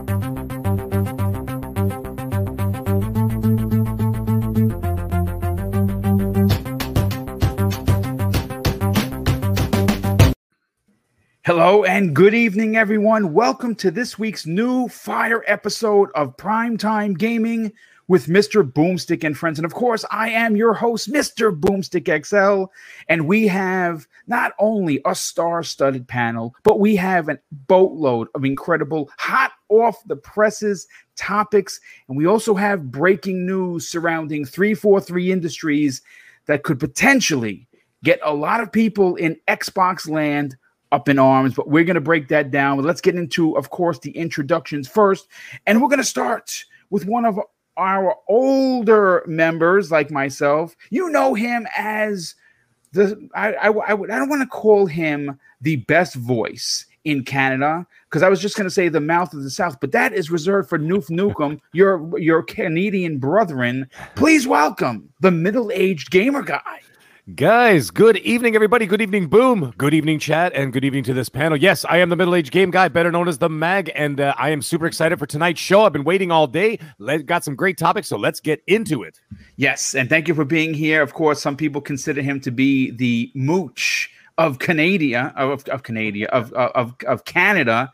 Hello and good evening, everyone. Welcome to this week's new fire episode of Primetime Gaming with Mr. Boomstick and Friends. And of course, I am your host, Mr. Boomstick XL. And we have not only a star studded panel, but we have a boatload of incredible, hot off the presses topics. And we also have breaking news surrounding 343 Industries that could potentially get a lot of people in Xbox land up in arms, but we're going to break that down. Let's get into, of course, the introductions first. And we're going to start with one of our older members, like myself. You know him as the, I, I, I, I don't want to call him the best voice in Canada because I was just going to say the mouth of the South, but that is reserved for Noof Nukem, your, your Canadian brethren. Please welcome the middle aged gamer guy. Guys, good evening, everybody. Good evening, Boom. Good evening, chat, and good evening to this panel. Yes, I am the middle aged game guy, better known as the Mag, and uh, I am super excited for tonight's show. I've been waiting all day. Let, got some great topics, so let's get into it. Yes, and thank you for being here. Of course, some people consider him to be the mooch of Canada, of, of Canada, of, of, of Canada.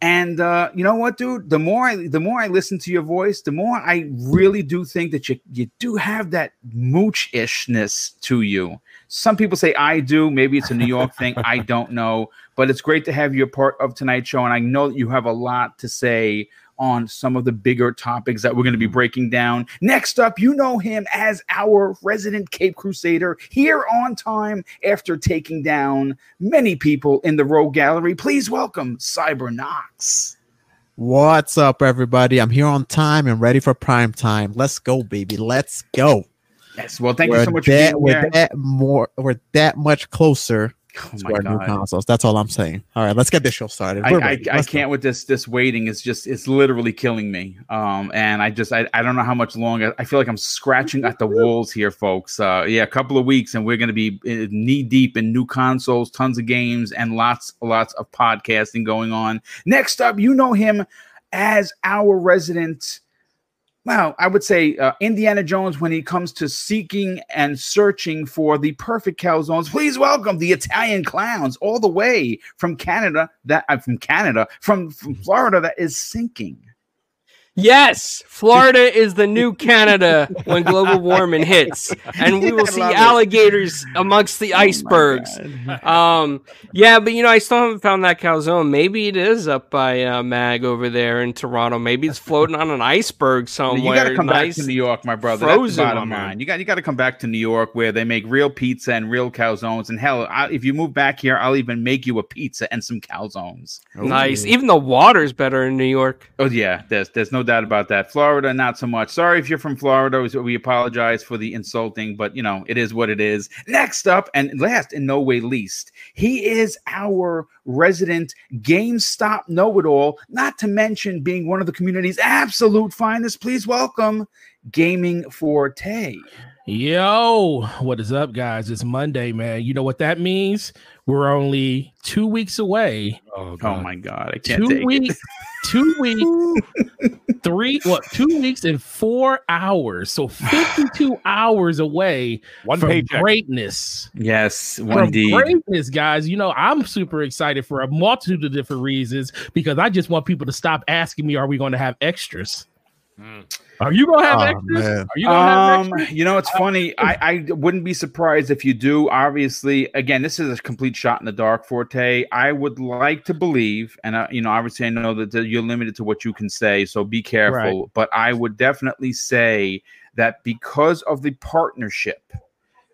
And uh, you know what, dude? The more I the more I listen to your voice, the more I really do think that you you do have that mooch-ishness to you. Some people say I do. Maybe it's a New York thing. I don't know. But it's great to have you a part of tonight's show. And I know that you have a lot to say on some of the bigger topics that we're going to be mm. breaking down. Next up, you know him as our resident Cape Crusader here on time after taking down many people in the Rogue Gallery. Please welcome Cyber Knox. What's up, everybody? I'm here on time and ready for prime time. Let's go, baby. Let's go. Yes. Well, thank we're you so much that, for being we're here. that more. We're that much closer Oh my God. consoles. That's all I'm saying. All right, let's get this show started. I, We're I. I Let's go. can't with this this waiting is just it's literally killing me um and i just i, I don't know how much longer i feel like i'm scratching at the walls here folks uh yeah a couple of weeks and we're going to be knee deep in new consoles tons of games and lots lots of podcasting going on next up you know him as our resident well, I would say uh, Indiana Jones when he comes to seeking and searching for the perfect calzones. Please welcome the Italian clowns all the way from Canada. That uh, from Canada, from, from Florida, that is sinking. Yes, Florida is the new Canada when global warming hits, and we will see love it. alligators amongst the Oh icebergs. God. um, yeah, but you know, I still haven't found that calzone. Maybe it is up by uh, Mag over there in Toronto. Maybe it's floating on an iceberg somewhere. You got to come nice. back to New York, my brother. That's the frozen bottom one, line. You got you got to come back to New York where they make real pizza and real calzones. And hell, I, if you move back here, I'll even make you a pizza and some calzones. Nice. Even the water's better in New York. Oh yeah, there's there's no doubt about that. Florida, not so much. Sorry if you're from Florida. We- apologize for the insulting, but you know it is what it is. Next up, and last in no way least, he is our resident GameStop know-it-all. Not to mention being one of the community's absolute finest. Please welcome Gaming Forte. Yo, what is up, guys? It's Monday, man. You know what that means? We're only two weeks away. Oh, oh my god, I can't Two take it. weeks, two weeks, three, what, two weeks and four hours. So 52 hours away One from paycheck. greatness. Yes, From D. greatness, guys. You know, I'm super excited for a multitude of different reasons because I just want people to stop asking me, are we going to have extras? Are you going to have Oh, extras? man. Are you going to have Um, extras? you know, it's funny. I, I wouldn't be surprised if you do. Obviously, again, this is a complete shot in the dark, Forte. I would like to believe, and uh, you know, obviously, I know that you're limited to what you can say, so be careful. But I would definitely say that because of the partnership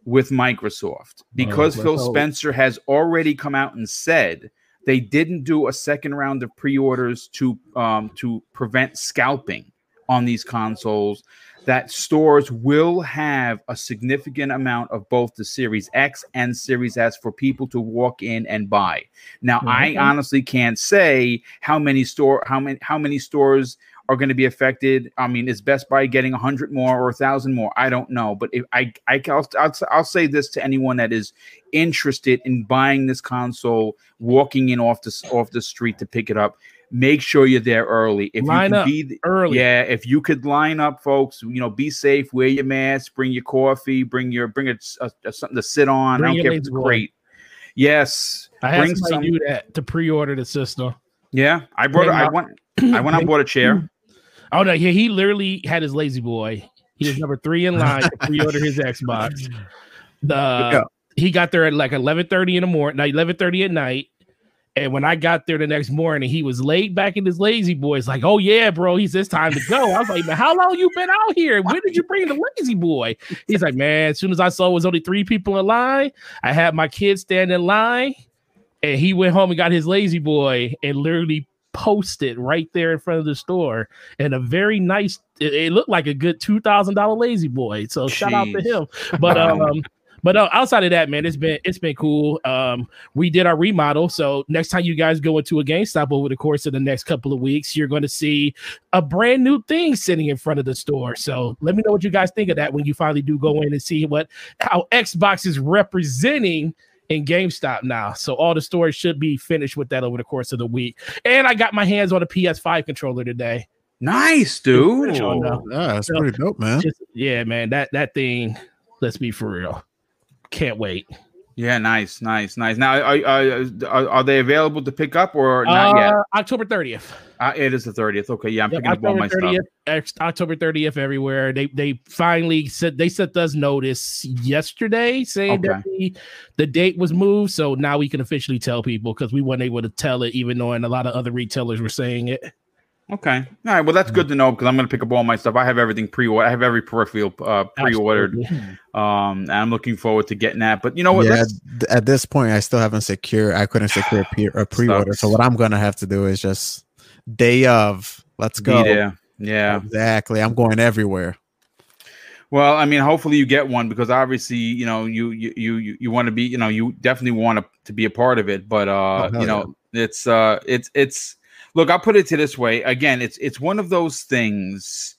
with Microsoft, because let's Phil hope. Spencer has already come out and said they didn't do a second round of pre-orders to um, to prevent scalping on these consoles that stores will have a significant amount of both the Series X and Series S for people to walk in and buy. Now, I Mhm. honestly can't say how many store how many how many stores are going to be affected. I mean, is Best Buy getting 100 more or 1,000 more? I don't know, but if I I I'll, I'll, I'll say this to anyone that is interested in buying this console, walking in off the off the street to pick it up make sure you're there early. If Line you up can be th- early. yeah, if you could line up, folks, you know, be safe, wear your mask, bring your coffee, bring your bring a, a- a- something to sit on. Bring I don't care if it's great. Yes, I had bring somebody some. do that to pre-order the system. Yeah, I brought. I went. I went and bought a chair. Oh no, he, he literally had his lazy boy. He was number three in line to pre-order his Xbox. The Yeah. he got there at like eleven thirty in the morning, like eleven thirty at night. And when I got there the next morning, he was laid back in his lazy boy. It's like, oh yeah, bro. He says time to go. I was like, man, how long you been out here? When did you bring the lazy boy? He's like, man, as soon as I saw it was only three people in line, I had my kids stand in line, and he went home and got his lazy boy and literally posted right there in front of the store and a very nice it, it looked like a good two thousand dollar lazy boy so shout out to him but um but uh, outside of that man it's been it's been cool um we did our remodel so next time you guys go into a GameStop over the course of the next couple of weeks you're going to see a brand new thing sitting in front of the store so let me know what you guys think of that when you finally do go in and see what how Xbox is representing in GameStop now. So all the stores should be finished with that over the course of the week. And I got my hands on a PS5 controller today. Nice, dude. Pretty sure now. Yeah, that's So- pretty dope, man. Just yeah, man. That that thing, let's be for real. Can't wait. Yeah, nice, nice, nice. Now, are, are, are, they available to pick up or not yet? Uh, October 30th. Uh, it is the thirtieth. Okay, yeah, I'm Yep, picking up all my October stuff. 30th, October 30th everywhere. They they finally said they sent us notice yesterday saying that the, the date was moved. So now we can officially tell people because we weren't able to tell it, even though and a lot of other retailers were saying it. Okay, all right. Well, that's good to know because I'm going to pick up all my stuff. I have everything pre-ordered. I have every peripheral uh, pre-ordered. Um, and I'm looking forward to getting that. But you know what? yeah, Let's, at this point, I still haven't secured. I couldn't secure a, pre- a pre-order. So what I'm gonna have to do is just day of. Let's go. there. Yeah. Exactly. I'm going everywhere. Well, I mean, hopefully you get one because obviously, you know, you you you you, you want to be, you know, you definitely want to, to be a part of it. But uh, Oh, you know, it's uh, it's it's. Look, I'll put it to this way. Again, it's it's one of those things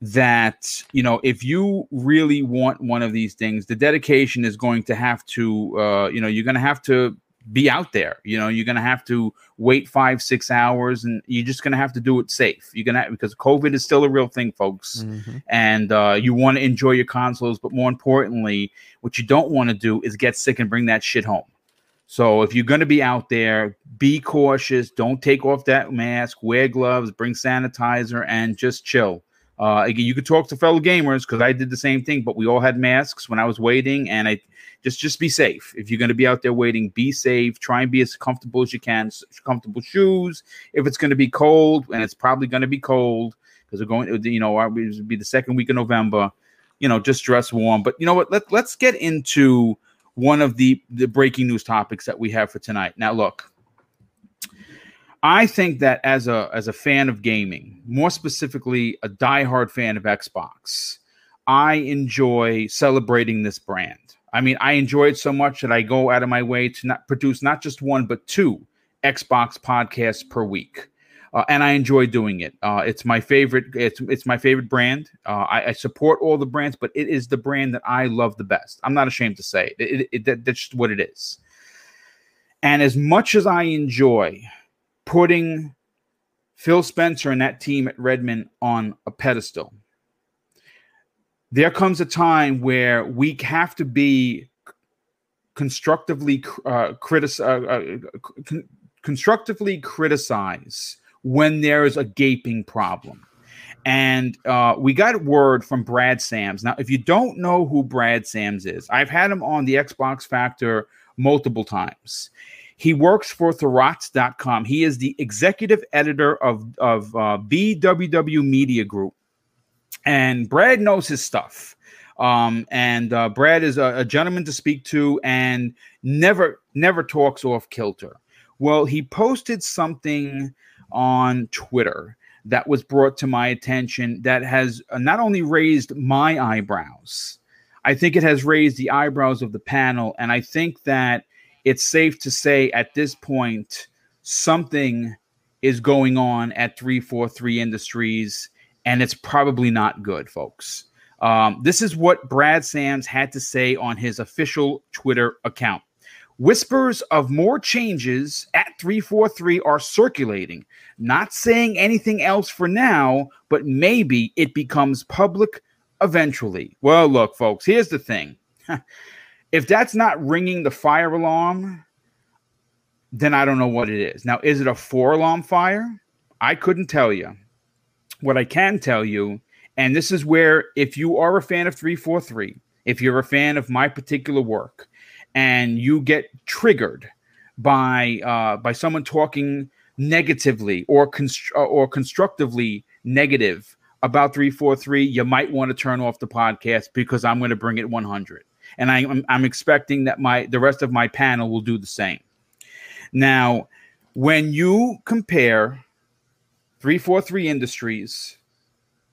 that you know, if you really want one of these things, the dedication is going to have to, uh, you know, you're going to have to be out there. You know, you're going to have to wait five, six hours, and you're just going to have to do it safe. You're gonna because COVID is still a real thing, folks Mhm. and uh, you want to enjoy your consoles, but more importantly, what you don't want to do is get sick and bring that shit home. So if you're going to be out there, be cautious. Don't take off that mask. Wear gloves. Bring sanitizer, and just chill. Uh, again, you could talk to fellow gamers because I did the same thing, but we all had masks when I was waiting, and I just just be safe. If you're going to be out there waiting, be safe. Try and be as comfortable as you can. Comfortable shoes. If it's going to be cold, and it's probably going to be cold because we're going, you know, it would be the second week of November. You know, just dress warm. But you know what? Let let's get into one of the the breaking news topics that we have for tonight. Now, look, I think that as a as a fan of gaming, more specifically a diehard fan of Xbox, I enjoy celebrating this brand. I mean, I enjoy it so much that I go out of my way to not produce not just one but two Xbox podcasts per week. Uh, and I enjoy doing it. Uh, it's my favorite. It's it's my favorite brand. Uh, I, I support all the brands, but it is the brand that I love the best. I'm not ashamed to say it. It- it- that- that's just what it is. And as much as I enjoy putting Phil Spencer and that team at Redmond on a pedestal, there comes a time where we have to be constructively uh, critic- uh, uh, con- constructively criticize when there is a gaping problem. And uh, we got word from Brad Sams. Now, if you don't know who Brad Sams is, I've had him on the Xbox Factor multiple times. He works for Thurrotts.com. He is the executive editor of, of uh, BWW Media Group. And Brad knows his stuff. Um, and uh, Brad is a, a gentleman to speak to and never, never talks off kilter. Well, he posted something on Twitter that was brought to my attention that has uh, not only raised my eyebrows, I think it has raised the eyebrows of the panel. And I think that it's safe to say at this point, something is going on at 343 Industries, and it's probably not good, folks. Um, this is what Brad Sams had to say on his official Twitter account. Whispers of more changes at 343 are circulating. Not saying anything else for now, but maybe it becomes public eventually. Well, look, folks, here's the thing. if that's not ringing the fire alarm, then I don't know what it is. Now, is it a four alarm fire? I couldn't tell you. What I can tell you, and this is where if you are a fan of 343, if you're a fan of my particular work, and you get triggered by uh, by someone talking negatively or const- or constructively negative about 343 you might want to turn off the podcast because i'm going to bring it 100 and I, I'm, I'm expecting that my the rest of my panel will do the same. Now when you compare 343 industries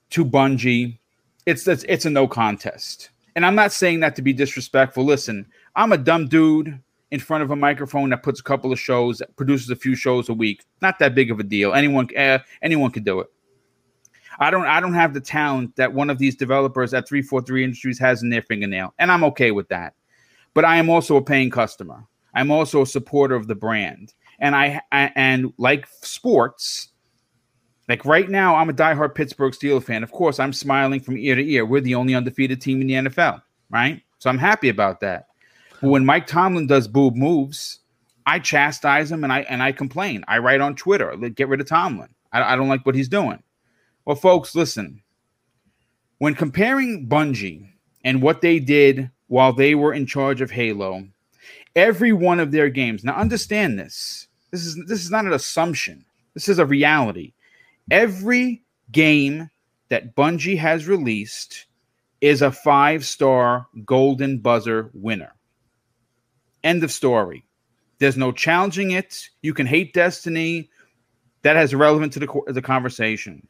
to bungie it's it's, it's a no contest. And i'm not saying that to be disrespectful. Listen I'm a dumb dude in front of a microphone that puts a couple of shows, that produces a few shows a week. Not that big of a deal. Anyone, uh, anyone could do it. I don't, I don't have the talent that one of these developers at 343 Industries has in their fingernail, and I'm okay with that. But I am also a paying customer. I'm also a supporter of the brand, and I, I and like sports, like right now, I'm a diehard Pittsburgh Steelers fan. Of course, I'm smiling from ear to ear. We're the only undefeated team in the NFL, right? So I'm happy about that. When Mike Tomlin does boob moves, I chastise him and I and I complain. I write on Twitter, get rid of Tomlin. I, I don't like what he's doing. Well, folks, listen. When comparing Bungie and what they did while they were in charge of Halo, every one of their games. Now, understand this. This is this is not an assumption. This is a reality. Every game that Bungie has released is a five star golden buzzer winner. End of story. There's no challenging it. You can hate Destiny. That has relevant to the, the conversation.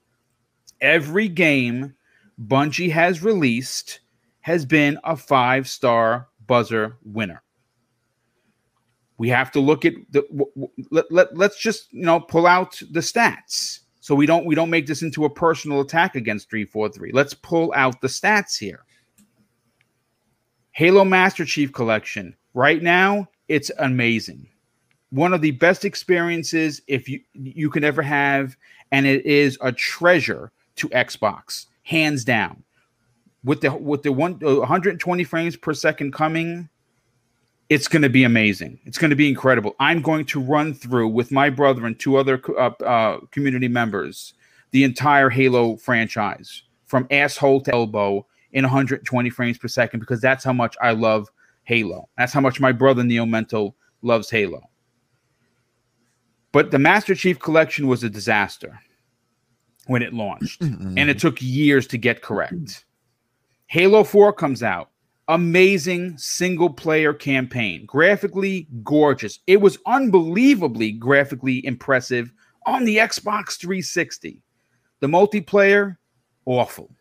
Every game Bungie has released has been a five star buzzer winner. We have to look at the let, let, let's just you know pull out the stats so we don't we don't make this into a personal attack against 343. Let's pull out the stats here. Halo Master Chief Collection Right now, it's amazing. One of the best experiences if you you can ever have, and it is a treasure to Xbox, hands down. With the with the one uh, 120 frames per second coming, it's going to be amazing. It's going to be incredible. I'm going to run through with my brother and two other uh, uh, community members the entire Halo franchise from asshole to elbow in 120 frames per second because that's how much I love Halo. That's how much my brother Neo Mental loves Halo. But the Master Chief Collection was a disaster when it launched, mm-hmm. and it took years to get correct. Halo 4 comes out. Amazing single player campaign, graphically gorgeous. It was unbelievably graphically impressive on the Xbox 360. The multiplayer, awful.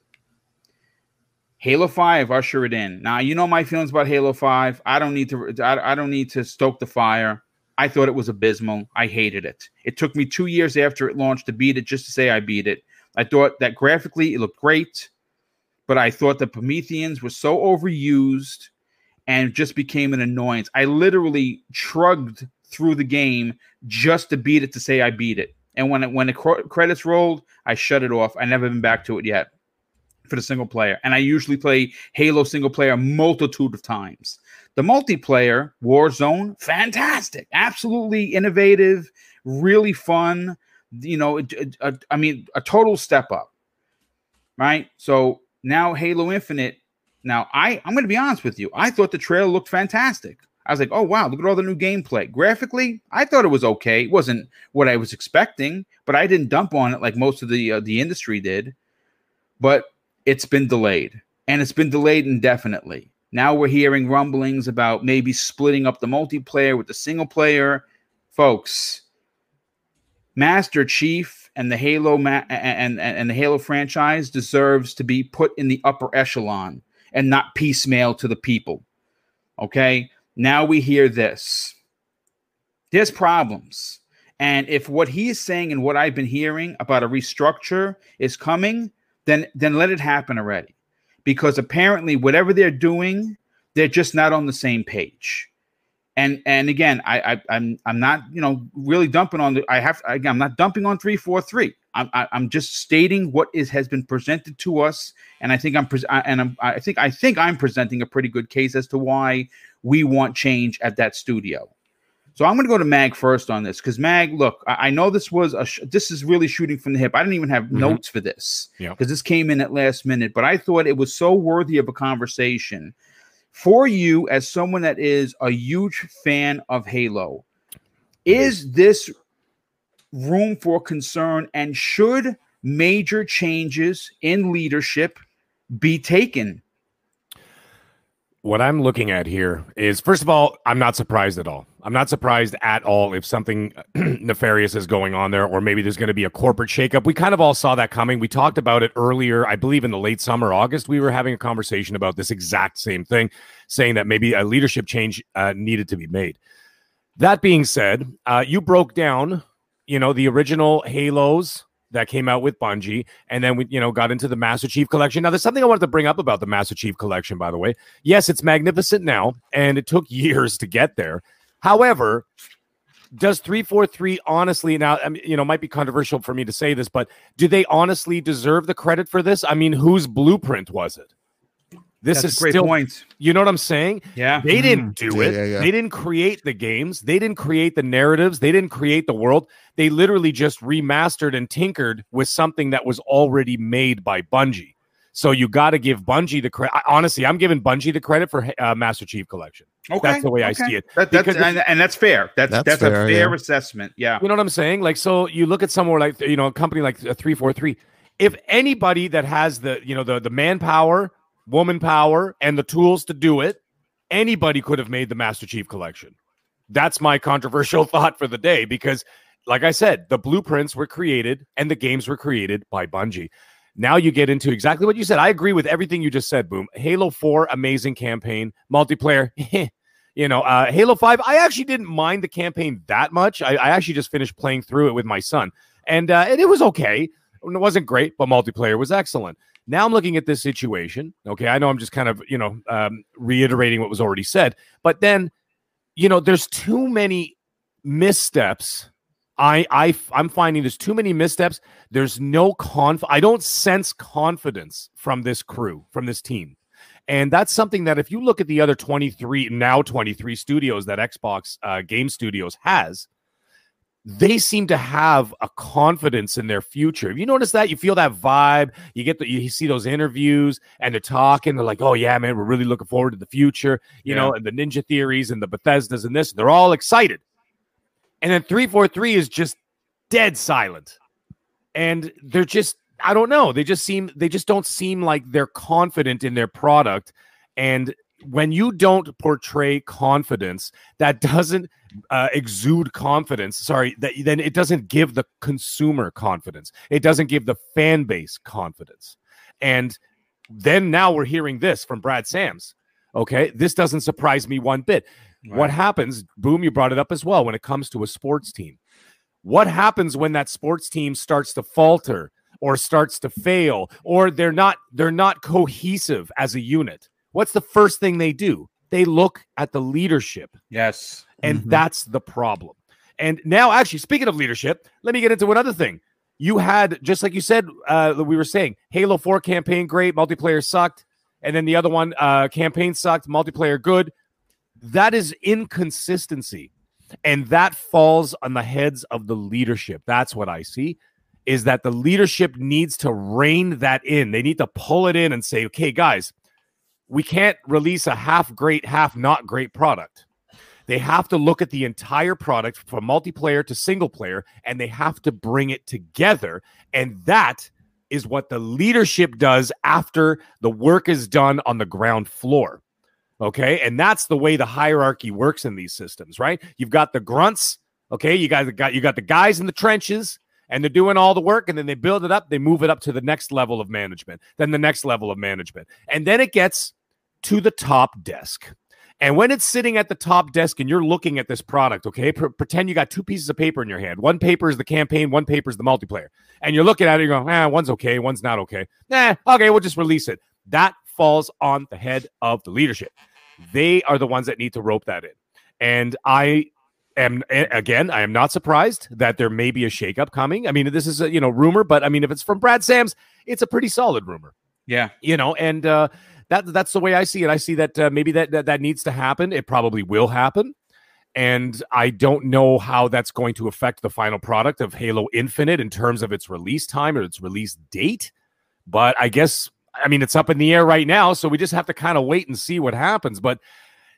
Halo 5 usher it in. Now, you know my feelings about Halo 5. I don't need to I, I don't need to stoke the fire. I thought it was abysmal. I hated it. It took me 2 years after it launched to beat it just to say I beat it. I thought that graphically it looked great, but I thought the Prometheans were so overused and just became an annoyance. I literally shrugged through the game just to beat it to say I beat it. And when it, when the credits rolled, I shut it off. I never been back to it yet for the single player. And I usually play Halo single player multitude of times. The multiplayer, Warzone, fantastic, absolutely innovative, really fun. You know, I mean, a total step up, right? So now Halo Infinite. Now, I, I'm going to be honest with you. I thought the trailer looked fantastic. I was like, oh, wow, look at all the new gameplay. Graphically, I thought it was okay. It wasn't what I was expecting, but I didn't dump on it like most of the uh, the industry did. But it's been delayed and it's been delayed indefinitely. Now we're hearing rumblings about maybe splitting up the multiplayer with the single player. Folks, Master Chief and the Halo ma- and, and, and the Halo franchise deserves to be put in the upper echelon and not piecemeal to the people. Okay? Now we hear this. There's problems. And if what he is saying and what I've been hearing about a restructure is coming, then then let it happen already. Because apparently whatever they're doing, they're just not on the same page. And and again, I, I I'm I'm not you know really dumping on the. I have again, I'm not dumping on three four three. I'm I, I'm just stating what is has been presented to us, and I think I'm I- and I'm I think I think I'm presenting a pretty good case as to why we want change at that studio. So I'm going to go to Mag first on this because Mag, look, I, I know this was a sh- this is really shooting from the hip. I didn't even have Mhm. notes for this Yeah. because this came in at last minute, but I thought it was so worthy of a conversation for you as someone that is a huge fan of Halo. Is this room for concern and should major changes in leadership be taken? What I'm looking at here is, first of all, I'm not surprised at all. I'm not surprised at all if something nefarious is going on there, or maybe there's going to be a corporate shakeup. We kind of all saw that coming. We talked about it earlier, I believe in the late summer, August. We were having a conversation about this exact same thing, saying that maybe a leadership change uh, needed to be made. That being said, uh, you broke down, you know, the original Halos that came out with Bungie, and then we, you know, got into the Master Chief Collection. Now, there's something I wanted to bring up about the Master Chief Collection, by the way. Yes, it's magnificent now, and it took years to get there. However, does 343 honestly now I mean, you know might be controversial for me to say this but do they honestly deserve the credit for this i mean whose blueprint was it this That's is a great still point. you know what i'm saying Yeah. they didn't do it. yeah, yeah. They didn't create the games. They didn't create the narratives. They didn't create the world. They literally just remastered and tinkered with something that was already made by Bungie. So you got to give Bungie the credit. Honestly, I'm giving Bungie the credit for uh, Master Chief Collection. Okay. That's the way I see it. That, that's, and, and that's fair. That's that's, That's a fair, fair yeah. assessment. Yeah. You know what I'm saying? Like, so you look at somewhere like you know a company like three four three. If anybody that has the you know the the manpower, woman power, and the tools to do it, anybody could have made the Master Chief Collection. That's my controversial thought for the day because, like I said, the blueprints were created and the games were created by Bungie. Now you get into exactly what you said. I agree with everything you just said. Boom. Halo Four, amazing campaign, multiplayer. you know, uh, Halo 5, I actually didn't mind the campaign that much. I, I actually just finished playing through it with my son, and, uh, and it was okay. It wasn't great, but multiplayer was excellent. Now I'm looking at this situation. Okay, I know I'm just kind of, you know, um, reiterating what was already said, but then, you know, there's too many missteps. I, I, I'm finding there's too many missteps. There's no conf. I don't sense confidence from this crew, from this team. And that's something that if you look at the other 23, now 23 studios that Xbox uh, Game Studios has, they seem to have a confidence in their future. You notice that you feel that vibe. You get the you see those interviews and they're talking. They're like, "Oh yeah, man, we're really looking forward to the future." You Yeah. know, and the Ninja Theories and the Bethesdas and this, they're all excited. And then three four three is just dead silent, and they're just I don't know. They just seem they just don't seem like they're confident in their product. And when you don't portray confidence, that doesn't uh, exude confidence. Sorry, that then it doesn't give the consumer confidence. It doesn't give the fan base confidence. And then now we're hearing this from Brad Sams. Okay, this doesn't surprise me one bit. What happens? Boom, you brought it up as well. When it comes to a sports team, what happens when that sports team starts to falter or starts to fail or they're not they're not cohesive as a unit? What's the first thing they do? They look at the leadership. Yes. And Mhm. that's the problem. And now, actually, speaking of leadership, let me get into another thing. You had, just like you said, uh, we were saying, Halo 4 campaign great, multiplayer sucked. And then the other one, uh, campaign sucked, multiplayer good. That is inconsistency. And that falls on the heads of the leadership. That's what I see is that the leadership needs to rein that in. They need to pull it in and say, okay, guys, we can't release a half great, half not great product. They have to look at the entire product from multiplayer to single player and they have to bring it together. And that is what the leadership does after the work is done on the ground floor. Okay. And that's the way the hierarchy works in these systems, right? You've got the grunts. Okay. You guys got you got the guys in the trenches and they're doing all the work and then they build it up they move it up to the next level of management then the next level of management and then it gets to the top desk. And when it's sitting at the top desk and you're looking at this product okay pre- pretend you got two pieces of paper in your hand. One paper is the campaign one paper is the multiplayer. And you're looking at it you're going ah one's okay one's not okay. Nah okay we'll just release it. That falls on the head of the leadership. They are the ones that need to rope that in. And I am again, I am not surprised that there may be a shakeup coming. I mean, this is a you know rumor, but I mean, if it's from Brad Sams, it's a pretty solid rumor. Yeah, you know, and uh, that that's the way I see it. I see that uh, maybe that, that that needs to happen. It probably will happen. And I don't know how that's going to affect the final product of Halo Infinite in terms of its release time or its release date. But I guess, I mean, it's up in the air right now. So we just have to kind of wait and see what happens. But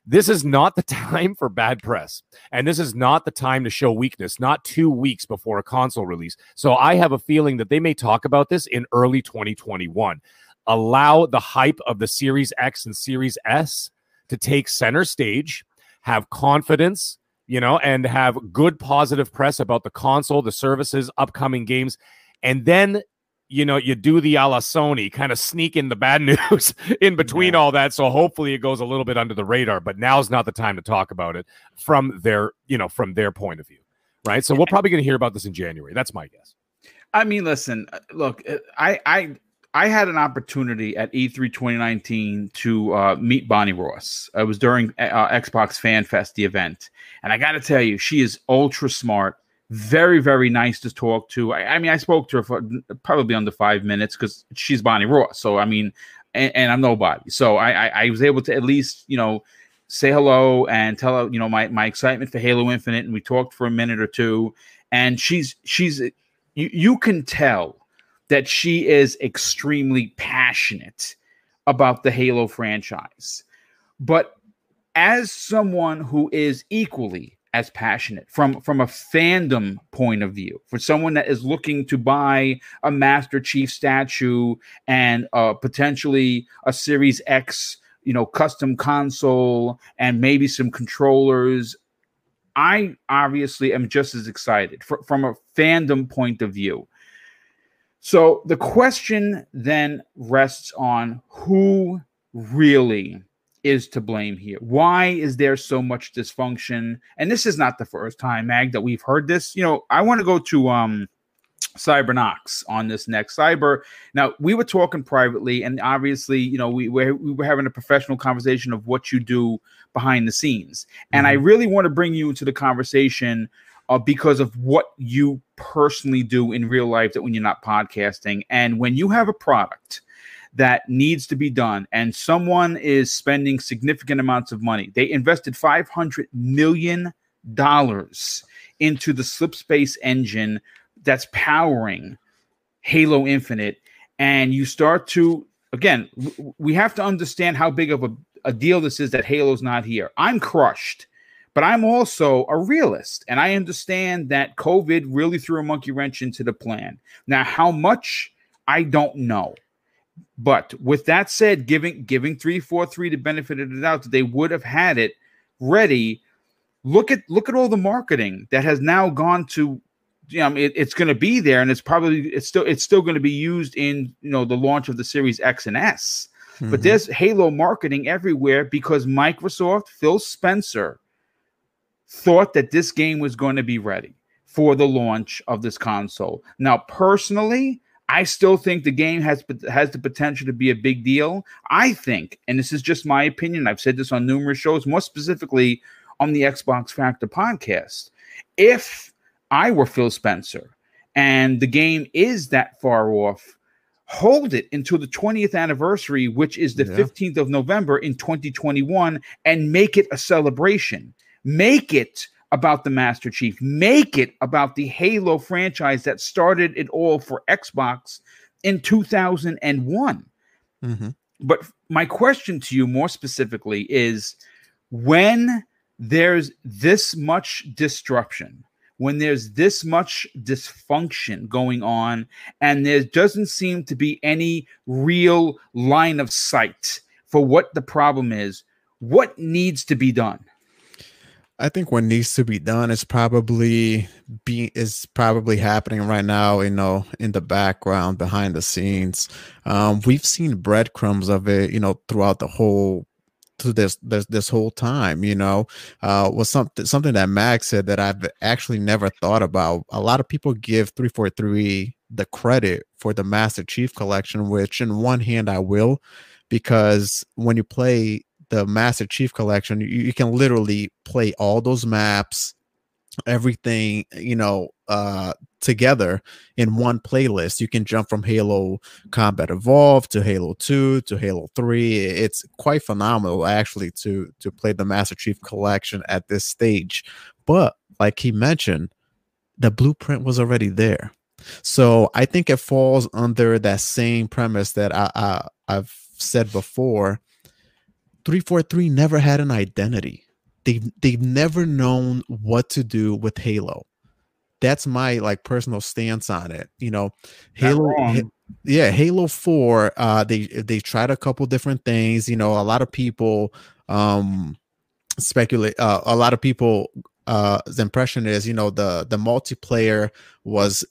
this is not the time for bad press. And this is not the time to show weakness, not two weeks before a console release. So I have a feeling that they may talk about this in early 2021. Allow the hype of the Series X and Series S to take center stage have confidence, you know, and have good positive press about the console, the services, upcoming games. And then, you know, you do the a la Sony, kind of sneak in the bad news in between yeah. all that. So hopefully it goes a little bit under the radar, but now's not the time to talk about it from their, you know, from their point of view. Right. So we're probably going to hear about this in January. That's my guess. I mean, listen, uh, look, uh, I, I, I had an opportunity at E3 2019 to uh, meet Bonnie Ross. It was during uh, Xbox Fan Fest, the event. And I got to tell you, she is ultra smart, very, very nice to talk to. I, I mean, I spoke to her for probably under five minutes because she's Bonnie Ross. So, I mean, and, and I'm nobody. So I, I, I was able to at least, you know, say hello and tell her, you know, my, my excitement for Halo Infinite. And we talked for a minute or two. And she's, she's, you, you can tell that she is extremely passionate about the Halo franchise. But as someone who is equally as passionate from from a fandom point of view for someone that is looking to buy a master chief statue and uh, potentially a series x you know custom console and maybe some controllers i obviously am just as excited for, from a fandom point of view so the question then rests on who really is to blame here. Why is there so much dysfunction? And this is not the first time, Mag, that we've heard this. You know, I want to go to um Cybernox on this next cyber. Now we were talking privately, and obviously, you know, we were we were having a professional conversation of what you do behind the scenes, and mm-hmm. I really want to bring you into the conversation uh, because of what you personally do in real life that when you're not podcasting. And when you have a product that needs to be done and someone is spending significant amounts of money, they invested $500 million into the slipspace engine that's powering Halo Infinite. And you start to, again, we have to understand how big of a, a deal this is that Halo's not here. I'm crushed but I'm also a realist, and I understand that COVID really threw a monkey wrench into the plan. Now, how much I don't know. But with that said, giving giving three four three the benefit of the doubt that they would have had it ready. Look at look at all the marketing that has now gone to you know, it, it's going to be there, and it's probably it's still it's still going to be used in you know the launch of the Series X and S. Mm-hmm. But there's Halo marketing everywhere because Microsoft, Phil Spencer, thought that this game was going to be ready for the launch of this console. Now, personally, I still think the game has has the potential to be a big deal. I think, and this is just my opinion. I've said this on numerous shows, more specifically on the Xbox Factor podcast. If I were Phil Spencer and the game is that far off, hold it until the 20th anniversary, which is the yeah. 15th of November in 2021, and make it a celebration. Make it about the Master Chief. Make it about the Halo franchise that started it all for Xbox in 2001. Mm-hmm. But my question to you more specifically is when there's this much disruption, when there's this much dysfunction going on, and there doesn't seem to be any real line of sight for what the problem is, what needs to be done? I think what needs to be done is probably be is probably happening right now, you know, in the background, behind the scenes. Um, we've seen breadcrumbs of it, you know, throughout the whole to this this this whole time, you know, uh, was something something that Max said that I've actually never thought about. A lot of people give three four three the credit for the Master Chief Collection, which in one hand I will, because when you play the Master Chief Collection, you, you can literally play all those maps, everything, you know, uh together in one playlist. You can jump from Halo Combat Evolved to Halo 2 to Halo 3. It's quite phenomenal actually to to play the Master Chief collection at this stage. But like he mentioned, the blueprint was already there. So I think it falls under that same premise that I, I I've said before. 343 never had an identity. They've they've never known what to do with Halo. That's my like personal stance on it. You know, Halo Ha- yeah, Halo 4, uh they they tried a couple different things, you know, a lot of people um speculate uh, a lot of people uh the impression is, you know, the the multiplayer was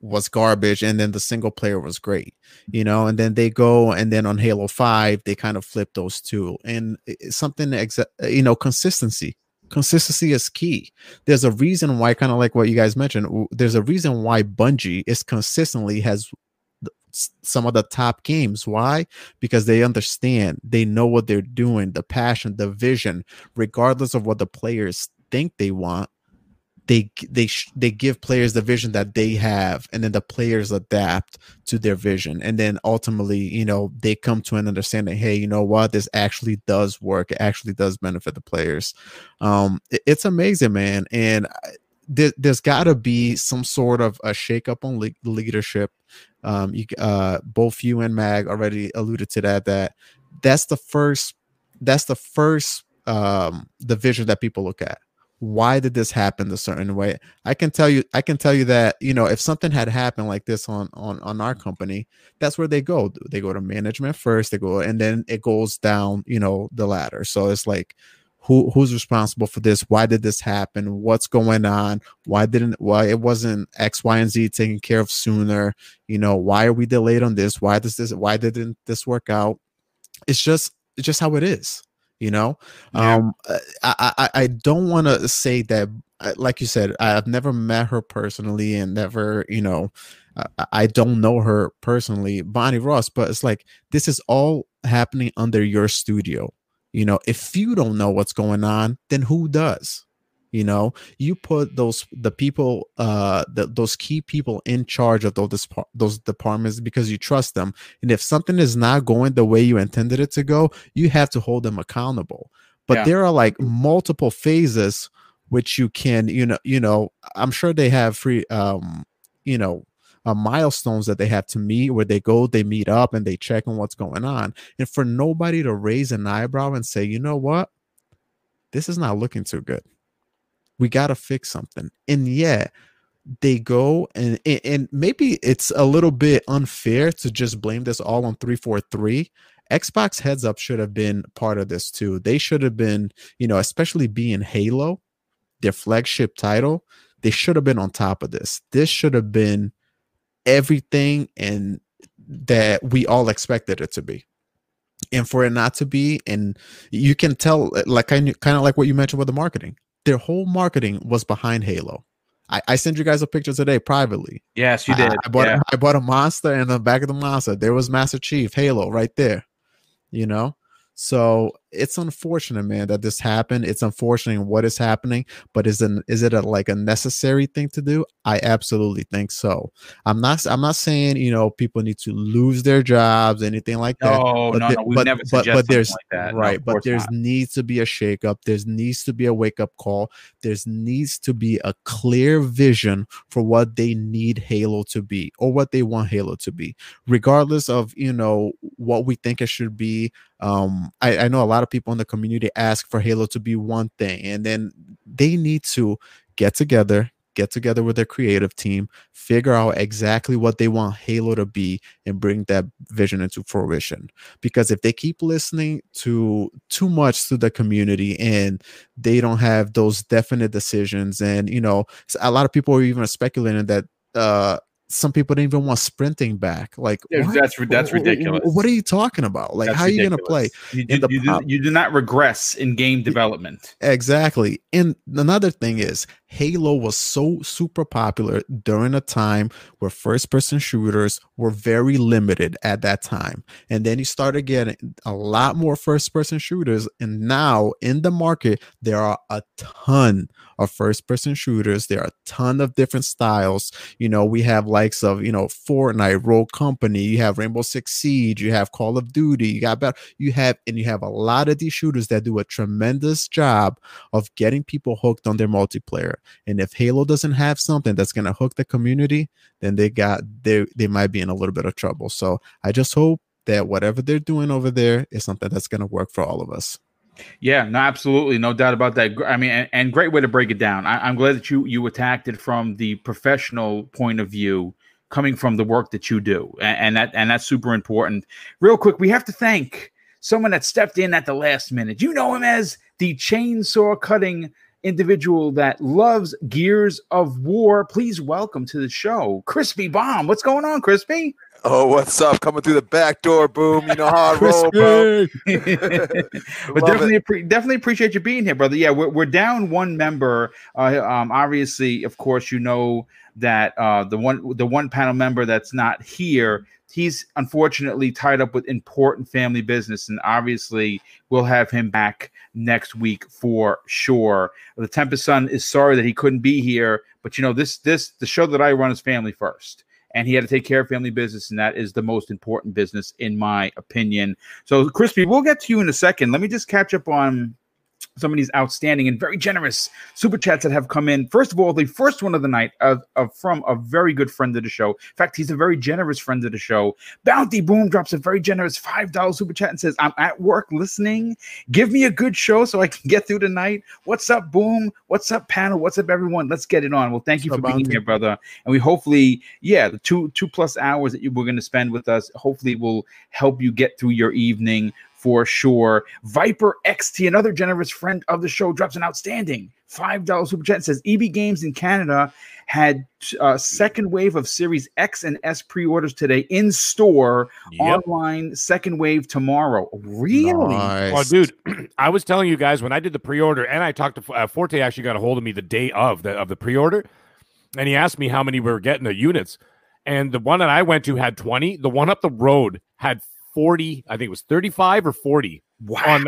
was garbage and then the single player was great you know and then they go and then on halo 5 they kind of flip those two and something exa- uh, you know consistency. Consistency is key. There's a reason why kind of like what you guys mentioned there's a reason why bungie is consistently has some of the top games. Why? Because they understand they know what they're doing the passion the vision regardless of what the players think they want they they they give players the vision that they have and then the players adapt to their vision. And then ultimately you know they come to an understanding hey you know what? This actually does work. It actually does benefit the players. Um it- it's amazing man. And there, there's got to be some sort of a shakeup on le- leadership. Um you uh both you and mag already alluded to that that that's the first that's the first um the vision that people look at why did this happen the certain way? I can tell you i can tell you that you know if something had happened like this on on on our mm-hmm. company that's where they go. They go to management first they go and then it goes down you know the ladder. So it's like who who's responsible for this? Why did this happen? What's going on? Why didn't why it wasn't x y and z taken care of sooner? You know why are we delayed on this? Why does this why didn't this work out? It's just it's just how it is you know? Yeah. um uh, i i, I don't want to say that uh, like you said i've never met her personally and never you know I- i don't know her personally bonnie ross but it's like this is all happening under your studio. You know if you don't know what's going on then who does you know you put those the people uh the, those key people in charge of those those departments because you trust them. And if something is not going the way you intended it to go you have to hold them accountable. But Yeah. there are like multiple phases which you can you know you know i'm sure they have free um you know uh, milestones that they have to meet where they go they meet up and they check on what's going on. And for nobody to raise an eyebrow and say you know what? This is not looking too good we got to fix something. And yeah they go and and- maybe it's a little bit unfair to just blame this all on 343 xbox heads up should have been part of this too. They should have been you know especially being halo their flagship title they should have been on top of this. This should have been everything and that we all expected it to be. And for it not to be and you can tell like kind of like what you mentioned with the marketing their whole marketing was behind halo i, I sent you guys a picture today privately Yes, you I- did. I, bought yeah. I bought a monster and the back of the monster there was master chief halo right there you know so it's unfortunate man that this happened it's unfortunate what is happening but is it is it a, like a necessary thing to do i absolutely think so i'm not i'm not saying you know people need to lose their jobs anything like that No, but no, no. We but- never but- suggest but there's- like that. No, right of but there's not. needs to be a shakeup there's needs to be a wake up call there's needs to be a clear vision for what they need halo to be or what they want halo to be regardless of you know what we think it should be um I, I know a lot of people in the community ask for halo to be one thing and then they need to get together get together with their creative team figure out exactly what they want halo to be and bring that vision into fruition. Because if they keep listening to too much to the community and they don't have those definite decisions and you know a lot of people are even speculating that uh some people didn't even want sprinting back like Yeah, that's- that's ridiculous. what are you talking about like That's how are you gonna play. You, do, you, do, you do not regress in game development. Exactly. And another thing is, Halo was so super popular during a time where first person shooters were very limited at that time. And then you started getting a lot more first person shooters. And now in the market, there are a ton of first person shooters. There are a ton of different styles. You know, we have likes of, you know, Fortnite, Rogue Company, you have Rainbow Six Siege, you have Call of Duty, you got better, you have, and you have a lot of these shooters that do a tremendous job of getting people hooked on their multiplayer. And if Halo doesn't have something that's going to hook the community, then they got they they might be in a little bit of trouble. So I just hope that whatever they're doing over there is something that's going to work for all of us. Yeah, no, absolutely, no doubt about that. I mean, and, and great way to break it down. I, am glad that you you attacked it from the professional point of view, coming from the work that you do, and, and that and that's super important. Real quick, we have to thank someone that stepped in at the last minute. You know him as the chainsaw cutting individual that loves Gears of War. Please welcome to the show, Crispy Bomb. What's going on, Crispy? Oh, what's up? Coming through the back door, boom. You know how I roll, bro. but definitely, appre- definitely appreciate you being here, brother. Yeah, we're, we're down one member. Uh, um, obviously, of course, you know that uh, the one the one panel member that's not here he's unfortunately tied up with important family business, and obviously we'll have him back next week for sure. The Tempest Son is sorry that he couldn't be here, but you know this this the show that I run is family first. And he had to take care of family business, and that is the most important business, in my opinion. So, Crispy, we'll get to you in a second. Let me just catch up on some of these outstanding and very generous super chats that have come in. First of all, the first one of the night of, of from a very good friend of the show. In fact, he's a very generous friend of the show. Bounty Boom drops a very generous $5 super chat and says, I'm at work listening. Give me a good show so I can get through the night. What's up, Boom? What's up, panel? What's up, everyone? Let's get it on. Well, thank you for being here, brother. And we hopefully, yeah, the two two plus hours that you were going to spend with us, hopefully will help you get through your evening for sure. Viper XT, another generous friend of the show, drops an outstanding $5 super chat. Says EB Games in Canada had a uh, second wave of Series X and S pre orders today in store, yep. online, second wave tomorrow. Really? Nice. Oh, dude, I was telling you guys when I did the pre order, and I talked to uh, Forte, actually got a hold of me the day of the, of the pre order, and he asked me how many we were getting the units. And the one that I went to had 20. The one up the road had 40, I think it was 35 or 40 wow. on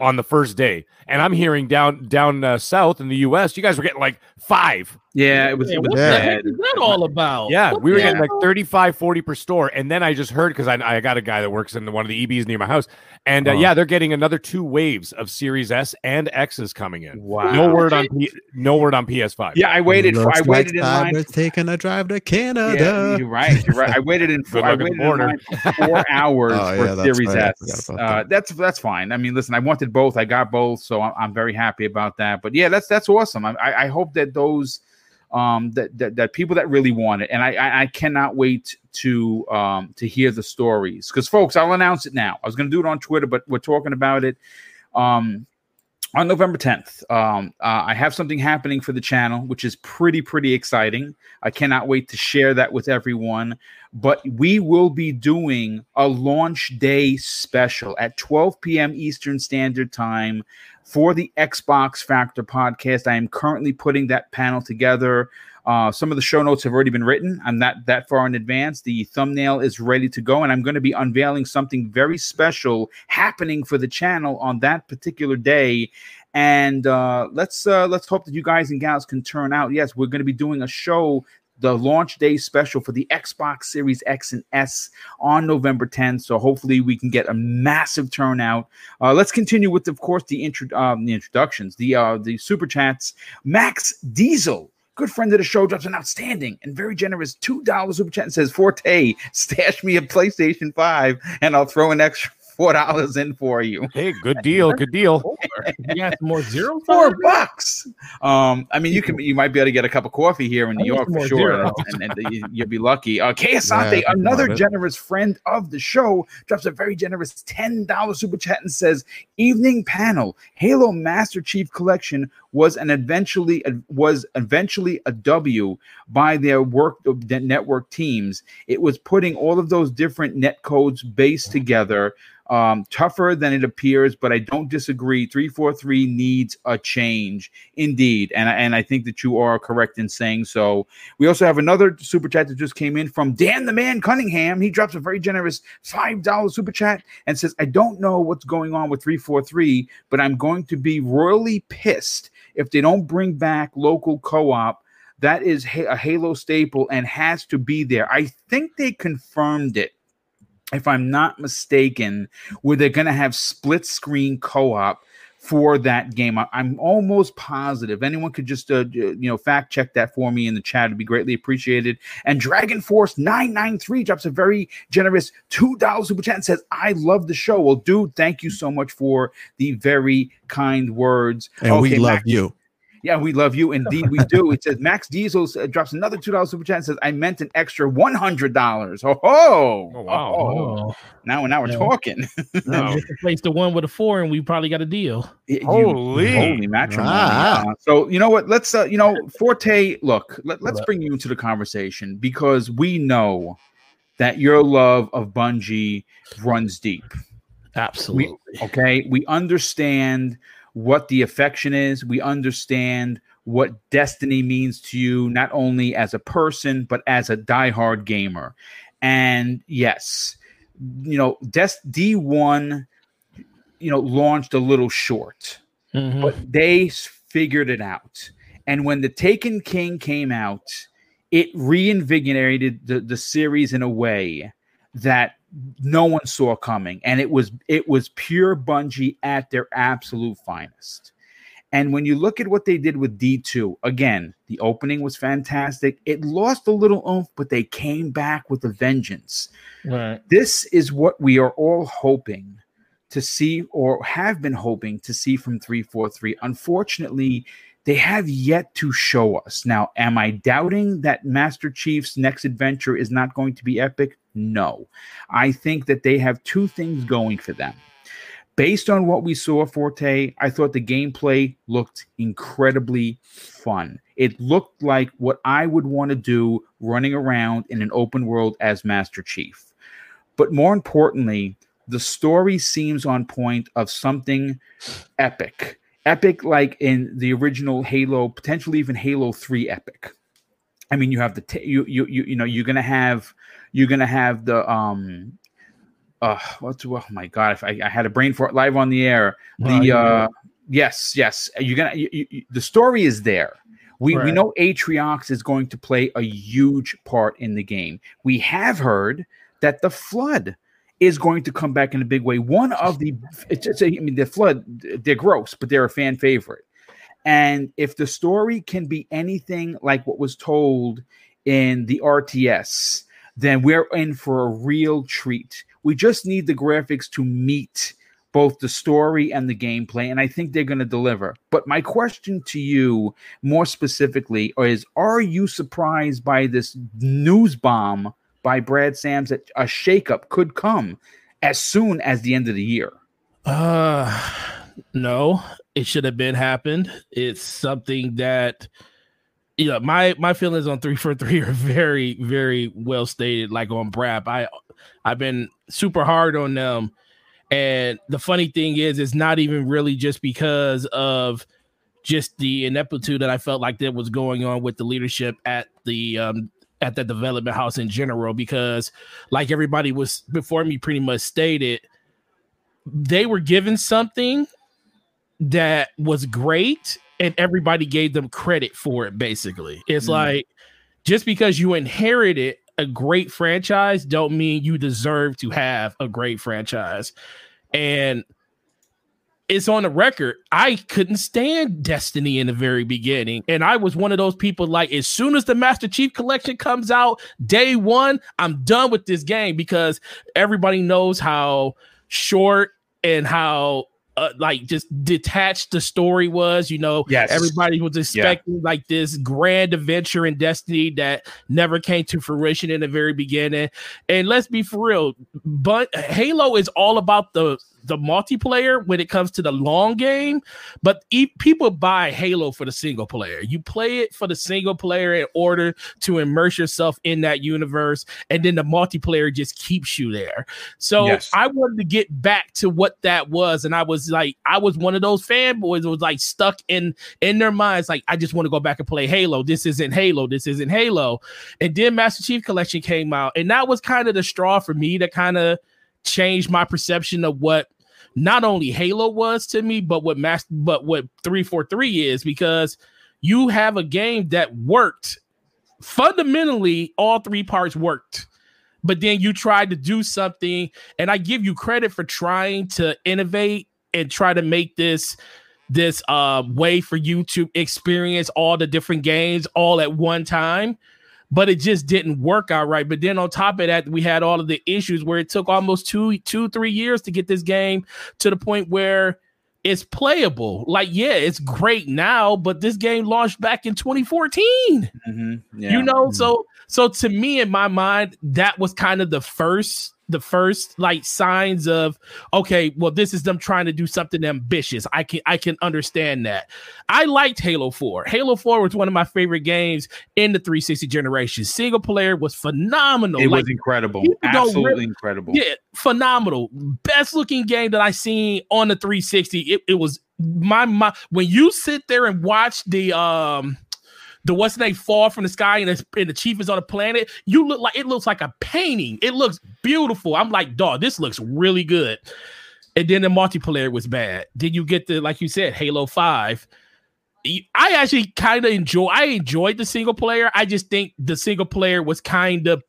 on the first day. And I'm hearing down down uh, south in the US, you guys were getting like 5. Yeah, it was, yeah, it was what bad. the heck is that all about? Yeah, what we were getting like 35, 40 per store. And then I just heard because I, I got a guy that works in one of the EBs near my house. And uh, uh yeah, they're getting another two waves of Series S and X's coming in. Wow. No word on P- no word on PS5. Yeah, I waited for I waited in line. We're taking a drive to Canada. Yeah, you're right. You're right. I waited in four, I waited in line for four hours oh, yeah, for Series right. S. Uh, that. that's that's fine. I mean, listen, I wanted both. I got both, so I'm, I'm very happy about that. But yeah, that's that's awesome. I, I hope that those um, that, that, that people that really want it, and I I, I cannot wait to um, to hear the stories because folks, I'll announce it now. I was going to do it on Twitter, but we're talking about it. Um, on November 10th, um, uh, I have something happening for the channel, which is pretty, pretty exciting. I cannot wait to share that with everyone. But we will be doing a launch day special at 12 p.m. Eastern Standard Time for the Xbox Factor podcast. I am currently putting that panel together. Uh, some of the show notes have already been written. I'm not that far in advance. The thumbnail is ready to go, and I'm going to be unveiling something very special happening for the channel on that particular day. And uh, let's uh, let's hope that you guys and gals can turn out. Yes, we're going to be doing a show the launch day special for the Xbox Series X and S on November 10th. So hopefully we can get a massive turnout. Uh, let's continue with, of course, the intro um, the introductions, the uh, the super chats. Max Diesel. Good friend of the show drops an outstanding and very generous $2 super chat and says, Forte, stash me a PlayStation 5 and I'll throw an extra four dollars in for you. Hey, good deal, good deal. you got more zero four bucks. Um, I mean, you can you might be able to get a cup of coffee here in New York for sure, and, and, and, you'll be lucky. Uh, Kay Asante, yeah, another generous friend of the show, drops a very generous ten dollars super chat and says, "Evening panel, Halo Master Chief Collection was an eventually was eventually a W by their work network teams. It was putting all of those different net codes based together." Um, tougher than it appears, but I don't disagree. 343 needs a change indeed. And, and I think that you are correct in saying so. We also have another super chat that just came in from Dan the Man Cunningham. He drops a very generous $5 super chat and says, I don't know what's going on with 343, but I'm going to be royally pissed if they don't bring back local co op. That is a Halo staple and has to be there. I think they confirmed it if I'm not mistaken, where they're going to have split screen co op for that game. I, am almost positive. Anyone could just uh, you know fact check that for me in the chat. It'd be greatly appreciated. And Dragon Force 993 drops a very generous $2 super chat and says, I love the show. Well, dude, thank you so much for the very kind words. And okay, we love Mac- you. Yeah, we love you. Indeed, we do. It says Max Diesel uh, drops another two dollars super chat and says, "I meant an extra one hundred dollars." Oh, oh, oh, wow! Oh. Now, now we're yeah. talking. no. Just replace the one with a four, and we probably got a deal. You, holy, holy matrimony! Ah. Uh, so you know what? Let's uh, you know, Forte. Look, let, let's bring you into the conversation because we know that your love of Bungie runs deep. Absolutely. We, okay, we understand what the affection is. We understand what destiny means to you, not only as a person, but as a diehard gamer. And yes, you know, Des- D1, you know, launched a little short, mm-hmm. but they figured it out. And when the Taken King came out, it reinvigorated the, the series in a way that no one saw coming and it was it was pure Bungie at their absolute finest. And when you look at what they did with D2, again, the opening was fantastic. It lost a little oomph, but they came back with a vengeance. Right. This is what we are all hoping to see or have been hoping to see from 343. Unfortunately, they have yet to show us. Now, am I doubting that Master Chief's next adventure is not going to be epic? No. I think that they have two things going for them. Based on what we saw, Forte, I thought the gameplay looked incredibly fun. It looked like what I would want to do running around in an open world as Master Chief. But more importantly, the story seems on point of something epic epic like in the original Halo, potentially even Halo 3 epic. I mean, you have the t- you you you you know you're gonna have you're gonna have the um uh what's oh my god if I, I had a brain for it live on the air the uh yes yes you're gonna you, you, the story is there we right. we know Atriox is going to play a huge part in the game we have heard that the flood is going to come back in a big way. One of the, it's, it's a, I mean, the flood, they're gross, but they're a fan favorite. And if the story can be anything like what was told in the RTS, then we're in for a real treat. We just need the graphics to meet both the story and the gameplay, and I think they're going to deliver. But my question to you, more specifically, is: Are you surprised by this news bomb by Brad Sams that a shakeup could come as soon as the end of the year? Uh no, it should have been happened. It's something that know, my my feelings on three four three are very, very well stated, like on Brap, I I've been super hard on them. And the funny thing is, it's not even really just because of just the ineptitude that I felt like that was going on with the leadership at the um, at the development house in general because like everybody was before me pretty much stated they were given something that was great and everybody gave them credit for it basically it's mm. like just because you inherited a great franchise don't mean you deserve to have a great franchise and it's on the record. I couldn't stand Destiny in the very beginning. And I was one of those people like, as soon as the Master Chief Collection comes out, day one, I'm done with this game because everybody knows how short and how uh, like just detached the story was. You know, yes. everybody was expecting yeah. like this grand adventure in Destiny that never came to fruition in the very beginning. And let's be for real, but Halo is all about the the multiplayer when it comes to the long game, but e- people buy Halo for the single player. You play it for the single player in order to immerse yourself in that universe, and then the multiplayer just keeps you there. So Yes. I wanted to get back to what that was, and I was like, I was one of those fanboys that was like stuck in in their minds, like I just want to go back and play Halo. This isn't Halo. This isn't Halo. And then Master Chief Collection came out, and that was kind of the straw for me to kind of changed my perception of what not only Halo was to me, but what Master, but what 343 is, because you have a game that worked fundamentally, all three parts worked. But then you tried to do something, and I give you credit for trying to innovate and try to make this this uh way for you to experience all the different games all at one time but it just didn't work out right but then on top of that we had all of the issues where it took almost two two three years to get this game to the point where it's playable like yeah it's great now but this game launched back in 2014 Mhm. Yeah. you know so so to me in my mind that was kind of the first the first like signs of okay well this is them trying to do something ambitious i can i can understand that i liked halo 4 halo 4 was one of my favorite games in the 360 generation single player was phenomenal it like, was incredible. Absolutely really- incredible. yeah, phenomenal. Best looking game that I seen on the 360. It, it was my my when you sit there and watch the um the what's they fall from the sky and the, and the chief is on the planet, you look like it looks like a painting. It looks beautiful. I'm like, dog, this looks really good. And then the multiplayer was bad. Then you get the like you said, Halo 5. I actually kind of enjoy I enjoyed the single player. I just think the single player was kind of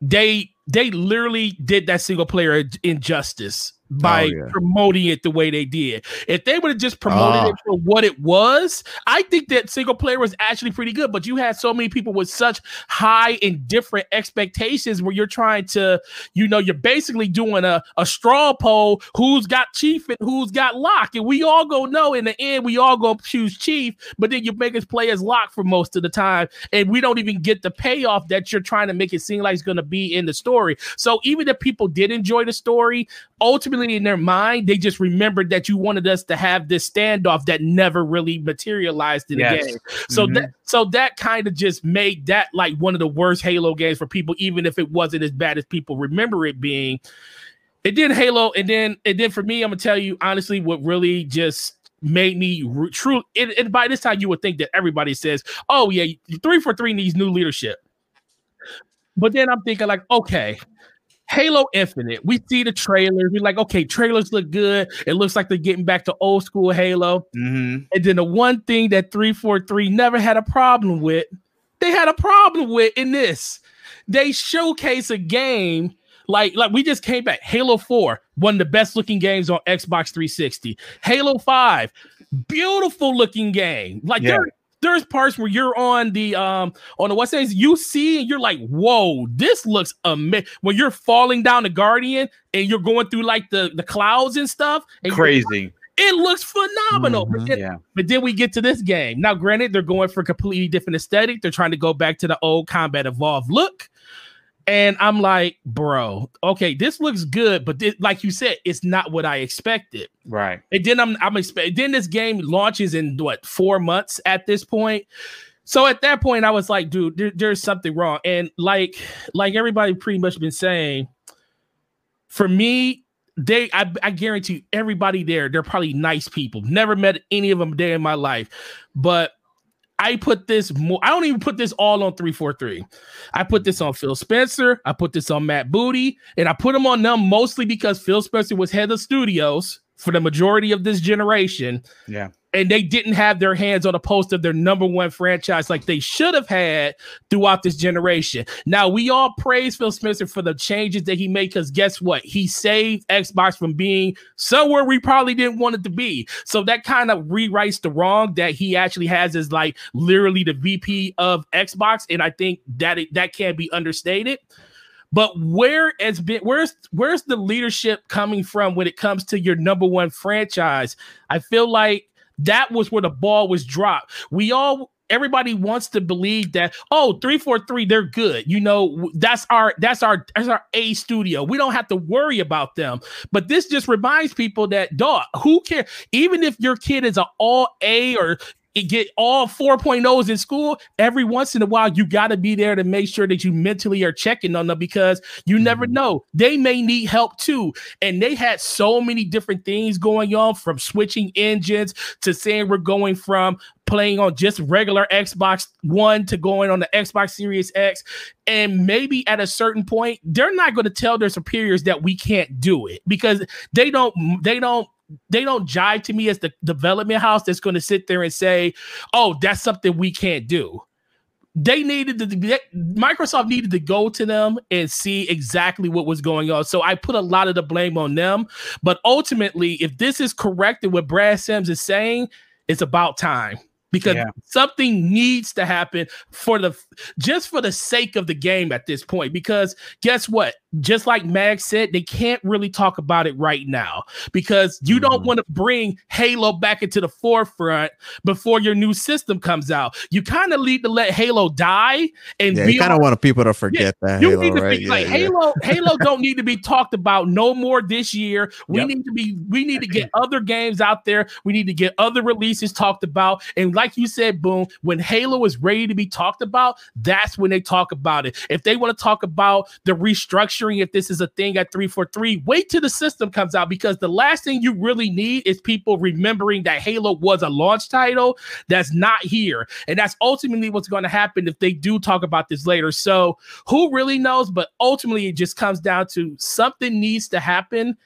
they they literally did that single player injustice by Oh, yeah. promoting it the way they did. If they would have just promoted Ah. it for what it was, I think that single player was actually pretty good. But you had so many people with such high and different expectations where you're trying to, you know, you're basically doing a, a straw poll who's got Chief and who's got Locke. And we all go no in the end, we all go choose Chief, but then you make us play as Locke for most of the time. And we don't even get the payoff that you're trying to make it seem like it's going to be in the story. So even if people did enjoy the story, ultimately in their mind, they just remembered that you wanted us to have this standoff that never really materialized in Yes. the game. So Mhm. that so that kind of just made that like one of the worst Halo games for people, even if it wasn't as bad as people remember it being. It did Halo, and then and then for me, I'm gonna tell you honestly, what really just made me re- true. And, and by this time, you would think that everybody says, "Oh yeah, three four three needs new leadership." But then I'm thinking like, okay, Halo Infinite. We see the trailers. We're like, okay, trailers look good. It looks like they're getting back to old school Halo. Mhm. And then the one thing that 343 never had a problem with, they had a problem with in this. They showcase a game like like we just came back. Halo 4, one of the best looking games on Xbox 360. Halo 5, beautiful looking game. Like Yeah. there, there's parts where you're on the um on the what says you see and you're like, whoa, this looks amazing. When you're falling down the Guardian and you're going through like the the clouds and stuff, and you're- Crazy. it looks phenomenal. But Mhm. then- Yeah. but then we get to this game. Now, granted, they're going for a completely different aesthetic. They're trying to go back to the old combat evolved look. And I'm like, bro, okay, this looks good, but like you said, it's not what I expected. Right. And then I'm I'm expecting then this game launches in what four months at this point. So at that point, I was like, dude, there- there's something wrong. And like like everybody pretty much been saying, for me, they I, I guarantee everybody there, they're probably nice people. Never met any of them a day in my life, but I put this more. I don't even put this all on 343. I put this on Phil Spencer. I put this on Matt Booty, and I put them on them mostly because Phil Spencer was head of studios for the majority of this generation Yeah. And they didn't have their hands on a post of their number one franchise like they should have had throughout this generation. Now we all praise Phil Spencer for the changes that he made because guess what? He saved Xbox from being somewhere we probably didn't want it to be. So that kind of rewrites the wrong that he actually has as like literally the VP of Xbox, and I think that it, that can't be understated. But where has been where's where's the leadership coming from when it comes to your number one franchise? I feel like that was where the ball was dropped. We all everybody wants to believe that oh 343 they're good. You know that's our that's our that's our a studio. We don't have to worry about them. But this just reminds people that dog who care? Even if your kid is an all a or get all 4.0s in school every once in a while you got to be there to make sure that you mentally are checking on them because you never Mhm. know they may need help too and they had so many different things going on from switching engines to saying we're going from playing on just regular Xbox One to going on the Xbox Series X. And maybe at a certain point, they're not going to tell their superiors that we can't do it because they don't, they don't. They don't jive to me as the development house that's going to sit there and say, "Oh, that's something we can't do." They needed to. Microsoft needed to go to them and see exactly what was going on. So I put a lot of the blame on them. But ultimately, if this is corrected, what Brad Sams is saying, it's about time because Yeah. something needs to happen for the just for the sake of the game at this point because guess what just like mag said they can't really talk about it right now because you don't Mhm. want to bring halo back into the forefront before your new system comes out you kind of need to let halo die and Yeah, you kind of want people to forget that you Halo, need to right? be like Yeah, yeah. Halo. Halo don't need to be talked about no more this year. We Yep. need to be. We need to get other games out there. We need to get other releases talked about. And like you said, boom, when Halo is ready to be talked about, that's when they talk about it. If they want to talk about the restructuring, if this is a thing at three four three, wait till the system comes out because the last thing you really need is people remembering that Halo was a launch title that's not here, and that's ultimately what's going to happen if they do talk about this later. So who really knows? But ultimately, it just comes down to something needs to happen.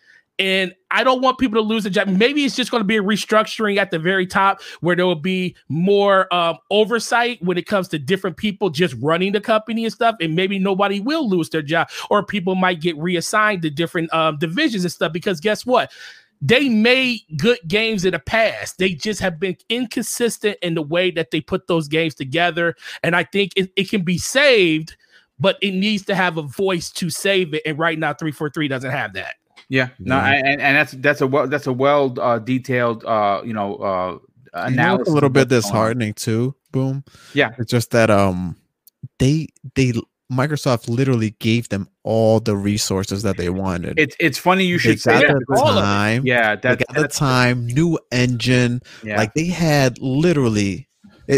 And I don't want people to lose a job. Maybe it's just going to be a restructuring at the very top where there will be more um, oversight when it comes to different people just running the company and stuff. And maybe nobody will lose their job, or people might get reassigned to different um, divisions and stuff. Because guess what? They made good games in the past. They just have been inconsistent in the way that they put those games together. And I think it, it can be saved, but it needs to have a voice to save it. And right now, 343 doesn't have that. Yeah, no, Yeah. and, and that's that's a well that's a well uh, detailed uh, you know uh, You know, analysis. a little bit disheartening too. Boom. Yeah. It's just that um they they Microsoft literally gave them all the resources that they wanted. It's it's funny you they should say that. the because- all of it. time. Yeah, They that's got the time, new engine. yeah. Like they had literally,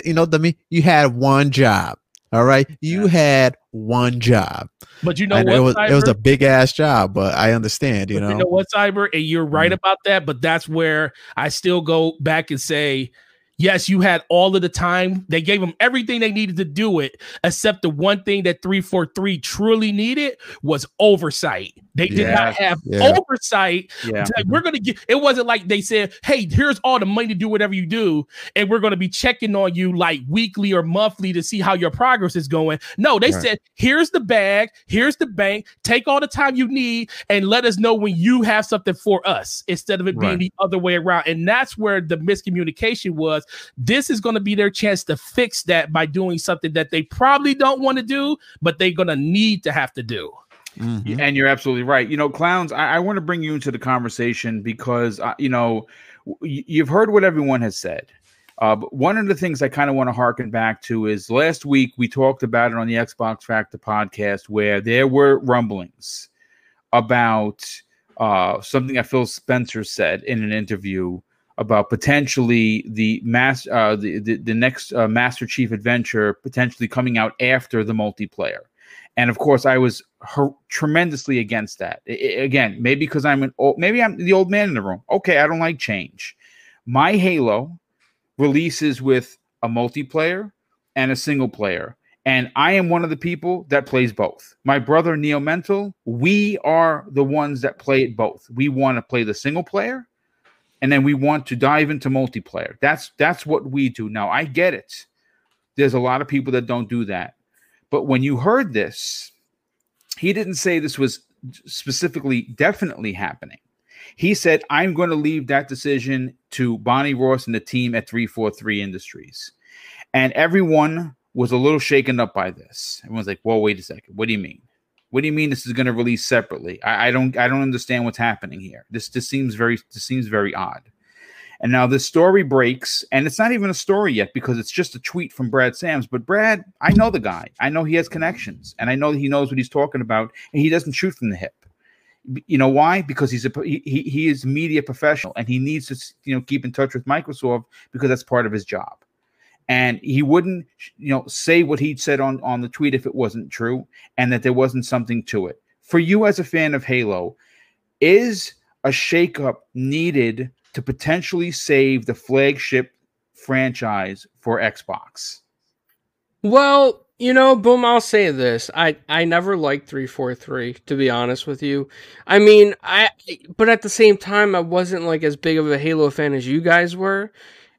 you know, the me you had one job. All right, you Yeah. had one job. But you know I what? it was it was a big ass job, but I understand. You know, you know what, Cyber? And you're right Mhm. about that. But that's where I still go back and say, yes, you had all of the time. They gave them everything they needed to do it, except the one thing that 343 truly needed was oversight. They did not have Yeah. oversight. yeah. Like, we're gonna get it wasn't like they said, Hey, here's all the money to do whatever you do, and we're gonna be checking on you like weekly or monthly to see how your progress is going. No, they Right. said, Here's the bag, here's the bank, take all the time you need, and let us know when you have something for us instead of it being Right. the other way around. And that's where the miscommunication was. This is gonna be their chance to fix that by doing something that they probably don't want to do, but they're gonna need to have to do. Mhm. And you're absolutely right. You know, clowns, I, I want to bring you into the conversation because, uh, you know, you've heard what everyone has said. Uh, but one of the things I kind of want to harken back to is last week we talked about it on the Xbox Factor podcast where there were rumblings about uh, something that Phil Spencer said in an interview about potentially the mass uh, the, the the next uh, Master Chief Adventure potentially coming out after the multiplayer. And of course, I was her- tremendously against that. I- again, maybe because I'm an old, maybe I'm the old man in the room. Okay, I don't like change. My Halo releases with a multiplayer and a single player, and I am one of the people that plays both. My brother Neo Mental, we are the ones that play it both. We want to play the single player, and then we want to dive into multiplayer. That's that's what we do. Now I get it. There's a lot of people that don't do that. But when you heard this, he didn't say this was specifically definitely happening. He said, I'm going to leave that decision to Bonnie Ross and the team at 343 Industries. And everyone was a little shaken up by this. Everyone's like, well, wait a second. What do you mean? What do you mean this is going to release separately? I, I don't I don't understand what's happening here. This this seems very this seems very odd. And now this story breaks, and it's not even a story yet because it's just a tweet from Brad Sams. But Brad, I know the guy. I know he has connections, and I know that he knows what he's talking about, and he doesn't shoot from the hip. You know why? Because he's a he, he is media professional, and he needs to you know keep in touch with Microsoft because that's part of his job. And he wouldn't you know say what he'd said on on the tweet if it wasn't true, and that there wasn't something to it. For you as a fan of Halo, is a shakeup needed to potentially save the flagship franchise for Xbox? Well, you know, boom, I'll say this. I I never liked 343 to be honest with you. I mean, I but at the same time I wasn't like as big of a Halo fan as you guys were.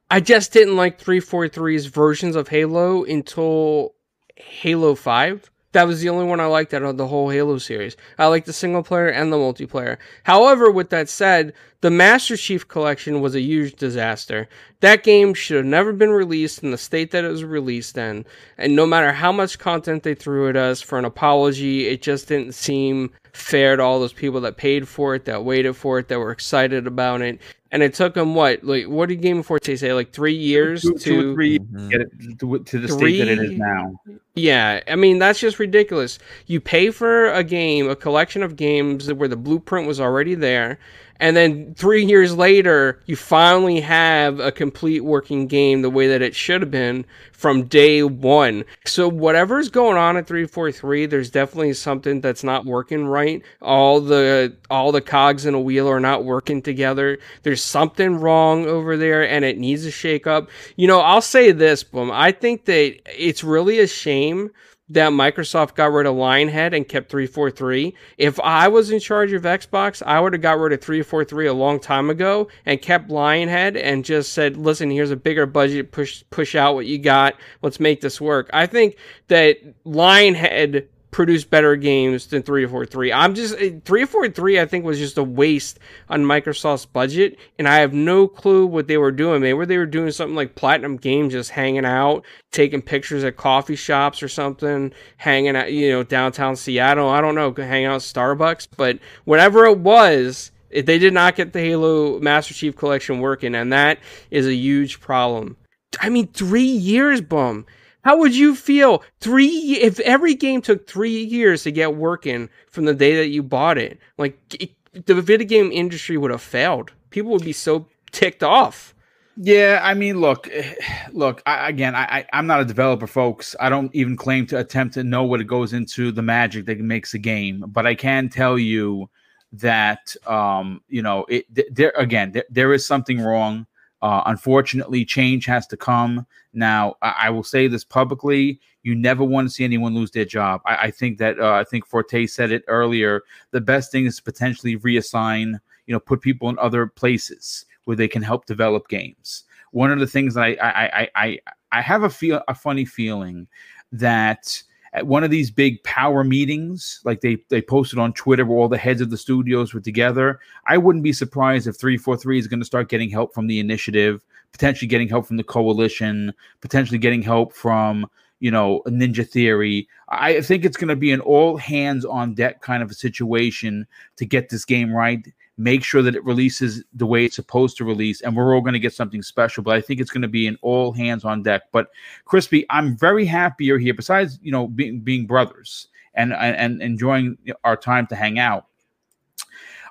I just didn't like 343's versions of Halo until Halo 5 that was the only one I liked out of the whole Halo series. I liked the single player and the multiplayer. However, with that said, the Master Chief Collection was a huge disaster. That game should have never been released in the state that it was released in. And no matter how much content they threw at us for an apology, it just didn't seem fair to all those people that paid for it, that waited for it, that were excited about it and it took them what like what did Game of Forte say like three years two, to two three mm-hmm. get it to, to the three, state that it is now. Yeah, I mean that's just ridiculous. You pay for a game, a collection of games where the blueprint was already there, and then three years later, you finally have a complete working game the way that it should have been from day one. So whatever's going on at 343, there's definitely something that's not working right. All the all the cogs in a wheel are not working together. There's something wrong over there and it needs a shake up. You know, I'll say this, Boom. I think that it's really a shame that Microsoft got rid of Lionhead and kept 343. If I was in charge of Xbox, I would have got rid of 343 a long time ago and kept Lionhead and just said, "Listen, here's a bigger budget. Push push out what you got. Let's make this work." I think that Lionhead produce better games than 343. I'm just 343 I think was just a waste on Microsoft's budget and I have no clue what they were doing. Maybe they were doing something like Platinum Games just hanging out, taking pictures at coffee shops or something, hanging out, you know, downtown Seattle. I don't know, hanging out Starbucks, but whatever it was, eh, they did not get the Halo Master Chief collection working and that is a huge problem. I mean, 3 years, bum. How would you feel three if every game took three years to get working from the day that you bought it? Like it, the video game industry would have failed. People would be so ticked off. Yeah, I mean, look, look. I, again, I, I am not a developer, folks. I don't even claim to attempt to know what it goes into the magic that makes a game. But I can tell you that, um, you know, it there again, there, there is something wrong uh, unfortunately, change has to come. Now, I, I, will say this publicly: you never want to see anyone lose their job. I, I think that uh, I think Forte said it earlier. The best thing is to potentially reassign, you know, put people in other places where they can help develop games. One of the things that I I I I, I have a feel a funny feeling that at one of these big power meetings, like they they posted on Twitter where all the heads of the studios were together. I wouldn't be surprised if 343 is going to start getting help from the initiative, potentially getting help from the coalition, potentially getting help from you know Ninja Theory. I think it's going to be an all hands on deck kind of a situation to get this game right make sure that it releases the way it's supposed to release, and we're all going to get something special. But I think it's going to be an all hands on deck. But Crispy, I'm very happy you're here. Besides, you know, being being brothers and and enjoying our time to hang out.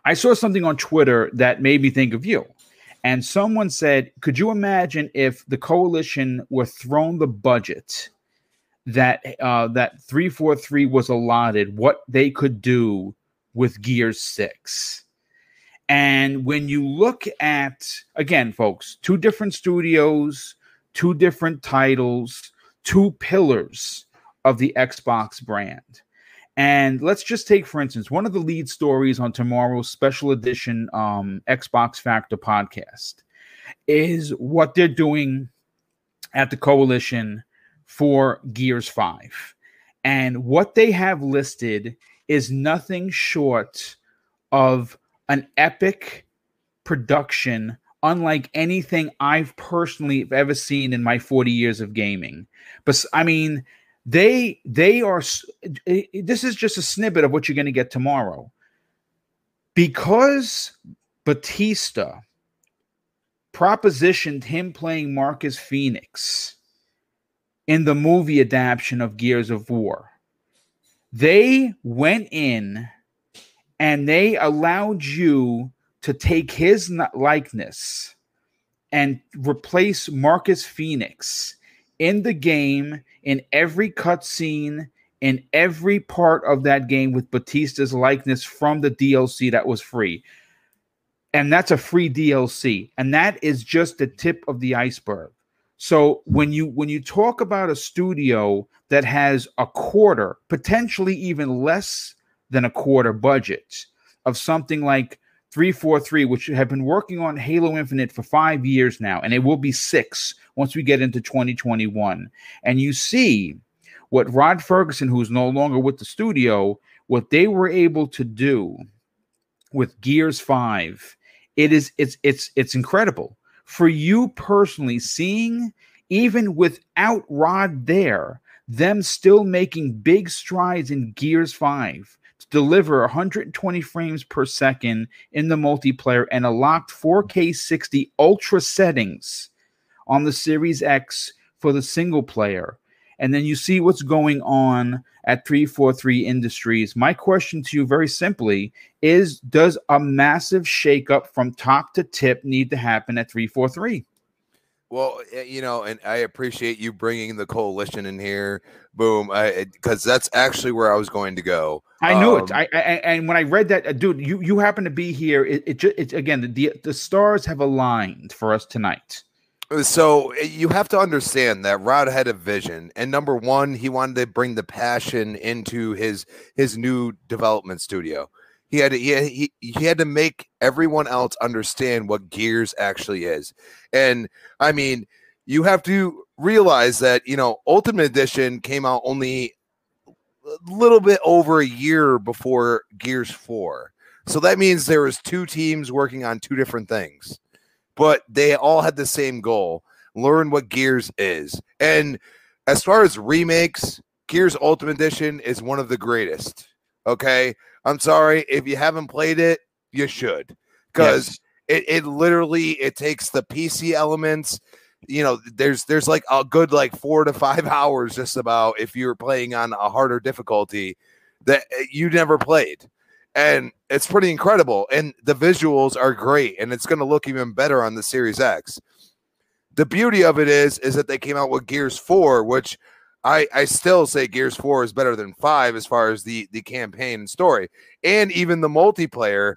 I saw something on Twitter that made me think of you. And someone said, Could you imagine if the coalition were thrown the budget that uh, that 343 was allotted, what they could do with Gear 6? And when you look at, again, folks, two different studios, two different titles, two pillars of the Xbox brand. And let's just take, for instance, one of the lead stories on tomorrow's special edition um, Xbox Factor podcast is what they're doing at the coalition for Gears 5. And what they have listed is nothing short of an epic production unlike anything I've personally ever seen in my 40 years of gaming. But I mean, they they are this is just a snippet of what you're going to get tomorrow. Because Batista propositioned him playing Marcus Phoenix in the movie adaptation of Gears of War. They went in and they allowed you to take his likeness and replace Marcus Phoenix in the game in every cutscene in every part of that game with Batista's likeness from the DLC that was free. And that's a free DLC. And that is just the tip of the iceberg. So when you when you talk about a studio that has a quarter, potentially even less than a quarter budget of something like 343, which have been working on Halo Infinite for five years now, and it will be six once we get into 2021. And you see what Rod Ferguson, who's no longer with the studio, what they were able to do with Gears 5, it is it's it's it's incredible. For you personally, seeing even without Rod there, them still making big strides in Gears 5 to deliver 120 frames per second in the multiplayer and a locked 4K 60 ultra settings on the Series X for the single player. And then you see what's going on at 343 Industries. My question to you, very simply, is Does a massive shakeup from top to tip need to happen at 343? Well, eh, you know, and I appreciate you bringing the coalition in here. Boom, because that's actually where I was going to go. I knew Um, it. I, I and when I read that, uh, dude, you you happen to be here. It it, ju- it again the the stars have aligned for us tonight. So eh, you have to understand that Rod had a vision, and number one, he wanted to bring the passion into his his new development studio. He had to, he, he he had to make everyone else understand what Gears actually is, and I mean, you have to realize that you know Ultimate Edition came out only a little bit over a year before Gears Four, so that means there was two teams working on two different things but they all had the same goal learn what Gears is. And as far as remakes, Gears Ultimate Edition is one of the greatest. Okay. I'm sorry. If you haven't played it, you should. Because Yes. it, it literally it takes the PC elements. You know, there's there's like a good like four to five hours just about if you're playing on a harder difficulty that uh, you never played and it's pretty incredible and the visuals are great and it's going to look even better on the series x the beauty of it is is that they came out with gears 4 which i i still say gears 4 is better than 5 as far as the the campaign and story and even the multiplayer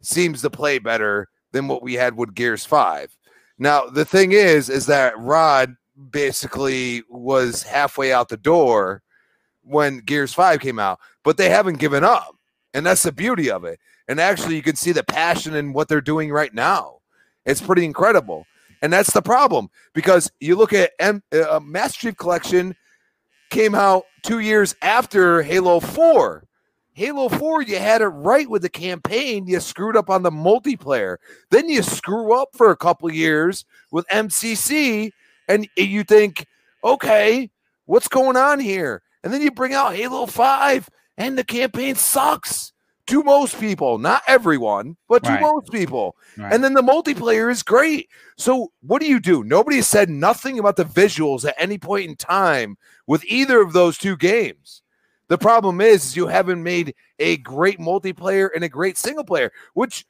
seems to play better than what we had with gears 5 now the thing is is that rod basically was halfway out the door when gears 5 came out but they haven't given up and that's the beauty of it. And actually, you can see the passion in what they're doing right now. It's pretty incredible. And that's the problem because you look at M- uh, Master Chief Collection came out two years after Halo 4. Halo 4, you had it right with the campaign. You screwed up on the multiplayer. Then you screw up for a couple years with MCC, and you think, okay, what's going on here? And then you bring out Halo 5, and the campaign sucks to most people, not everyone, but to Right. most people. Right. And then the multiplayer is great. So what do you do? Nobody said nothing about the visuals at any point in time with either of those two games. The problem is, is you haven't made a great multiplayer and a great single player, which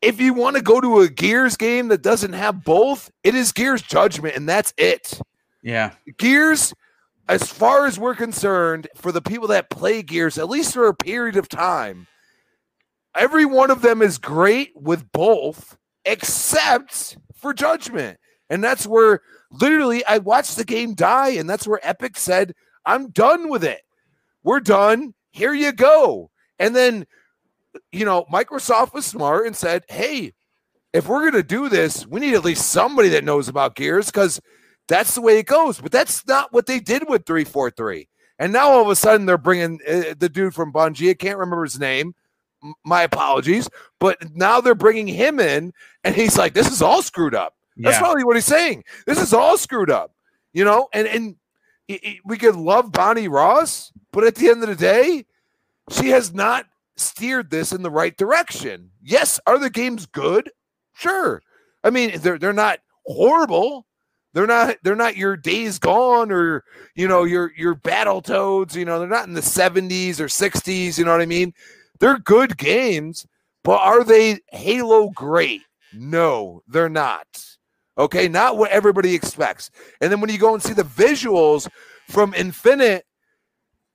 if you want to go to a Gears game that doesn't have both, it is Gears Judgment, and that's it. yeah, Gears, as far as we're concerned, for the people that play Gears, at least for a period of time, every one of them is great with both, except for Judgment. And that's where literally I watched the game die, and that's where Epic said, I'm done with it. We're done. Here you go. And then, you know, Microsoft was smart and said, hey, if we're going to do this, we need at least somebody that knows about Gears because that's the way it goes. But that's not what they did with 343. And now all of a sudden they're bringing uh, the dude from Bungie. I can't remember his name. M- My apologies. But now they're bringing him in and he's like, this is all screwed up. That's probably what he's saying. This is all screwed up, you know. And and i- i- we could love Bonnie Ross, but at the end of the day, she has not steered this in the right direction. Yes, are the games good? Sure. I mean, they're they're not horrible. They're not they're not your days gone or you know your your battle toads, you know, they're not in the 70s or 60s, you know what I mean? They're good games, but are they Halo great? No, they're not. Okay, not what everybody expects. And then when you go and see the visuals from Infinite,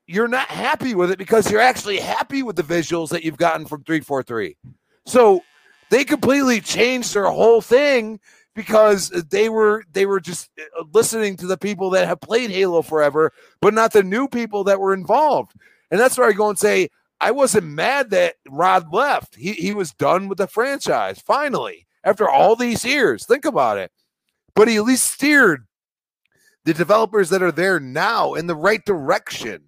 you're not happy with it because you're actually happy with the visuals that you've gotten from 343. So they completely changed their whole thing because they were they were just uh, listening to the people that have played Halo forever, but not the new people that were involved. And that's where I go and say, I wasn't mad that Rod left. He he was done with the franchise finally after all these years. Think about it. But he at least steered the developers that are there now in the right direction.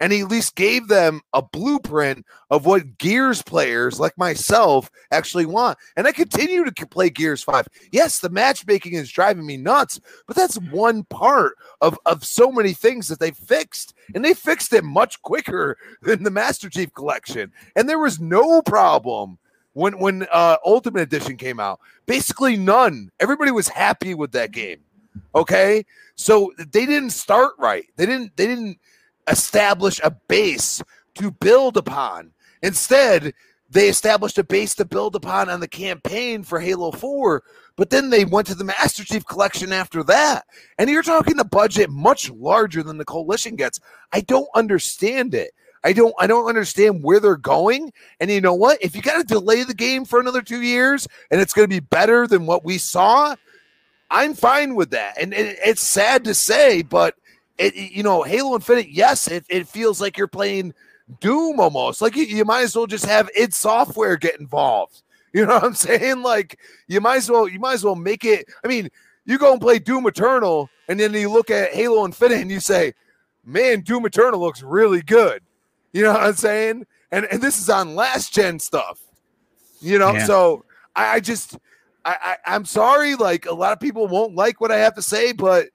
And he at least gave them a blueprint of what Gears players like myself actually want. And I continue to play Gears 5. Yes, the matchmaking is driving me nuts, but that's one part of, of so many things that they fixed. And they fixed it much quicker than the Master Chief Collection. And there was no problem when when uh, Ultimate Edition came out. Basically, none. Everybody was happy with that game. Okay, so they didn't start right. They didn't. They didn't establish a base to build upon. Instead, they established a base to build upon on the campaign for Halo 4, but then they went to the Master Chief collection after that. And you're talking a budget much larger than the coalition gets. I don't understand it. I don't I don't understand where they're going. And you know what? If you got to delay the game for another 2 years and it's going to be better than what we saw, I'm fine with that. And, and it's sad to say, but it, you know, Halo Infinite, yes, it, it feels like you're playing Doom almost. Like you, you might as well just have id Software get involved. You know what I'm saying? Like you might as well you might as well make it. I mean, you go and play Doom Eternal, and then you look at Halo Infinite and you say, Man, Doom Eternal looks really good. You know what I'm saying? And and this is on last gen stuff. You know, yeah. so I, I just I, I I'm sorry, like a lot of people won't like what I have to say, but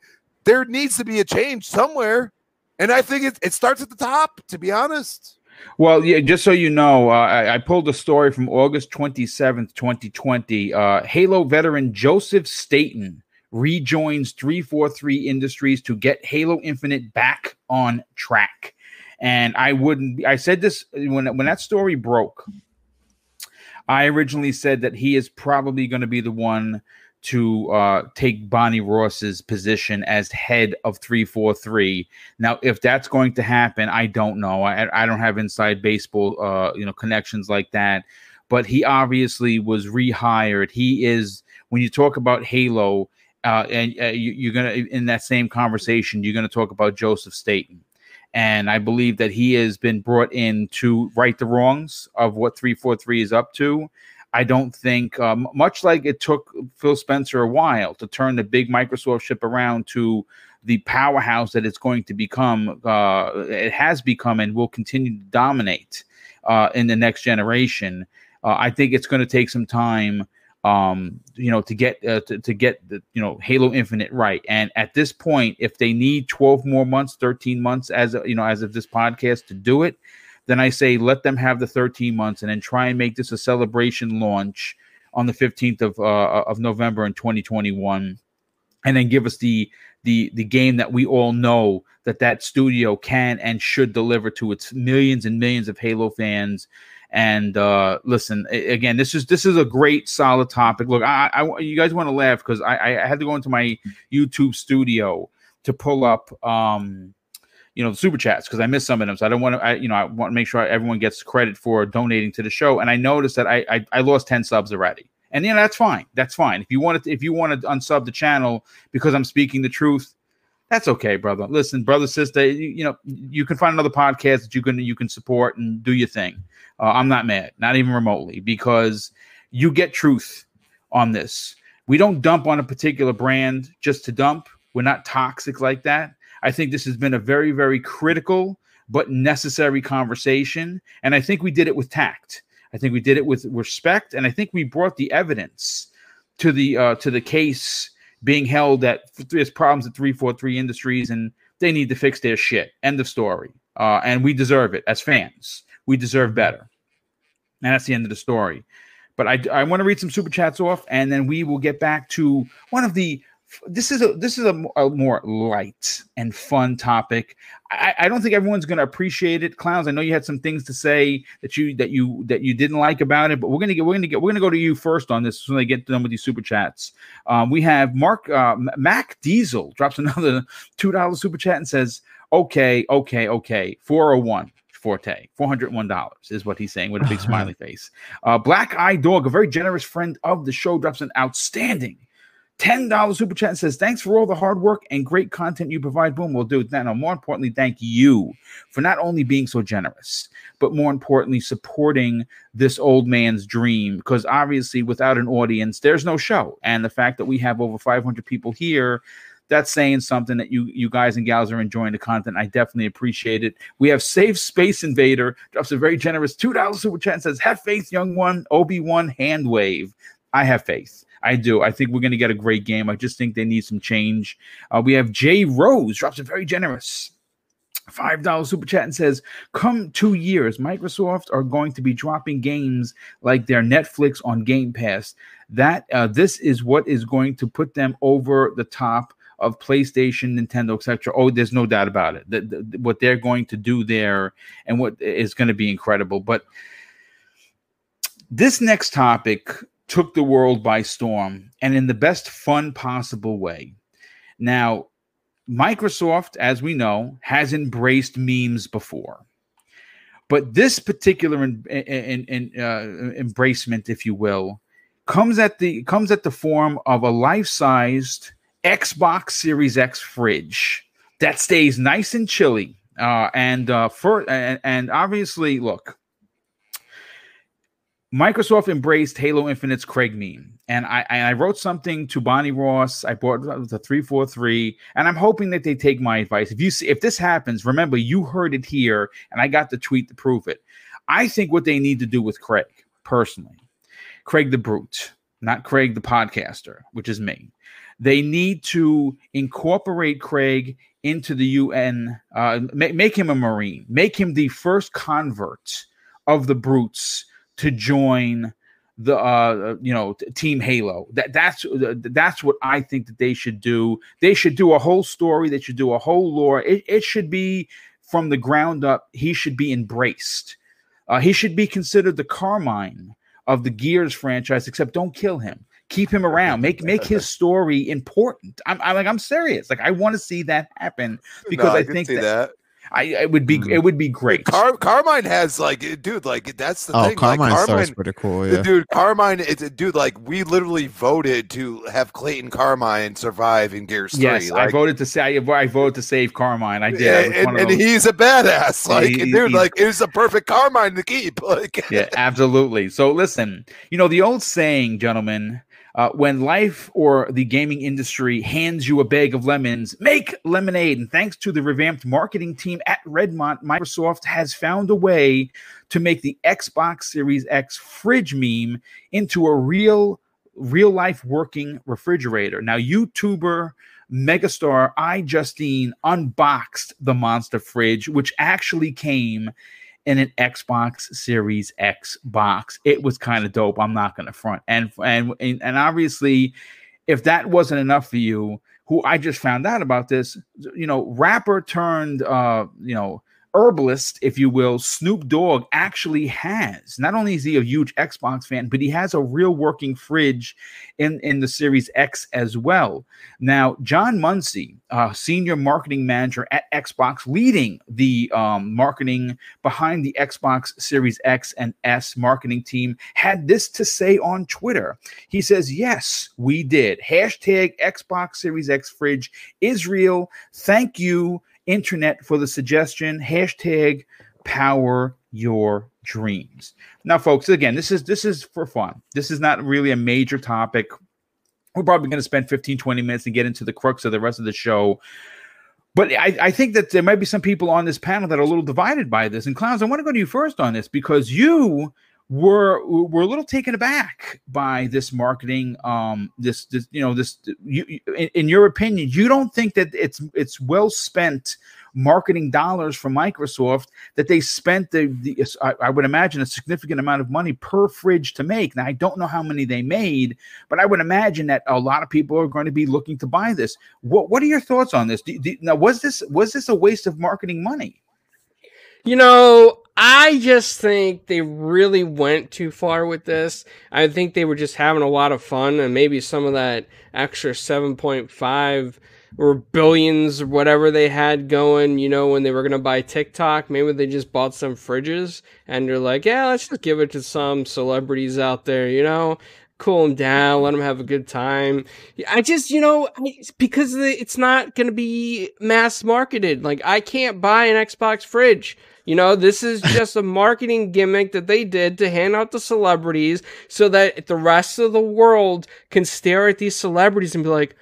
there needs to be a change somewhere. And I think it, it starts at the top, to be honest. Well, yeah, just so you know, uh, I, I, pulled a story from August 27th, 2020. Uh, Halo veteran Joseph Staten rejoins 343 Industries to get Halo Infinite back on track. And I wouldn't. I said this when when that story broke. I originally said that he is probably going to be the one to uh, take Bonnie Ross's position as head of 343. Now, if that's going to happen, I don't know. I, I don't have inside baseball, uh, you know, connections like that. But he obviously was rehired. He is when you talk about Halo, uh, and uh, you, are gonna in that same conversation, you're gonna talk about Joseph Staten and I believe that he has been brought in to right the wrongs of what 343 is up to. I don't think, um, much like it took Phil Spencer a while to turn the big Microsoft ship around to the powerhouse that it's going to become, uh, it has become and will continue to dominate uh, in the next generation. Uh, I think it's going to take some time um you know to get uh, to, to get the you know halo infinite right and at this point if they need 12 more months 13 months as you know as of this podcast to do it then i say let them have the 13 months and then try and make this a celebration launch on the 15th of uh, of november in 2021 and then give us the the the game that we all know that that studio can and should deliver to its millions and millions of halo fans and uh, listen, again, this is this is a great solid topic. Look, I, I you guys want to laugh because I, I had to go into my YouTube studio to pull up um, you know the super chats because I missed some of them. So I don't want to, you know, I want to make sure everyone gets credit for donating to the show. And I noticed that I I, I lost ten subs already, and you know that's fine. That's fine. If you want to, if you want to unsub the channel because I'm speaking the truth, that's okay, brother. Listen, brother, sister, you, you, know, you can find another podcast that you can you can support and do your thing. Uh, I'm not mad, not even remotely, because you get truth on this. We don't dump on a particular brand just to dump. We're not toxic like that. I think this has been a very, very critical but necessary conversation, and I think we did it with tact. I think we did it with respect, and I think we brought the evidence to the uh, to the case being held that there's problems at 343 Industries and they need to fix their shit. End of story. Uh, and we deserve it as fans. We deserve better. And that's the end of the story. But I, I want to read some super chats off, and then we will get back to one of the. This is a this is a, a more light and fun topic. I, I don't think everyone's going to appreciate it, clowns. I know you had some things to say that you that you that you didn't like about it, but we're gonna get we're gonna get we're gonna go to you first on this when they get done with these super chats. Um, we have Mark uh, Mac Diesel drops another two dollar super chat and says, "Okay, okay, okay, four hundred one. Forte, four hundred one dollars is what he's saying with a big smiley face. Uh, Black Eye Dog, a very generous friend of the show, drops an outstanding ten dollars super chat says, "Thanks for all the hard work and great content you provide." Boom, we'll do that. Now, more importantly, thank you for not only being so generous, but more importantly, supporting this old man's dream. Because obviously, without an audience, there's no show. And the fact that we have over 500 people here that's saying something that you you guys and gals are enjoying the content. I definitely appreciate it. We have Safe Space Invader drops a very generous two dollars super chat and says, "Have faith, young one." Obi Wan hand wave. I have faith. I do. I think we're going to get a great game. I just think they need some change. Uh, we have Jay Rose drops a very generous five dollar super chat and says, "Come two years, Microsoft are going to be dropping games like their Netflix on Game Pass. That uh, this is what is going to put them over the top." Of PlayStation, Nintendo, etc. Oh, there's no doubt about it. That that- what they're going to do there and what is going to be incredible. But this next topic took the world by storm and in the best fun possible way. Now, Microsoft, as we know, has embraced memes before. But this particular in, in, in, uh, embracement, if you will, comes at the comes at the form of a life-sized Xbox Series X fridge that stays nice and chilly. Uh, and uh, for and, and obviously, look, Microsoft embraced Halo Infinite's Craig meme, and I I wrote something to Bonnie Ross. I bought the three four three, and I'm hoping that they take my advice. If you see if this happens, remember you heard it here, and I got the tweet to prove it. I think what they need to do with Craig personally, Craig the Brute, not Craig the podcaster, which is me. They need to incorporate Craig into the UN, uh, make him a Marine, make him the first convert of the Brutes to join the uh you know team halo. That that's that's what i think that they should do. They should do a whole story. They should do a whole lore. It, it should be from the ground up he should be embraced. Uh, he should be considered the carmine of the gears franchise except don't kill him. Keep him around. Make make his story important. I'm, I'm like i'm serious. Like i want to see that happen because No, i, can think that, that. I, it would be Mm. it would be great Car- Carmine has like, dude, like that's the Oh, thing. Carmine star's Carmine, pretty cool. Yeah. dude, Carmine, it's a dude. Like we literally voted to have Clayton Carmine survive in Gears yes Three. i voted to say i voted to save carmine i did I yeah, and, and he's a badass. Yeah, Like, he- dude, he's- like it was a perfect Carmine to keep. Like, yeah, absolutely. So listen, you know the old saying, gentlemen, uh, when life or the gaming industry hands you a bag of lemons, make lemonade. And thanks to the revamped marketing team at Redmond, Microsoft has found a way to make the Xbox Series X fridge meme into a real, real life working refrigerator. Now, YouTuber megastar iJustine unboxed the monster fridge, which actually came in an Xbox Series X box. It was kind of dope. I'm not going to front. And, and and and obviously, if that wasn't enough for you, who I just found out about this, you know, rapper turned, uh, you know, herbalist, if you will, Snoop Dogg actually has. Not only is he a huge Xbox fan, but he has a real working fridge in in the Series X as well. Now, John Muncie, uh, senior marketing manager at Xbox, leading the um, marketing behind the Xbox Series X and S marketing team, had this to say on Twitter. He says, Yes, we did. Hashtag Xbox Series X fridge is real. Thank you, internet, for the suggestion. Hashtag power your dreams. Now, folks, again, this is this is for fun. This is not really a major topic. We're probably going to spend 15, 20 minutes and get into the crux of the rest of the show. But I, I think that there might be some people on this panel that are a little divided by this. And Clowns, I want to go to you first on this because you were were a little taken aback by this marketing. Um, this, this you know, this. You, in, in your opinion, you don't think that it's it's well spent marketing dollars from Microsoft that they spent the, the I, I would imagine a significant amount of money per fridge to make. Now I don't know how many they made, but I would imagine that a lot of people are going to be looking to buy this. What What are your thoughts on this? Do, do, now was this was this a waste of marketing money? You know, I just think they really went too far with this. I think they were just having a lot of fun, and maybe some of that extra 7.5 or billions or whatever they had going, you know, when they were going to buy TikTok, maybe they just bought some fridges and they're like, yeah, let's just give it to some celebrities out there, you know? Cool them down, let them have a good time. I just, you know, because it's not going to be mass marketed. Like, I can't buy an Xbox fridge. You know, this is just a marketing gimmick that they did to hand out to celebrities so that the rest of the world can stare at these celebrities and be like,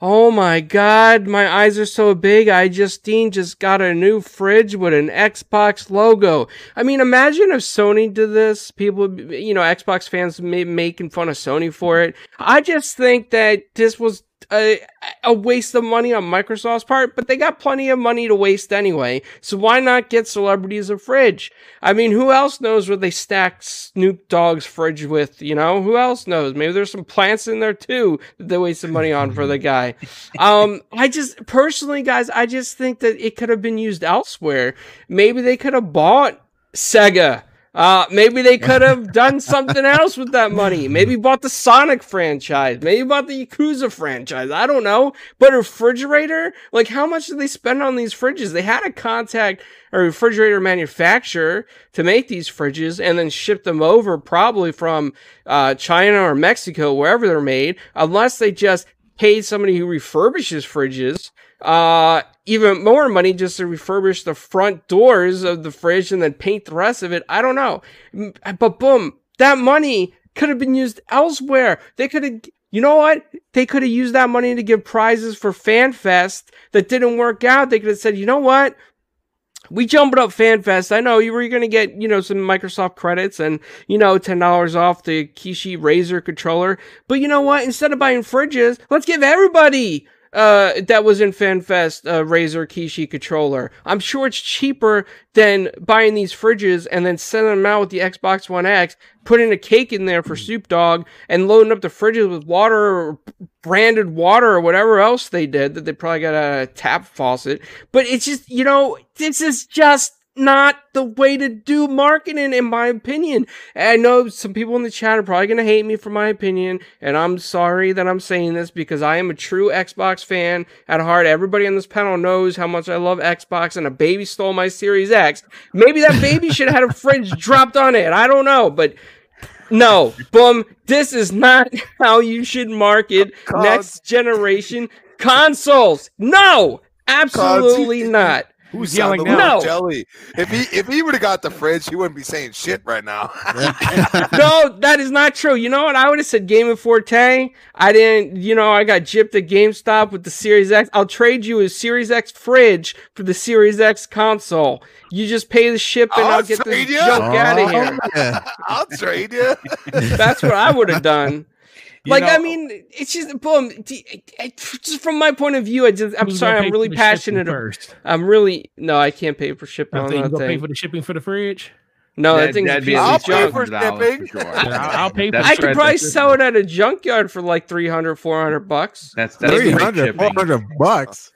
Oh my god, my eyes are so big. iJustine just got a new fridge with an Xbox logo. I mean, imagine if Sony did this. People, you know, Xbox fans making fun of Sony for it. I just think that this was a, a waste of money on Microsoft's part, but they got plenty of money to waste anyway. So why not get celebrities a fridge? I mean, who else knows what they stack Snoop Dogg's fridge with? You know, who else knows? Maybe there's some plants in there too that they waste wasted money on for the guy. Um, I just personally, guys, I just think that it could have been used elsewhere. Maybe they could have bought Sega. Uh, maybe they could have done something else with that money. Maybe bought the Sonic franchise. Maybe bought the Yakuza franchise. I don't know. But a refrigerator? Like, how much did they spend on these fridges? They had to contact a refrigerator manufacturer to make these fridges and then ship them over probably from, uh, China or Mexico, wherever they're made, unless they just paid somebody who refurbishes fridges uh even more money just to refurbish the front doors of the fridge and then paint the rest of it i don't know but boom that money could have been used elsewhere they could have you know what they could have used that money to give prizes for fanfest that didn't work out they could have said you know what we jumped up FanFest. I know you were going to get, you know, some Microsoft credits and, you know, $10 off the Kishi Razer controller. But you know what? Instead of buying fridges, let's give everybody uh, that was in FanFest uh, Razer Kishi controller. I'm sure it's cheaper than buying these fridges and then sending them out with the Xbox One X, putting a cake in there for Soup Dog, and loading up the fridges with water or branded water or whatever else they did that they probably got a tap faucet. But it's just, you know, this is just not the way to do marketing, in my opinion. And I know some people in the chat are probably going to hate me for my opinion, and I'm sorry that I'm saying this because I am a true Xbox fan at heart. Everybody on this panel knows how much I love Xbox, and a baby stole my Series X. Maybe that baby should have had a fridge dropped on it. I don't know, but no, boom. This is not how you should market next generation consoles. No, absolutely not. Who's yelling now? No. Jelly. If he if he would have got the fridge, he wouldn't be saying shit right now. no, that is not true. You know what? I would have said Game of Forte. I didn't, you know, I got gypped at GameStop with the Series X. I'll trade you a Series X fridge for the Series X console. You just pay the ship and I'll I'll get the trade junk ya. out of here. Oh, yeah. I'll trade you. That's what I would have done. Like I mean, it's just boom. d- it- it- Just from my point of view, I just I'm sorry. I'm really for the shipping passionate. First, I'm really no. I can't pay for shipping I think you pay for the shipping for the fridge. No, that That- thing's that'd be I'll pay for $100 shipping. sure. I'll- I'll pay for That's I could probably that's- sell it at a junkyard for like 300, 400 bucks. That's that's great 300, shipping. 400 bucks.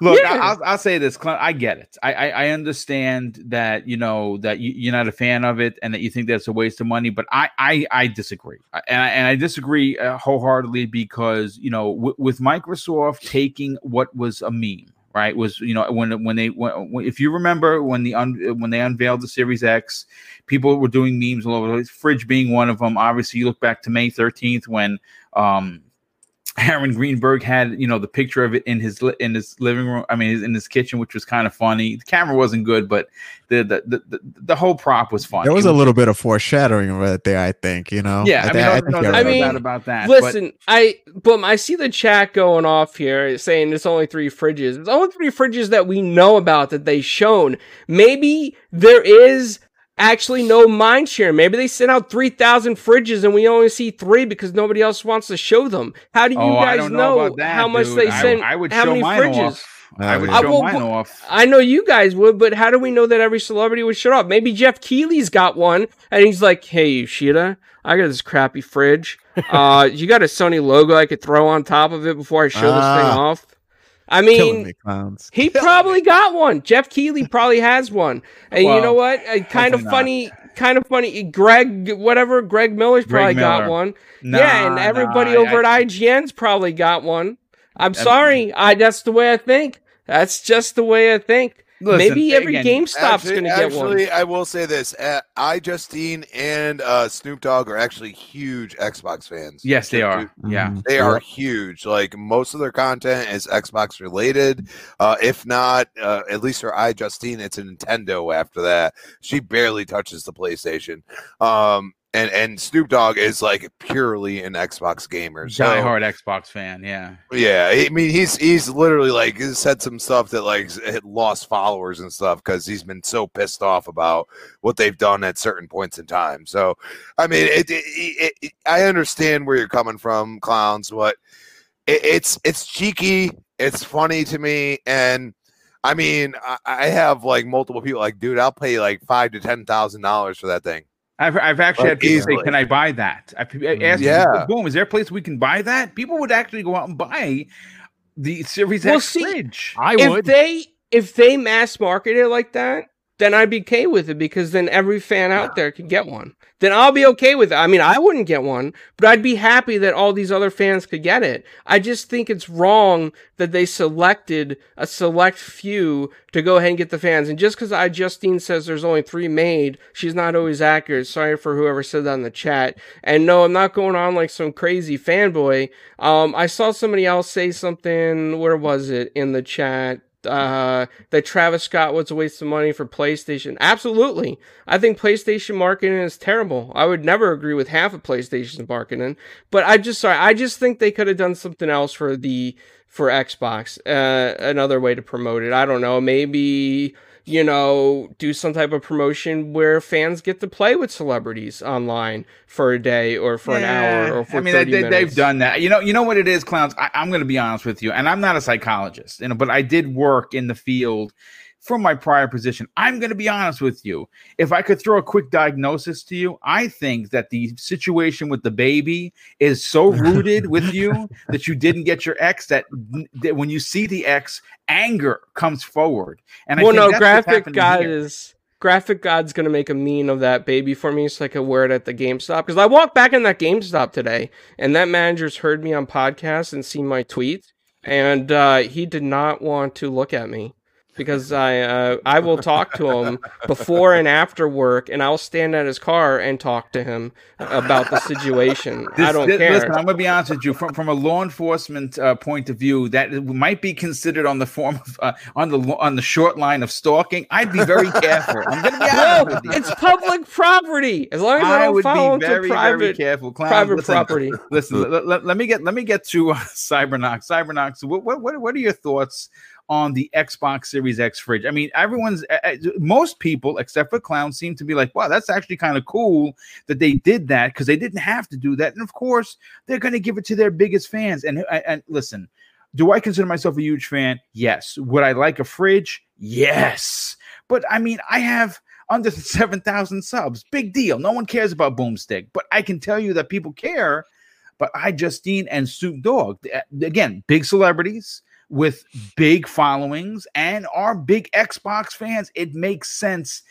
Look, Yeah. I, I'll, I'll say this, Clint. I get it. I, I I understand that you know that you, you're not a fan of it and that you think that's a waste of money. But I I, I disagree, and I, and I disagree uh, wholeheartedly because you know w- with Microsoft taking what was a meme. Right was you know when when they when, if you remember when the un, when they unveiled the Series X, people were doing memes all over the place. Fridge being one of them. Obviously, you look back to May thirteenth when um Aaron Greenberg had, you know, the picture of it in his li- in his living room. I mean, in his kitchen, which was kind of funny. The camera wasn't good, but the the the, the, the whole prop was funny. There was It a little bit of foreshadowing right there, I think, you know? yeah. I, thi- mean, no, no, you're no I right. mean, about that. but- Listen, I boom, I see the chat going off here saying it's only three fridges. It's only three fridges that we know about that they shown. Maybe there is actually no mind share. Maybe they sent out 3,000 fridges and we only see three because nobody else wants to show them. How do you Oh, guys know, know, that, how much dude. they sent? I, would how show many mine fridges? off. I would I show will- mine off. I know you guys would, but how do we know that every celebrity would show up? Maybe Geoff Keighley's got one, and he's like, "Hey, Yoshida, I got this crappy fridge. Uh, you got a Sony logo I could throw on top of it before I show this thing Ah. off." I mean, me, clowns. he probably got one. Geoff Keighley probably has one, and you know what? Uh, kind of hopefully not. funny. Kind of funny. Greg, whatever. Greg Miller's Greg probably got one. Nah, yeah, and everybody nah, over I- at IGN's probably got one. I'm I- sorry. I that's the way I think. That's just the way I think. Listen, Maybe every again, GameStop's going to get actually, one. I will say this: uh, iJustine and uh, Snoop Dogg are actually huge Xbox fans. Yes, they are. Yeah. Mhm. They are huge. Like most of their content is Xbox related. Uh, if not, uh, at least for iJustine, it's a Nintendo. After that, she barely touches the PlayStation. Um, and and Snoop Dogg is like purely an Xbox gamer. So Die hard Xbox fan. Yeah. yeah, I mean he's he's literally like said some stuff that like lost followers and stuff because he's been so pissed off about what they've done at certain points in time. So, I mean, it, it, it, I understand where you're coming from, clowns, but it, it's it's cheeky, it's funny to me, and I mean, I, I have like multiple people like, dude, I'll pay like five to ten thousand dollars for that thing. I've, I've actually Like, had people say, "Can I buy that?" I I asked, mm-hmm. Yeah. "Boom, is there a place we can buy that?" People would actually go out and buy the Series Well, X see, fridge. I if would. they if they mass market it like that, then I'd be okay with it because then every fan out there could get one. Then I'll be okay with it. I mean, I wouldn't get one, but I'd be happy that all these other fans could get it. I just think it's wrong that they selected a select few to go ahead and get the fans. And just because iJustine says there's only three made, she's not always accurate. Sorry for whoever said that in the chat. And no, I'm not going on like some crazy fanboy. Um, I saw somebody else say something. Where was it in the chat? Uh that Travis Scott was a waste of money for PlayStation. Absolutely. I think PlayStation marketing is terrible. I would never agree with half of PlayStation's marketing, but I just sorry, I just think they could have done something else for the for Xbox. Uh another way to promote it. I don't know, maybe you know, do some type of promotion where fans get to play with celebrities online for a day or for an hour or for I mean, 30 they, minutes. they've done that. You know, you know what it is, clowns. I, I'm going to be honest with you, and I'm not a psychologist, you know, but I did work in the field from my prior position. I'm going to be honest with you. If I could throw a quick diagnosis to you, I think that the situation with the baby is so rooted with you that you didn't get your ex that, that when you see the ex, anger comes forward. And I well, think no, graphic god here. is graphic god's gonna make a meme of that baby for me so I can wear it at the GameStop. Because I walked back in that GameStop today, and that manager's heard me on podcasts and seen my tweets, and uh, he did not want to look at me because I uh, I will talk to him before and after work, and I'll stand at his car and talk to him about the situation. I don't this, care. Listen, I'm gonna be honest with you. From from a law enforcement uh, point of view, that might be considered on the form of uh, on the on the short line of stalking. I'd be very careful. I'm gonna be honest no, it's public property. As long as I, I don't would follow be into very very private careful. Clown, private listen, property. Listen, let, let- let me get let me get to uh, Cybernox. Cybernox, what what what are your thoughts on the Xbox Series X fridge? I mean, everyone's most people except for Clown seem to be like, wow, that's actually kind of cool that they did that because they didn't have to do that, and of course they're going to give it to their biggest fans. And and, listen. Do I consider myself a huge fan? Yes. Would I like a fridge? Yes. But I mean, I have under 7,000 subs. Big deal. No one cares about Boomstick, but I can tell you that people care. But I, Justine, and Snoop Dogg, eh, again, big celebrities with big followings and are big Xbox fans. It makes sense.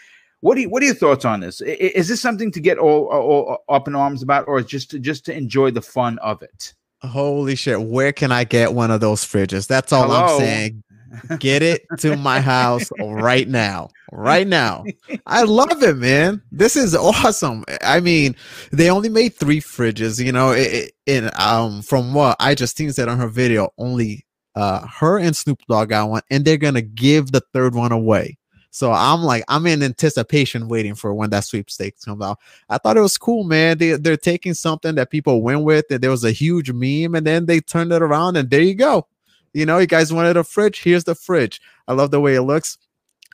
What do you, what are your thoughts on this? Is this something to get all, all up in arms about, or just to, just to enjoy the fun of it? Holy shit! Where can I get one of those fridges? That's all Hello? I'm saying. Get it to my house right now. Right now. I love it, man. This is awesome. I mean, they only made three fridges, you know, it, it- in um from what iJustine said on her video, only uh her and Snoop Dogg got one, and they're gonna give the third one away. So I'm like, I'm in anticipation waiting for when that sweepstakes comes out. I thought it was cool, man. They they're taking something that people went with, and there was a huge meme, and then they turned it around, and there you go. You know, you guys wanted a fridge. Here's the fridge. I love the way it looks.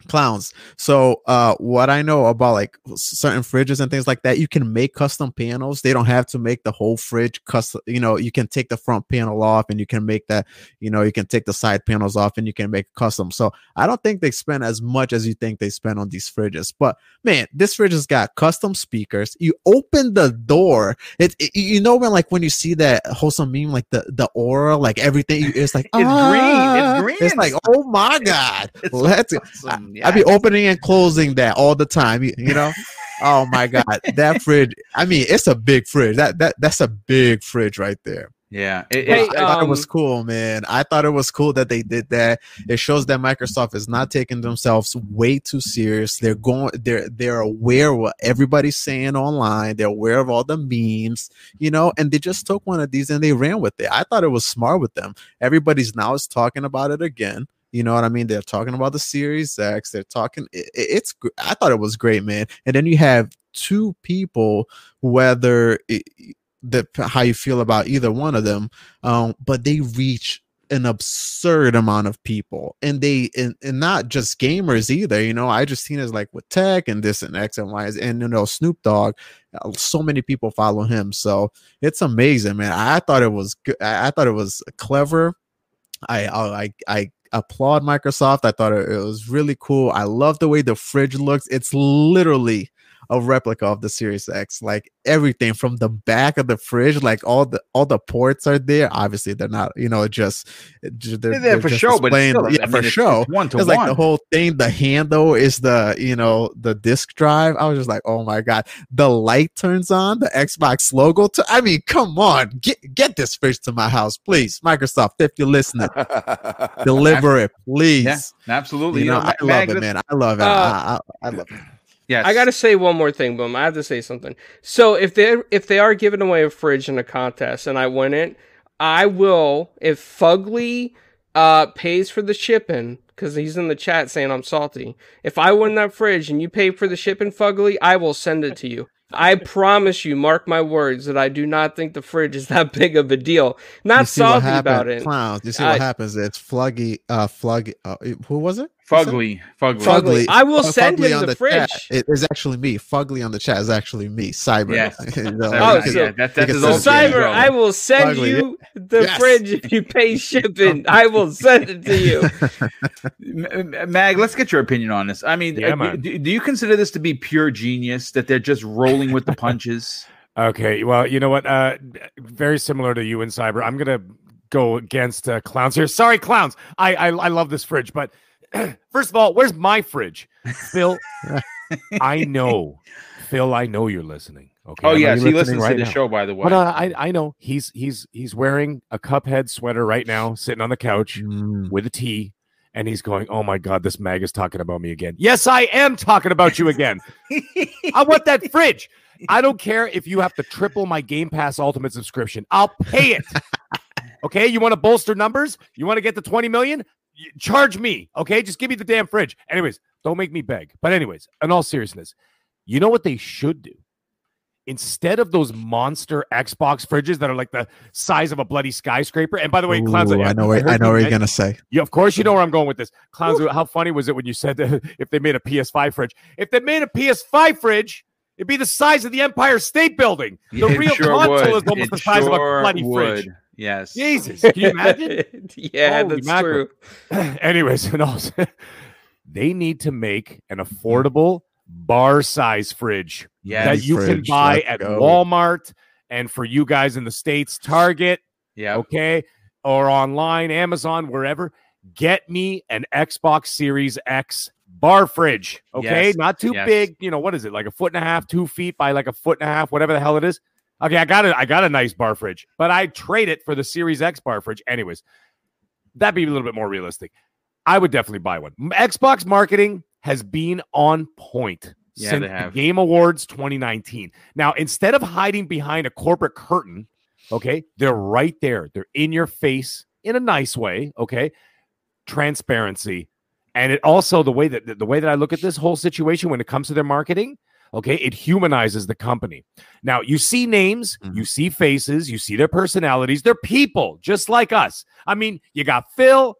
Clowns. So uh what I know about like certain fridges and things like that, you can make custom panels. They don't have to make the whole fridge custom, you know, you can take the front panel off and you can make that, you know, you can take the side panels off and you can make custom. So I don't think they spend as much as you think they spend on these fridges. But man, this fridge has got custom speakers. You open the door. It, it you know when like when you see that wholesome meme, like the the aura, like everything it's like It's "Ah." green. It's green. It's like, oh my god. It's Let's awesome. I be opening and closing that all the time. You, you know. oh my god, that fridge! I mean, it's a big fridge. That that that's a big fridge right there. Yeah. It, Hey, it's- I thought it was um, cool, man. I thought it was cool that they did that. It shows that Microsoft is not taking themselves way too serious. They're going. They're they're aware of what everybody's saying online. They're aware of all the memes, you know, and they just took one of these and they ran with it. I thought it was smart with them. Everybody's now is talking about it again. You know what I mean? They're talking about the Series X. They're talking. It, it- it's. I thought it was great, man. And then you have two people, whether the how you feel about either one of them, um, but they reach an absurd amount of people, and they and, and not just gamers either. You know, I just seen it like with tech and this and X and Y, and you know Snoop Dogg. uh, So many people follow him, so it's amazing, man. I thought it was good. I thought it was clever. I I I applaud Microsoft. I thought it, it was really cool. I love the way the fridge looks. It's literally a replica of the Series X. Like everything from the back of the fridge, like all the all the ports are there. Obviously, they're not, you know, just they're, They're there for just show, but it's still, I yeah, mean, for it's- show. it's one to It's one. like the whole thing. The handle is the you know the disk drive. I was just like, oh my god. The light turns on. The Xbox logo. To, I mean, come on, get get this fridge to my house, please. Microsoft, if you're listening, deliver it, please. yeah, absolutely. You know, I Ma- Mag, love it, man. I love it. Uh, I, I, I love it. Yes. I gotta say one more thing, Boom. I have to say something. So if they if they are giving away a fridge in a contest and I win it, I will if Fugly uh pays for the shipping because he's in the chat saying I'm salty. If I win that fridge and you pay for the shipping, Fugly, I will send it to you. I promise you, mark my words, that I do not think the fridge is that big of a deal. Not You see what salty about it. Clowns. You see I- what happens? It's Fluggy. Uh, Fluggy. Uh, who was it? You said? Fugly. Fugly. Fugly. I will send Fugly him on the chat. fridge. It is actually me. Fugly on the chat is actually me. Cyber. Yes. You know, Oh, because- so- yeah, that, that's because So Cyber. I will send Fugly, you the Yes. fridge if you pay shipping. I will send it to you. M- M- Mag, let's get your opinion on this. I mean, Yeah, uh, do, do you consider this to be pure genius that they're just rolling with the punches? Okay, well, you know what? Uh, very similar to you and Cyber. I'm gonna go against uh, clowns here. Sorry, clowns. I, I I love this fridge, but first of all, where's my fridge, Phil? I know, Phil. I know you're listening. Okay. oh I know yes, he listens right to the now. show. By the way, But uh, I I know he's he's he's wearing a Cuphead sweater right now, sitting on the couch Mm. with a tea, and he's going, "Oh my God, this mag is talking about me again." Yes, I am talking about you again. I want that fridge. I don't care if you have to triple my Game Pass Ultimate subscription. I'll pay it. Okay, you want to bolster numbers? You want to get the 20 million? Y- Charge me. Okay, just give me the damn fridge. Anyways, don't make me beg. But anyways, in all seriousness, you know what they should do? Instead of those monster Xbox fridges that are like the size of a bloody skyscraper. And by the way, clowns, I know. Where, heard I know you where you're gonna say. yeah, of course you know where I'm going with this. Clowns, how funny was it when you said that if they made a PS5 fridge? If they made a PS5 fridge, it'd be the size of the Empire State Building. The It real sure console would. is almost It the size of a bloody would. fridge. Yes. Jesus, can you imagine? yeah, Holy that's mackerel. true. Anyways, and also, they need to make an affordable bar size fridge Yes. that you can buy let's at go. Walmart and for you guys in the States, Target. Yeah. okay, or online, Amazon, wherever. Get me an Xbox Series X bar fridge, okay? Yes, Not too yes. big. You know what is it? Like a foot and a half, two feet by like a foot and a half, whatever the hell it is. Okay, I got it. I got a nice bar fridge, but I trade it for the Series X bar fridge. Anyways, that'd be a little bit more realistic. I would definitely buy one. Xbox marketing has been on point Yeah, since. Game Awards 2019. Now, instead of hiding behind a corporate curtain, okay, they're right there. They're in your face in a nice way, okay? Transparency. And it also the way that the way that I look at this whole situation when it comes to their marketing, okay, it humanizes the company. Now, you see names, Mhm. you see faces, you see their personalities. They're people just like us. I mean, you got Phil,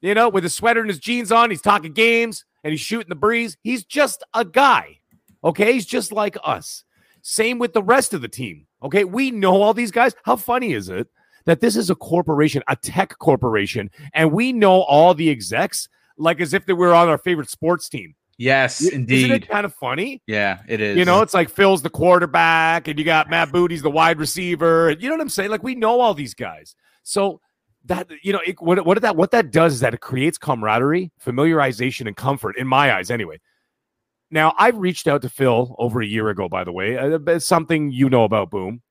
you know, with his sweater and his jeans on, he's talking games. and he's shooting the breeze. He's just a guy. Okay. He's just like us. Same with the rest of the team. Okay. We know all these guys. How funny is it that this is a corporation, a tech corporation, and we know all the execs like as if they were on our favorite sports team? Yes, indeed. Isn't it kind of funny? yeah, it is. You know, it's like Phil's the quarterback, and you got Matt Booty's the wide receiver. You know what I'm saying? Like we know all these guys. So that you know, it, what what that what that does is that it creates camaraderie, familiarization, and comfort in my eyes, anyway. Now I've reached out to Phil over a year ago, by the way. Uh, It's something you know about Boom,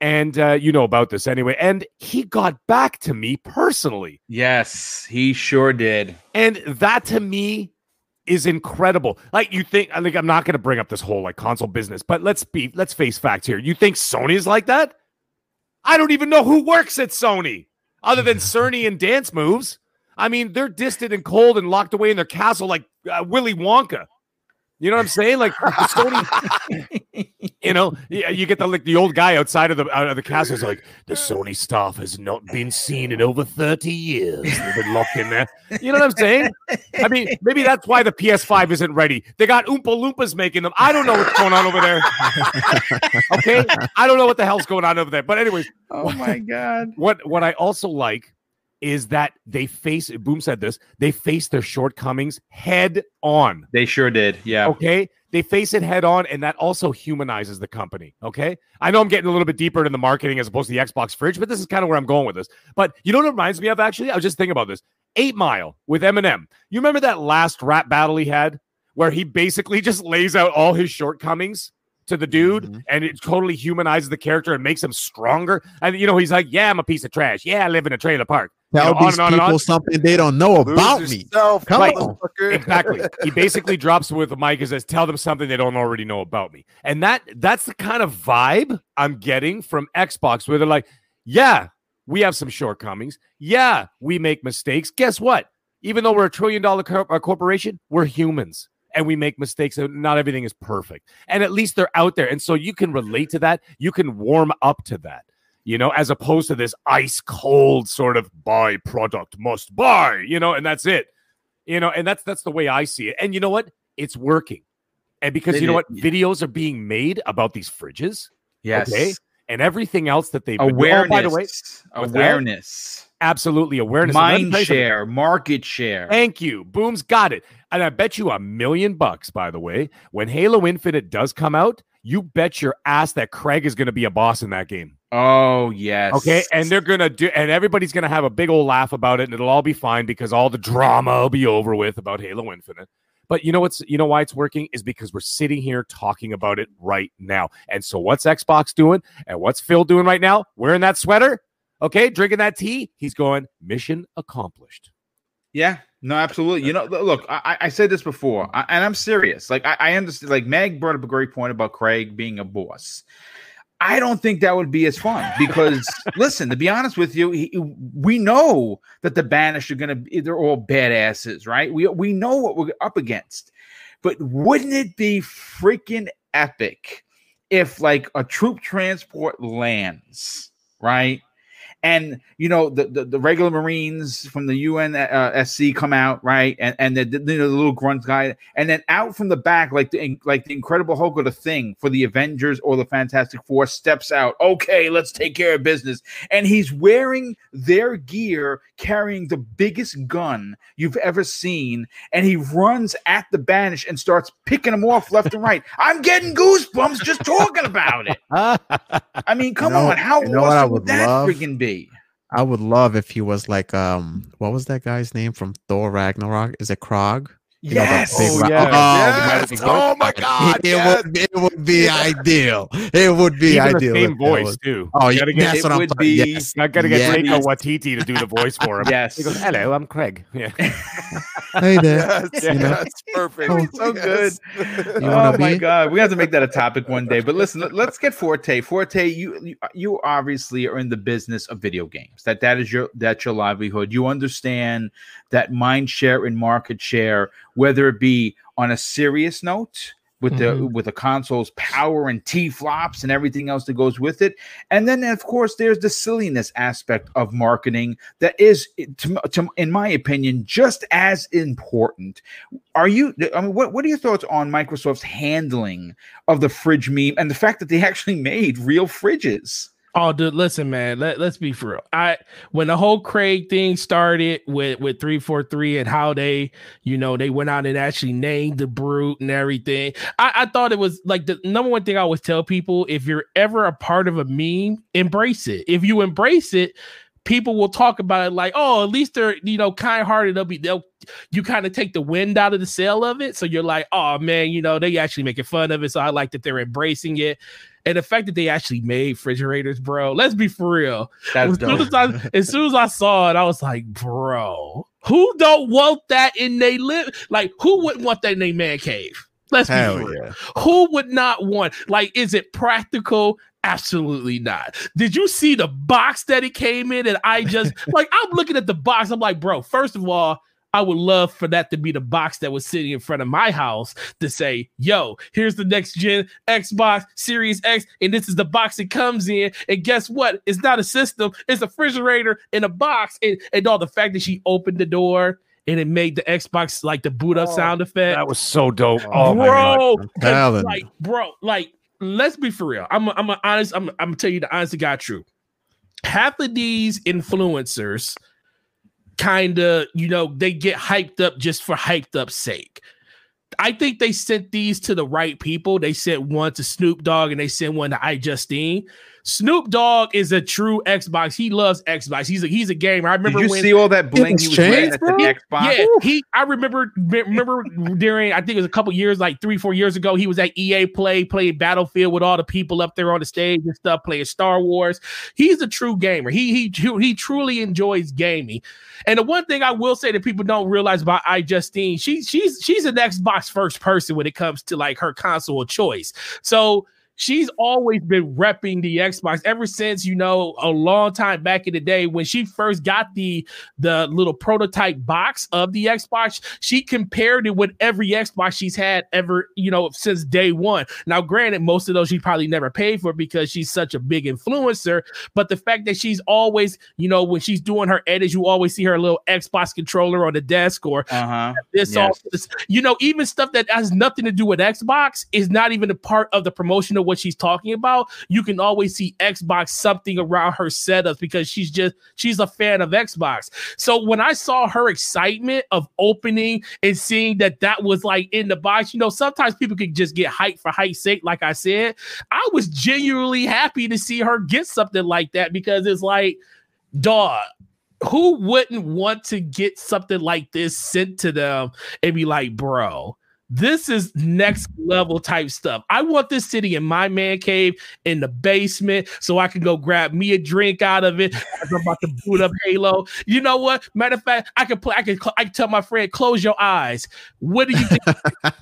and uh, you know about this anyway. And he got back to me personally. yes, he sure did. And that to me is incredible. Like you think, I think I'm not going to bring up this whole like console business, but let's be let's face facts here. You think Sony is like that? I don't even know who works at Sony other than Cerny and Dance Moves. I mean, they're distant and cold and locked away in their castle like uh, Willy Wonka. You know what I'm saying? Like Sony, you know, you, you get the like the old guy outside of the out of the castle is like the Sony staff has not been seen in over 30 years. They've been locked in there. You know what I'm saying? I mean, maybe that's why the PS5 isn't ready. They got Oompa Loompas making them. I don't know what's going on over there. okay, I don't know what the hell's going on over there. But anyways, Oh my god. what what I also like is that they face. Boom said this. They face their shortcomings head on. They sure did. Yeah. Okay. They face it head on, and that also humanizes the company. Okay. I know I'm getting a little bit deeper into the marketing as opposed to the Xbox fridge, but this is kind of where I'm going with this. But you know what it reminds me of, actually? I was just thinking about this. Eight Mile with Eminem. You remember that last rap battle he had where he basically just lays out all his shortcomings to the dude Mhm. and it totally humanizes the character and makes him stronger. And, you know, he's like, yeah, I'm a piece of trash. Yeah, I live in a trailer park. You Tell know, on these and on and people on. something they don't know Lose about me. yourself, Come Right. on. exactly. He basically drops with the mic and says, "Tell them something they don't already know about me." And that that's the kind of vibe I'm getting from Xbox, where they're like, "Yeah, we have some shortcomings. Yeah, we make mistakes. Guess what? Even though we're a trillion dollar cor- uh, corporation, we're humans." And we make mistakes, and not everything is perfect. And at least they're out there. And so you can relate to that. You can warm up to that, you know, as opposed to this ice cold sort of buy product, must buy, you know, and that's it. You know and that's that's the way i see it. And you know what? It's working. And because you know what? videos are being made about these fridges Yes. okay and everything else that they've been- oh, Awareness. by the way awareness. absolutely awareness. And let me Mind share, market share. thank you. Boom's got it. And i bet you a million bucks by the way when halo infinite does come out you bet your ass that craig is going to be a boss in that game Oh yes. Okay, and they're gonna do, and everybody's gonna have a big old laugh about it, and it'll all be fine because all the drama will be over with about Halo Infinite. But you know what's, you know why it's working is because we're sitting here talking about it right now. And so, what's Xbox doing, and what's Phil doing right now? Wearing that sweater, okay, drinking that tea. He's going mission accomplished. Yeah, no, absolutely. You know, look, I, I said this before, I, and I'm serious. Like, I, I understand. Like, Meg brought up a great point about Craig being a boss. I don't think that would be as fun because, listen, to be honest with you, he, we know that the Banished are going to be, they're all badasses, right? We, we know what we're up against. But wouldn't it be freaking epic if, like, a troop transport lands, right? And you know the, the, the regular Marines from the UNSC uh, come out right, and and the, the, the little grunt guy, and then out from the back like the like the Incredible Hulk or the Thing for the Avengers or the Fantastic Four steps out. Okay, let's take care of business, and he's wearing their gear, carrying the biggest gun you've ever seen, and he runs at the Banish and starts picking them off left and right. I'm getting goosebumps just talking about it. I mean, come know- on, how you know what I awesome would would that love? freaking be? I would love if he was like um what was that guy's name from Thor Ragnarok? Is it Korg? You know, Yes. big Oh, ra- yeah. Oh, yes. Oh my god. it, yes. would, it would be ideal. It would be Even the ideal. same voice was- too. Oh, You yeah, gotta get, that's what I'm would talking. be- Yes. I gotta get Yes. Taika Waititi to do the voice for him. Yes. He goes, "Hello, I'm Craig." Yeah. Hey there. Yes, You know? yes, perfect. Oh, so Yes. You oh wanna my be? god, we have to make that a topic one day. But listen, let- let's get Forte. Forte, you, you you obviously are in the business of video games. That that is your that's your livelihood. You understand that mind share and market share, whether it be on a serious note, with the Mhm. with the console's power and T flops and everything else that goes with it. And then of course there's the silliness aspect of marketing that is to, to, in my opinion just as important. Are you I mean what what are your thoughts on Microsoft's handling of the fridge meme and the fact that they actually made real fridges? Oh, dude, listen, man. Let, let's be for real. I when the whole Craig thing started with with three four three and how they, you know, they went out and actually named the brute and everything. I, I thought it was like the number one thing I always tell people: if you're ever a part of a meme, embrace it. If you embrace it, people will talk about it like, oh, at least they're you know kind hearted. They'll be they'll you kind of take the wind out of the sail of it. So you're like, oh man, you know, they actually making fun of it. So I like that they're embracing it. And the fact that they actually made refrigerators, bro. Let's be for real. As soon as, I, as soon as I saw it, I was like, bro, who don't want that in they live? Like, who wouldn't want that in their man cave? Let's be Hell for real. yeah. Who would not want? Like, is it practical? Absolutely not. Did you see the box that it came in? And I just like I'm looking at the box. I'm like, bro, first of all, I would love for that to be the box that was sitting in front of my house to say, yo, here's the next gen Xbox Series X, and this is the box it comes in. And guess what? It's not a system, it's a refrigerator in a box. And, and all the fact that she opened the door and it made the Xbox like the boot up Oh, sound effect That was so dope. Oh, oh my god. bro, I'm 'cause, telling like, bro, like, let's be for real. I'm, I'm a honest. I'm, I'm gonna tell you the honest to God truth. Half of these influencers, kind of, you know, they get hyped up just for hyped up sake. I think they sent these to the right people. They sent one to Snoop Dogg and they sent one to iJustine. Snoop Dogg is a true Xbox. He loves Xbox. He's a he's a gamer. I Did remember you when see all that bling he was wearing at the? Xbox? yeah, he. I remember remember during I think it was a couple years, like three four years ago, he was at EA Play playing Battlefield with all the people up there on the stage and stuff, playing Star Wars. He's a true gamer. He he he truly enjoys gaming. And the one thing I will say that people don't realize about iJustine, she she's she's she's an Xbox first person when it comes to like her console of choice. So she's always been repping the Xbox ever since you know a long time back in the day when she first got the the little prototype box of the Xbox. She compared it with every Xbox she's had ever you know since day one. Now, granted, most of those she probably never paid for because she's such a big influencer. But the fact that she's always you know when she's doing her edits, you always see her little Xbox controller on the desk or Uh huh. this Yes. all this, you know, even stuff that has nothing to do with Xbox is not even a part of the promotional what she's talking about. You can always see Xbox something around her setups because she's just she's a fan of Xbox. So when I saw her excitement of opening and seeing that that was like in the box, you know, sometimes people can just get hyped for hype's sake. Like I said, I was genuinely happy to see her get something like that because it's like, dog who wouldn't want to get something like this sent to them and be like, bro, this is next level type stuff. I want this city in my man cave in the basement so I can go grab me a drink out of it. I'm about to boot up Halo. You know what? Matter of fact, I can play. I can. I can tell my friend, close your eyes. What do you think?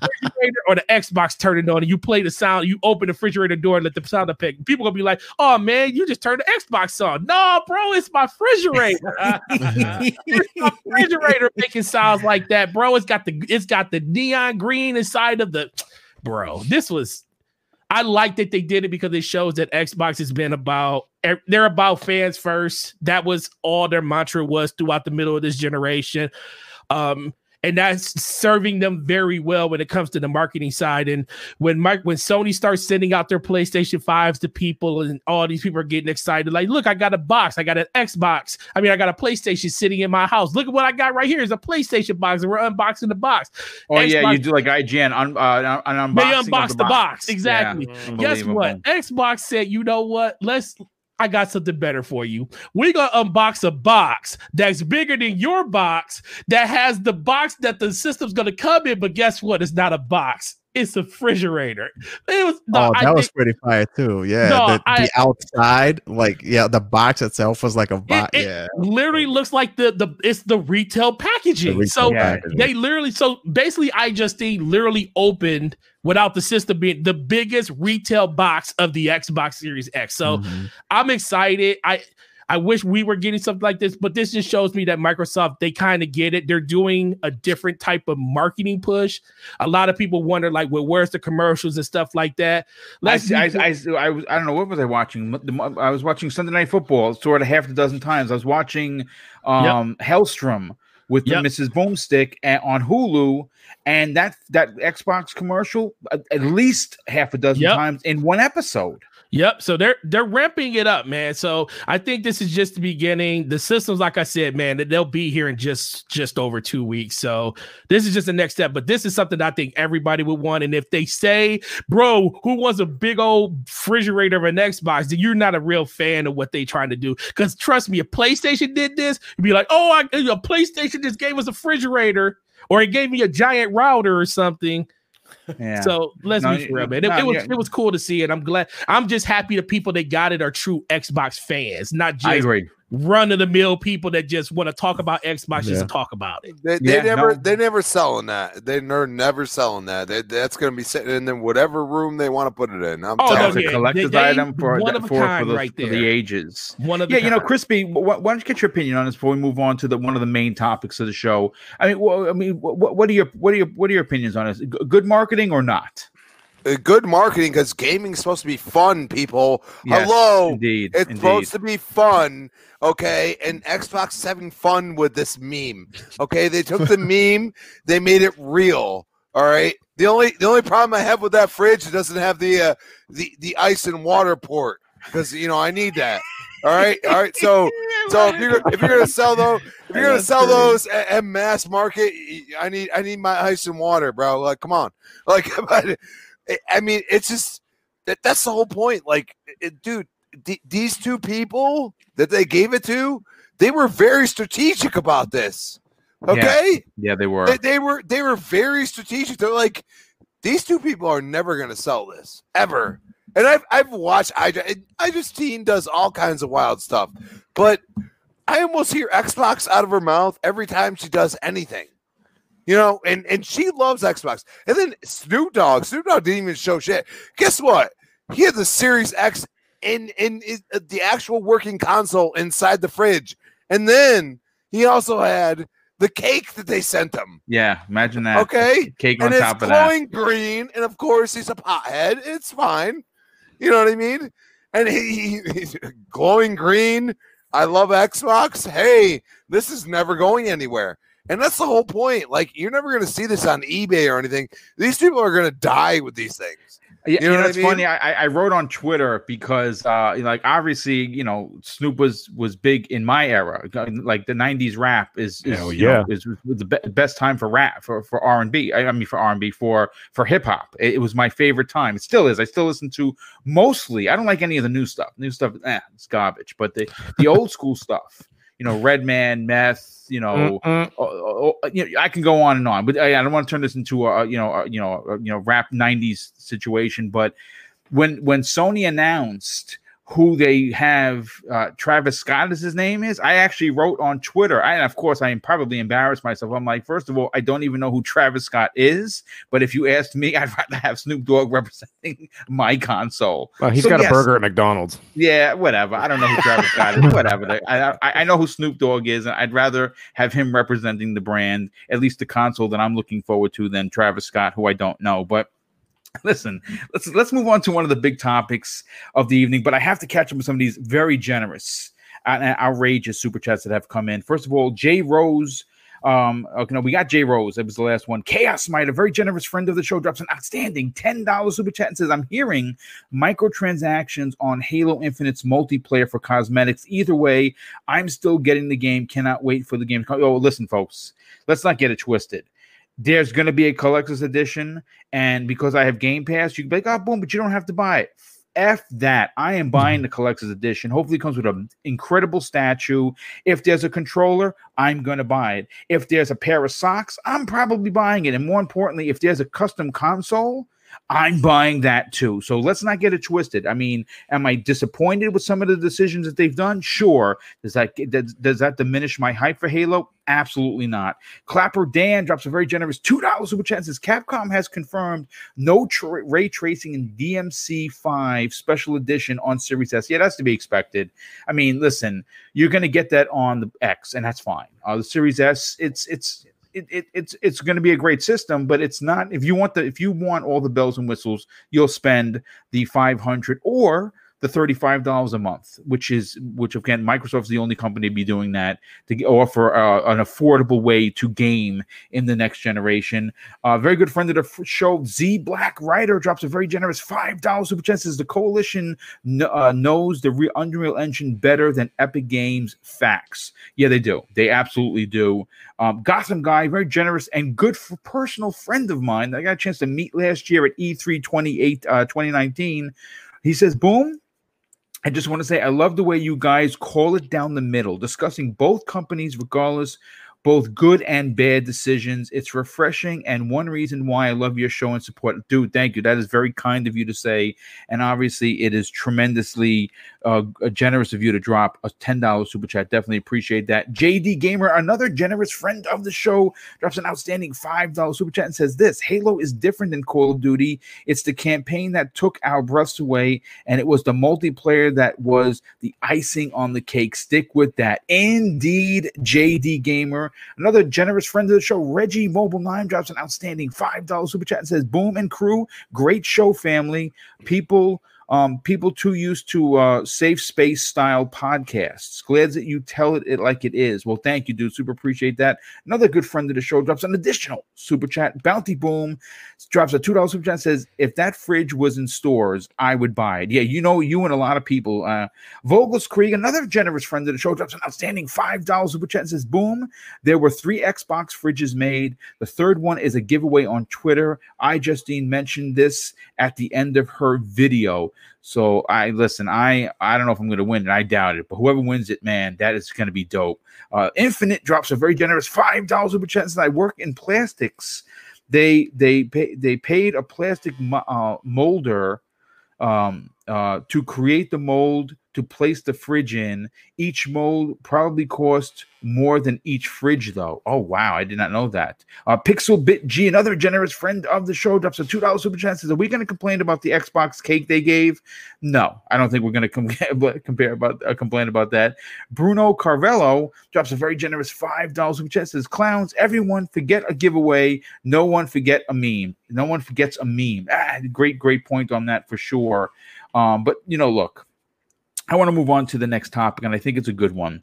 or the Xbox turning on, and you play the sound. You open the refrigerator door and let the sound effect. People gonna be like, "Oh man, you just turned the Xbox on." No, bro, it's my refrigerator. It's my refrigerator making sounds like that, bro. It's got the it's got the neon green inside of the bro. This was I like that they did it because it shows that Xbox has been about they're about fans first. That was all their mantra was throughout the middle of this generation. Um and that's serving them very well when it comes to the marketing side. And when Mike, when Sony starts sending out their PlayStation 5s to people, and all these people are getting excited, like, look, I got a box, I got an Xbox. I mean, I got a PlayStation sitting in my house. Look at what I got right here is a PlayStation box, and we're unboxing the box. Oh yeah, you do like IGN un, uh, an unboxing. They of unboxed the box. Exactly. Yeah, Guess what? Xbox said, you know what? Let's I got something better for you. We're gonna unbox a box that's bigger than your box that has the box that the system's gonna come in, but guess what? It's not a box, it's a refrigerator. It was no, oh, I that was think- pretty fire too. Yeah, No, the, I- the outside, like yeah, the box itself was like a box. it Yeah, literally looks like the the it's the retail packaging. The so retail Yeah, packaging. they literally so basically I just literally opened without the system being the biggest retail box of the Xbox Series X. So Mhm. I'm excited. I I wish we were getting something like this, but this just shows me that Microsoft they kind of get it. They're doing a different type of marketing push. A lot of people wonder like, well, where's the commercials and stuff like that. I, Let's I, be- I, I, was I don't know what was I watching. I was watching Sunday Night Football sort of half a dozen times. I was watching um Helstrom with the Yep. Mrs. Boomstick a- on Hulu, and that that Xbox commercial at, at least half a dozen Yep. times in one episode. Yep. So they're they're ramping it up, man. So I think this is just the beginning. The systems, like I said, man, they'll be here in just just over two weeks. So this is just the next step. But this is something I think everybody would want. And if they say, bro, who wants a big old refrigerator of an Xbox, then you're not a real fan of what they're trying to do. Because trust me, if PlayStation did this, you'd be like, oh, I, a PlayStation just gave us a refrigerator, or it gave me a giant router or something. Yeah. So let's No, be for real, man. It, no, it was yeah. it was cool to see it. I'm glad. I'm just happy the people that got it are true Xbox fans, not I just agree. Run of the mill people that just want to talk about Xbox just to talk about it. They, they Yeah, never no. they never selling that. They- They're never selling that. They, that's going to be sitting in them whatever room they want to put it in. I'm Oh, telling That's no, you. a yeah, collector's they- they- item for one the, of a for, for, the, right for the ages. One of the Yeah, you know. Crispy, wh- why don't you get your opinion on this before we move on to the one of the main topics of the show? I mean, well, I mean, what, what are your what are your what are your opinions on this? G- Good marketing or not? Uh, good marketing because gaming's supposed to be fun, people. Yes, Hello. indeed, It's indeed. supposed to be fun, okay? And Xbox is having fun with this meme. Okay, they took the meme, they made it real. All right. The only the only problem I have with that fridge it doesn't have the uh, the the ice and water port because you know I need that. All right, all right. So so if you're if you're gonna sell those if you're gonna sell those at, at mass market, I need I need my ice and water, bro. Like, come on. Like, but, I mean, it's just that that's the whole point. Like, it, dude, th- these two people that they gave it to, they were very strategic about this. Okay, yeah, they were. they, they were they were very strategic. They're like, these two people are never going to sell this ever. And I've I've watched I iJustine does all kinds of wild stuff, but I almost hear Xbox out of her mouth every time she does anything. You know, and and she loves Xbox. And then Snoop Dogg, Snoop Dogg didn't even show shit. Guess what? He had the Series X in in, in uh, the actual working console inside the fridge, and then he also had the cake that they sent him. yeah, imagine that. Okay, cake on and it's top of that. glowing green, and of course he's a pothead. It's fine. You know what I mean? And he, he- he's glowing green. I love Xbox. Hey, this is never going anywhere. And that's the whole point. Like you're never going to see this on eBay or anything. These people are going to die with these things. You know you know, what I it's mean? funny. I, I I wrote on Twitter because, uh, like, obviously, you know, Snoop was was big in my era. Like the '90s rap is, is Hell you know, yeah. is, the be- best time for rap for for R and B. I I mean, for R and B for for hip hop. It, it was my favorite time. It still is. I still listen to mostly. I don't like any of the new stuff. New stuff, eh, it's garbage. But the the old school stuff, you know, Redman, Meth, you know, oh, oh, oh, you know, I can go on and on, but uh, I, I don't want to turn this into a you know a, you know a, you know rap '90s situation. But when when Sony announced who they have, uh, Travis Scott is his name is, I actually wrote on Twitter. I, and of course, I am probably embarrassed myself. I'm like, first of all, I don't even know who Travis Scott is. But if you asked me, I'd rather have Snoop Dogg representing my console. Well, he's So, got yes. a burger at McDonald's. Yeah, whatever. I don't know who Travis Scott is. Whatever. I, I I know who Snoop Dogg is, and I'd rather have him representing the brand, at least the console that I'm looking forward to, than Travis Scott, who I don't know. But listen, let's let's move on to one of the big topics of the evening. But I have to catch up with some of these very generous and outrageous super chats that have come in. First of all, Jay Rose. Um, okay, no, we got Jay Rose. That was the last one. Chaos Might, a very generous friend of the show, drops an outstanding $10 super chat and says, I'm hearing microtransactions on Halo Infinite's multiplayer for cosmetics. Either way, I'm still getting the game. Cannot wait for the game. to come. Oh, listen, folks, let's not get it twisted. There's going to be a collector's edition, and because I have Game Pass, you can be like, oh, boom, but you don't have to buy it. F that. I am buying mm-hmm. the collector's edition. Hopefully, it comes with an incredible statue. If there's a controller, I'm going to buy it. If there's a pair of socks, I'm probably buying it. And more importantly, if there's a custom console, I'm buying that too. So let's not get it twisted. I mean, am I disappointed with some of the decisions that they've done? Sure. Does that does, does that diminish my hype for Halo? Absolutely not. Clapper Dan drops a very generous two dollars super chat. Says Capcom has confirmed no tra- ray tracing in DMC five special edition on Series S. Yeah, that's to be expected. I mean, listen, you're going to get that on the X, and that's fine. Uh, the Series S, it's it's it, it, it's it's going to be a great system, but it's not. If you want the if you want all the bells and whistles, you'll spend the five hundred or the $35 a month, which is which again, Microsoft's the only company to be doing that to offer uh, an affordable way to game in the next generation. A uh, very good friend of the show, Z Black Rider, drops a very generous $5 super chat. Says the coalition uh, knows the Re- Unreal Engine better than Epic Games. Facts. Yeah, they do. They absolutely do. Um, Gotham Guy, very generous and good for personal friend of mine. I got a chance to meet last year at E3 28, uh, 2019. He says, Boom, I just want to say I love the way you guys call it down the middle, discussing both companies regardless both good and bad decisions. It's refreshing, and one reason why I love your show and support. Dude, thank you. That is very kind of you to say, and obviously it is tremendously uh, generous of you to drop a ten dollars super chat. Definitely appreciate that. JD Gamer, another generous friend of the show, drops an outstanding five dollars super chat and says this: Halo is different than Call of Duty. It's the campaign that took our breaths away, and it was the multiplayer that was the icing on the cake. Stick with that. Indeed, JD Gamer. Another generous friend of the show, Reggie Mobile Nine, drops an outstanding $5 super chat and says, Boom and crew, great show, family. People um, people too used to uh, safe space style podcasts. Glad that you tell it, it like it is. Well, thank you, dude. Super appreciate that. Another good friend of the show drops an additional super chat. Bounty Boom drops a two dollars super chat. Says if that fridge was in stores, I would buy it. Yeah, you know, you and a lot of people. Uh, Vogels Krieg, another generous friend of the show, drops an outstanding five dollars super chat. Says boom. There were three Xbox fridges made. The third one is a giveaway on Twitter. iJustine mentioned this at the end of her video. So I listen. I I don't know if I'm going to win it. I doubt it. But whoever wins it, man, that is going to be dope. Uh, Infinite drops a very generous five dollars super chat. And I work in plastics. They they pay, they paid a plastic uh, molder um, uh, to create the mold to place the fridge in. Each mold probably cost more than each fridge, though. Oh wow, I did not know that. Uh, Pixel Bit G, another generous friend of the show, drops a two dollars super chat. Says, "Are we going to complain about the Xbox cake they gave?" No, I don't think we're going to com- compare about uh, complain about that. Bruno Carvello drops a very generous five dollars super chat. Says, "Clowns, everyone forget a giveaway. No one forget a meme. No one forgets a meme." Ah, great, great point on that for sure. Um, but you know, look I want to move on to the next topic, and I think it's a good one.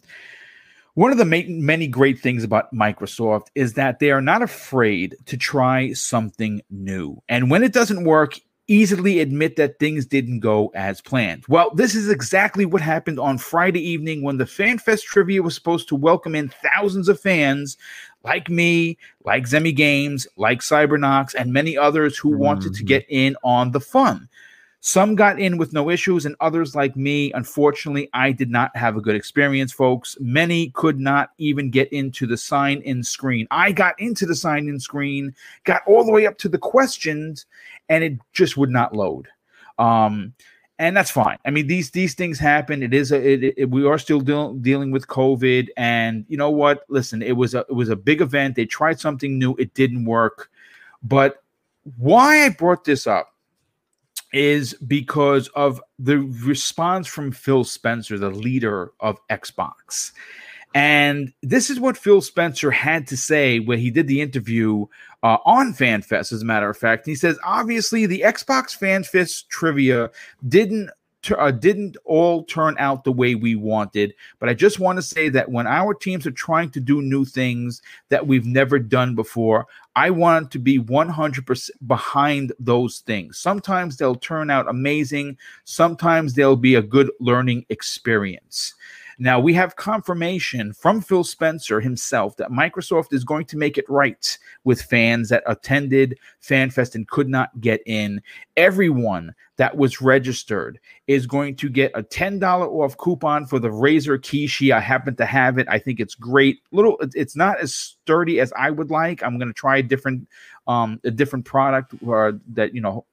One of the many great things about Microsoft is that they are not afraid to try something new. And when it doesn't work, easily admit that things didn't go as planned. Well, this is exactly what happened on Friday evening when the FanFest trivia was supposed to welcome in thousands of fans like me, like Zemi Games, like Cybernox, and many others who mm-hmm. wanted to mm-hmm. get in on the fun. Some got in with no issues, and others, like me, unfortunately, I did not have a good experience, folks. Many could not even get into the sign in screen. I got into the sign in screen, got all the way up to the questions, and it just would not load. Um, and that's fine. I mean, these these things happen. It is a it, it, we are still deal, dealing with COVID, and you know what? Listen, it was a it was a big event. They tried something new. It didn't work. But why I brought this up is because of the response from Phil Spencer, the leader of Xbox. And this is what Phil Spencer had to say when he did the interview uh, on FanFest, as a matter of fact. He says, obviously, the Xbox FanFest trivia didn't uh, didn't all turn out the way we wanted. But I just want to say that when our teams are trying to do new things that we've never done before, I want to be 100% behind those things. Sometimes they'll turn out amazing, sometimes they'll be a good learning experience. Now, we have confirmation from Phil Spencer himself that Microsoft is going to make it right with fans that attended FanFest and could not get in. Everyone that was registered is going to get a $10 off coupon for the Razer Kishi. I happen to have it. I think it's great. Little it's not as sturdy as I would like. I'm going to try a different um a different product or uh, that you know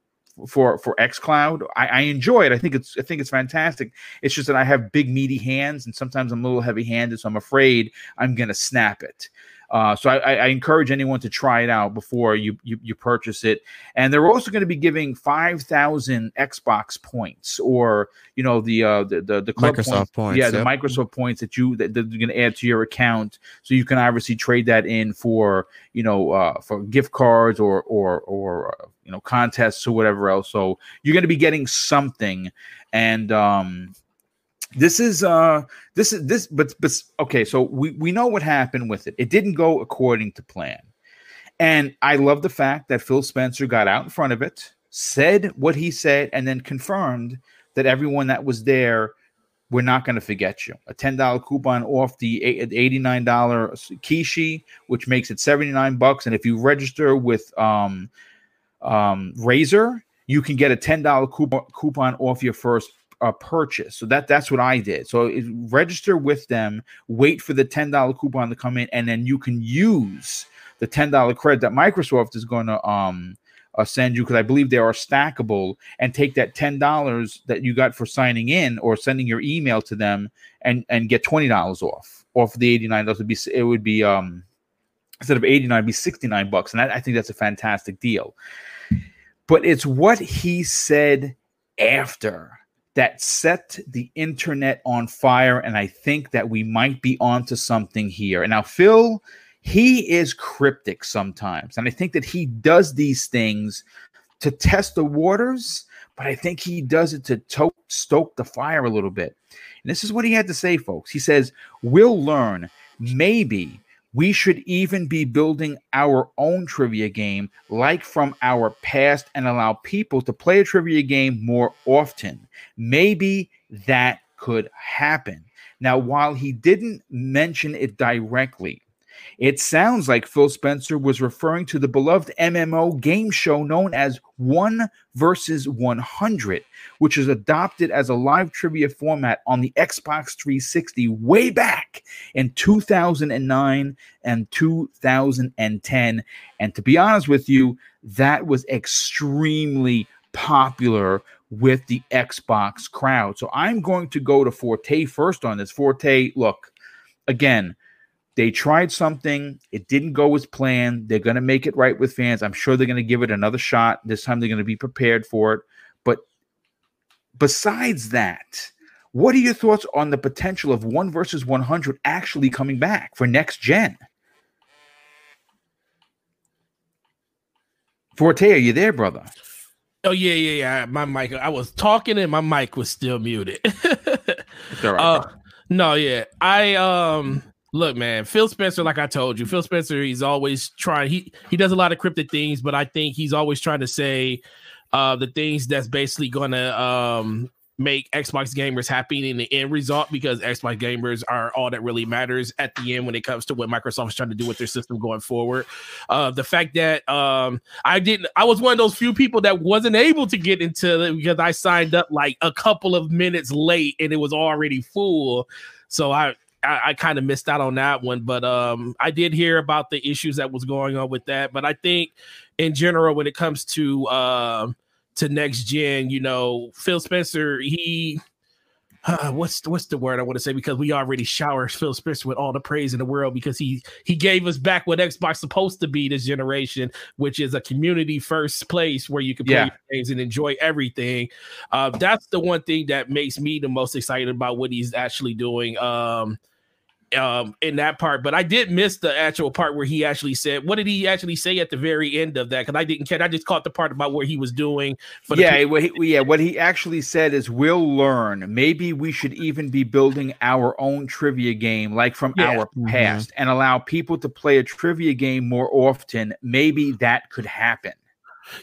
for for xCloud. I, I enjoy it. I think it's I think it's fantastic. It's just that I have big meaty hands, and sometimes I'm a little heavy handed, so I'm afraid I'm gonna snap it. Uh, so I, I, encourage anyone to try it out before you you, you purchase it. And they're also going to be giving five thousand Xbox points, or you know the uh, the the, the club Microsoft points, points, yeah, the. Microsoft points that you that, that they're going to add to your account, so you can obviously trade that in for you know uh, for gift cards or or or uh, you know contests or whatever else. So you're going to be getting something, and um, this is uh this is this but but okay so we we know what happened with it. It didn't go according to plan. And i love the fact that phil spencer got out in front of it said what he said and then confirmed that everyone that was there we're not going to forget you. A $10 coupon off the $89 kishi which makes it 79 bucks. And if you register with um um Razer you can get a $10 coupon, coupon off your first uh, purchase. So that that's what I did. So it, register with them, wait for the ten dollar coupon to come in, and then you can use the ten dollar credit that Microsoft is going to um uh, send you because I believe they are stackable, and take that ten dollars that you got for signing in or sending your email to them, and and get twenty dollars off off the eighty nine. That would be it would be um instead of eighty nine, it'd be sixty nine bucks, and that, I think that's a fantastic deal. But it's what he said after that set the internet on fire. And I think that we might be onto something here. And now, Phil, he is cryptic sometimes. And I think that he does these things to test the waters, but I think he does it to to- stoke the fire a little bit. And this is what he had to say, folks. He says, We'll learn. Maybe we should even be building our own trivia game like from our past and allow people to play a trivia game more often. Maybe that could happen. Now, while he didn't mention it directly, it sounds like Phil Spencer was referring to the beloved MMO game show known as One versus 100, which is adopted as a live trivia format on the Xbox 360 way back in 2009 and 2010. And to be honest with you, that was extremely popular with the Xbox crowd. So I'm going to go to Forte first on this. Forte, look, again, they tried something, it didn't go as planned. They're going to make it right with fans. I'm sure they're going to give it another shot. This time they're going to be prepared for it. But besides that, what are your thoughts on the potential of 1 versus 100 actually coming back for next gen? Forte, are you there, brother? Oh yeah, yeah, yeah. My mic. I was talking and my mic was still muted. It's all right, Uh, no, yeah. I um look, man. Phil Spencer, like I told you, Phil Spencer. He's always trying. He he does a lot of cryptic things, but I think he's always trying to say uh the things that's basically gonna um make Xbox gamers happy in the end result because Xbox gamers are all that really matters at the end when it comes to what Microsoft is trying to do with their system going forward. Uh, the fact that um, I didn't, I was one of those few people that wasn't able to get into it because I signed up like a couple of minutes late and it was already full. So I, I, I kind of missed out on that one, but um, I did hear about the issues that was going on with that. But I think in general, when it comes to um, to next gen, you know, Phil Spencer, he uh, what's what's the word I want to say? Because we already showered Phil Spencer with all the praise in the world because he he gave us back what Xbox supposed to be this generation, which is a community first place where you can play Yeah. games and enjoy everything. Uh, that's the one thing that makes me the most excited about what he's actually doing. Um, um in that part but i did miss the actual part where he actually said what did he actually say at the very end of that because i didn't catch i just caught the part about what he was doing for the yeah, what he, yeah. What he actually said is, "We'll learn. Maybe we should even be building our own trivia game, like from Yeah. our Mhm. past, and allow people to play a trivia game more often. Maybe that could happen."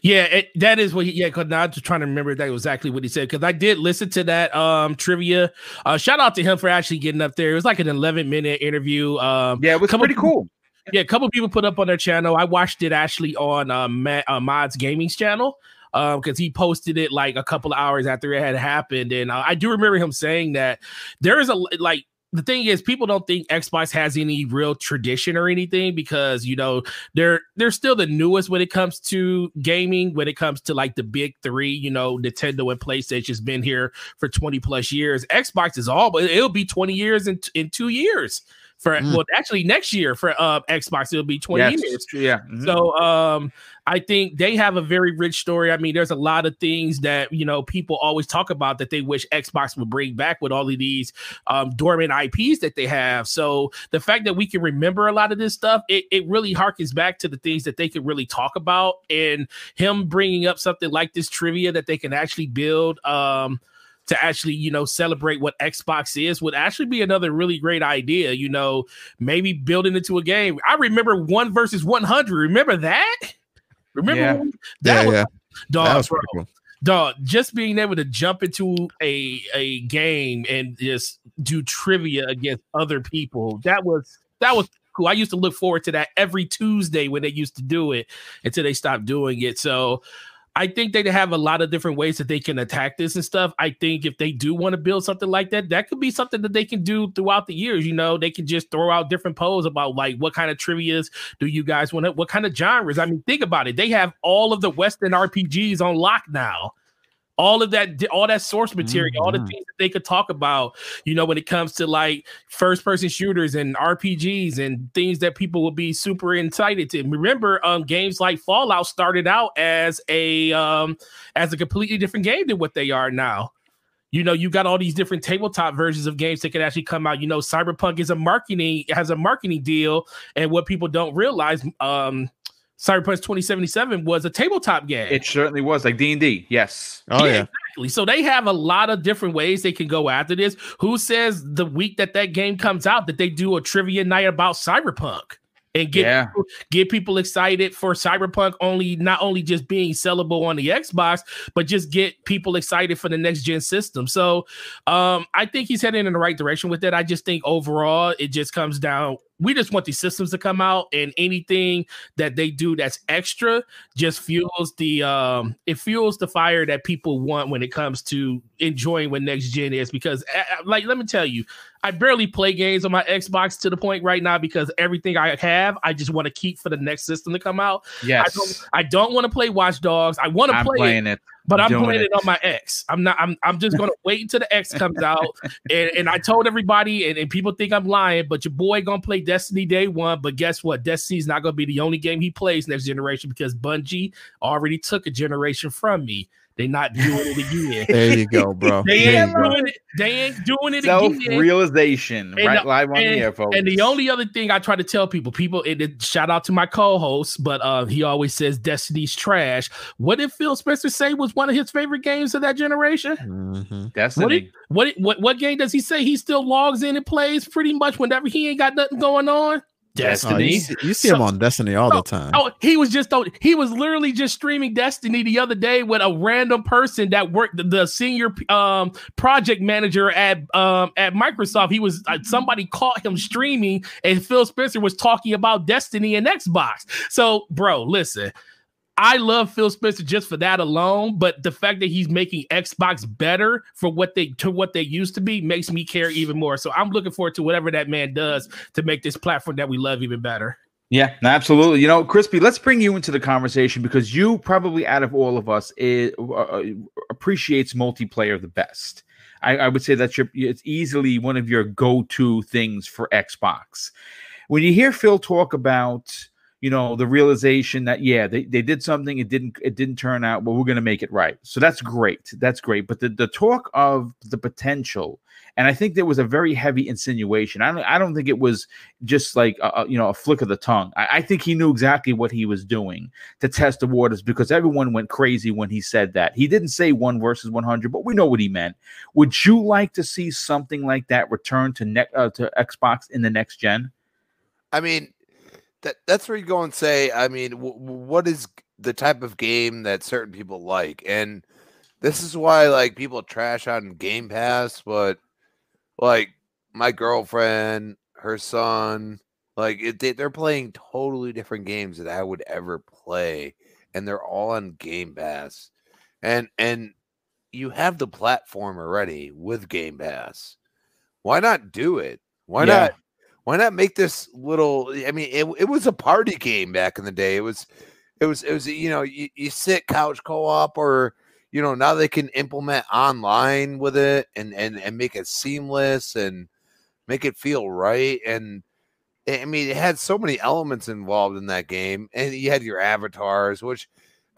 Yeah, it, that is what he. Yeah, because now I'm just trying to remember that exactly what he said. Because I did listen to that um trivia. Uh, shout out to him for actually getting up there. It was like an 11 minute interview. Um, Yeah, it was Couple pretty cool. yeah, a couple people put up on their channel. I watched it actually on uh, Matt, uh Mod's Gaming's channel. Um, because he posted it like a couple of hours after it had happened, and uh, I do remember him saying that there is a like the thing is people don't think Xbox has any real tradition or anything because you know they're they're still the newest when it comes to gaming when it comes to like the big 3 you know Nintendo and PlayStation's been here for 20 plus years. Xbox is all but it'll be 20 years in in 2 years for mm. well actually next year for uh Xbox it'll be 20 yes. years. Yeah. Mm-hmm. So um I think they have a very rich story. I mean, there's a lot of things that you know people always talk about that they wish Xbox would bring back with all of these um, dormant IPs that they have. So the fact that we can remember a lot of this stuff, it, it really harkens back to the things that they could really talk about. And him bringing up something like this trivia that they can actually build. Um, to actually, you know, celebrate what Xbox is would actually be another really great idea. You know, maybe building into a game. I remember one versus 100. Remember that? Remember yeah. that? Yeah, was, yeah. Dog, that was bro, cool. Dog, just being able to jump into a a game and just do trivia against other people. That was that was cool. I used to look forward to that every Tuesday when they used to do it until they stopped doing it. So I think they have a lot of different ways that they can attack this and stuff. I think if they do want to build something like that, that could be something that they can do throughout the years. You know, they can just throw out different polls about like what kind of trivia's do you guys want to, what kind of genres. I mean, think about it. They have all of the Western RPGs on lock now all of that all that source material mm-hmm. all the mm-hmm. things that they could talk about you know when it comes to like first person shooters and rpgs and things that people would be super excited to remember um games like fallout started out as a um as a completely different game than what they are now you know you got all these different tabletop versions of games that can actually come out you know cyberpunk is a marketing has a marketing deal and what people don't realize um Cyberpunk 2077 was a tabletop game. It certainly was, like D and D. Yes. Oh yeah, yeah, exactly. So they have a lot of different ways they can go after this. Who says the week that that game comes out that they do a trivia night about Cyberpunk? and get yeah. people, get people excited for Cyberpunk only not only just being sellable on the Xbox, but just get people excited for the next gen system. So um, I think he's heading in the right direction with that. I just think overall it just comes down we just want these systems to come out and anything that they do that's extra just fuels the um it fuels the fire that people want when it comes to enjoying what next gen is because like let me tell you I barely play games on my Xbox to the point right now because everything I have, I just want to keep for the next system to come out. Yes. I don't, I don't want to play Watch Dogs. I want to play playing it, it but I'm playing it. it. on my X. I'm not. I'm. I'm just gonna wait until the X comes out. And, and I told everybody, and, and people think I'm lying, but your boy gonna play Destiny day one. But guess what? Destiny's not gonna be the only game he plays next generation because Bungie already took a generation from me. They not doing it again. there you go, bro. they ain't doing it. They ain't doing it Self again. realization, right? The, live on and, the air, folks. And the only other thing I try to tell people, people, it, it, shout out to my co-host, but uh, he always says Destiny's trash. What did Phil Spencer say was one of his favorite games of that generation? Mm-hmm. Destiny. What, did, what, what what game does he say he still logs in and plays pretty much whenever he ain't got nothing going on? Destiny. Oh, you, see, you see so, him on Destiny all the time. Oh, he was just he was literally just streaming Destiny the other day with a random person that worked the, the senior um, project manager at um, at Microsoft. He was uh, somebody caught him streaming, and Phil Spencer was talking about Destiny and Xbox. So, bro, listen. I love Phil Spencer just for that alone, but the fact that he's making Xbox better for what they to what they used to be makes me care even more. So I'm looking forward to whatever that man does to make this platform that we love even better. Yeah, absolutely. You know, Crispy, let's bring you into the conversation because you probably out of all of us is, uh, uh, appreciates multiplayer the best. I, I would say that it's easily one of your go-to things for Xbox. When you hear Phil talk about you know the realization that yeah they, they did something it didn't it didn't turn out but we're going to make it right. So that's great. That's great. But the, the talk of the potential and i think there was a very heavy insinuation. I don't, I don't think it was just like a, you know a flick of the tongue. I, I think he knew exactly what he was doing to test the waters because everyone went crazy when he said that. He didn't say one versus 100 but we know what he meant. Would you like to see something like that return to ne- uh, to xbox in the next gen? I mean that that's where you go and say, I mean, w- what is the type of game that certain people like, and this is why like people trash on Game Pass, but like my girlfriend, her son, like it, they, they're playing totally different games that I would ever play, and they're all on Game Pass, and and you have the platform already with Game Pass. Why not do it? Why Yeah. not? Why not make this little? I mean, it, it was a party game back in the day. It was, it was, it was. You know, you, you sit couch co-op, or you know, now they can implement online with it and and and make it seamless and make it feel right. And I mean, it had so many elements involved in that game, and you had your avatars, which,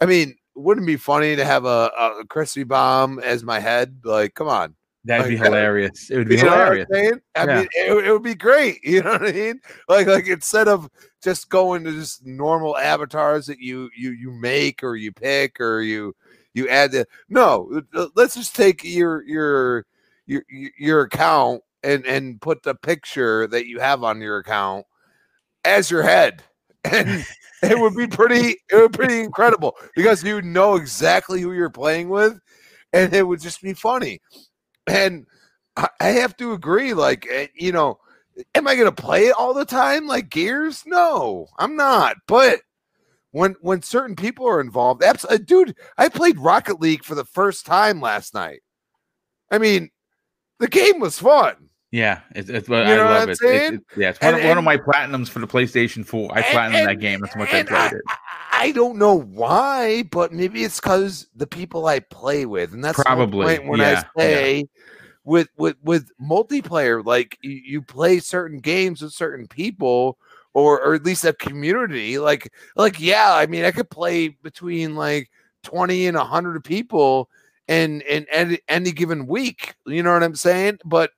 I mean, wouldn't it be funny to have a, a crispy bomb as my head? Like, come on. That'd be Like, hilarious. It would be You know what I'm hilarious. I Yeah. mean, it, it would be great. You know what I mean? Like, like instead of just going to just normal avatars that you you you make or you pick or you you add the no. uh, Let's just take your your your your account and and put the picture that you have on your account as your head, and it would be pretty. It would be pretty incredible because you know exactly who you're playing with, and it would just be funny. And I I have to agree. Like, eh, you know, am I going to play it all the time like Gears? No, I'm not. But when when certain people are involved, abs- uh, dude, I played Rocket League for the first time last night. I mean, the game was fun. Yeah, it's, it's You I know what love it. It's- it's- yeah, it's one, And- of, one of my platinums for the PlayStation 4. I And- platinumed that game. That's how much I played it. I, I don't know why, but maybe it's because the people I play with, and that's Probably, when yeah, I yeah. say with with with multiplayer, like you, you play certain games with certain people, or or at least a community. Like like yeah, I mean, I could play between like twenty and hundred people, and and any, any given week. You know what I'm saying? But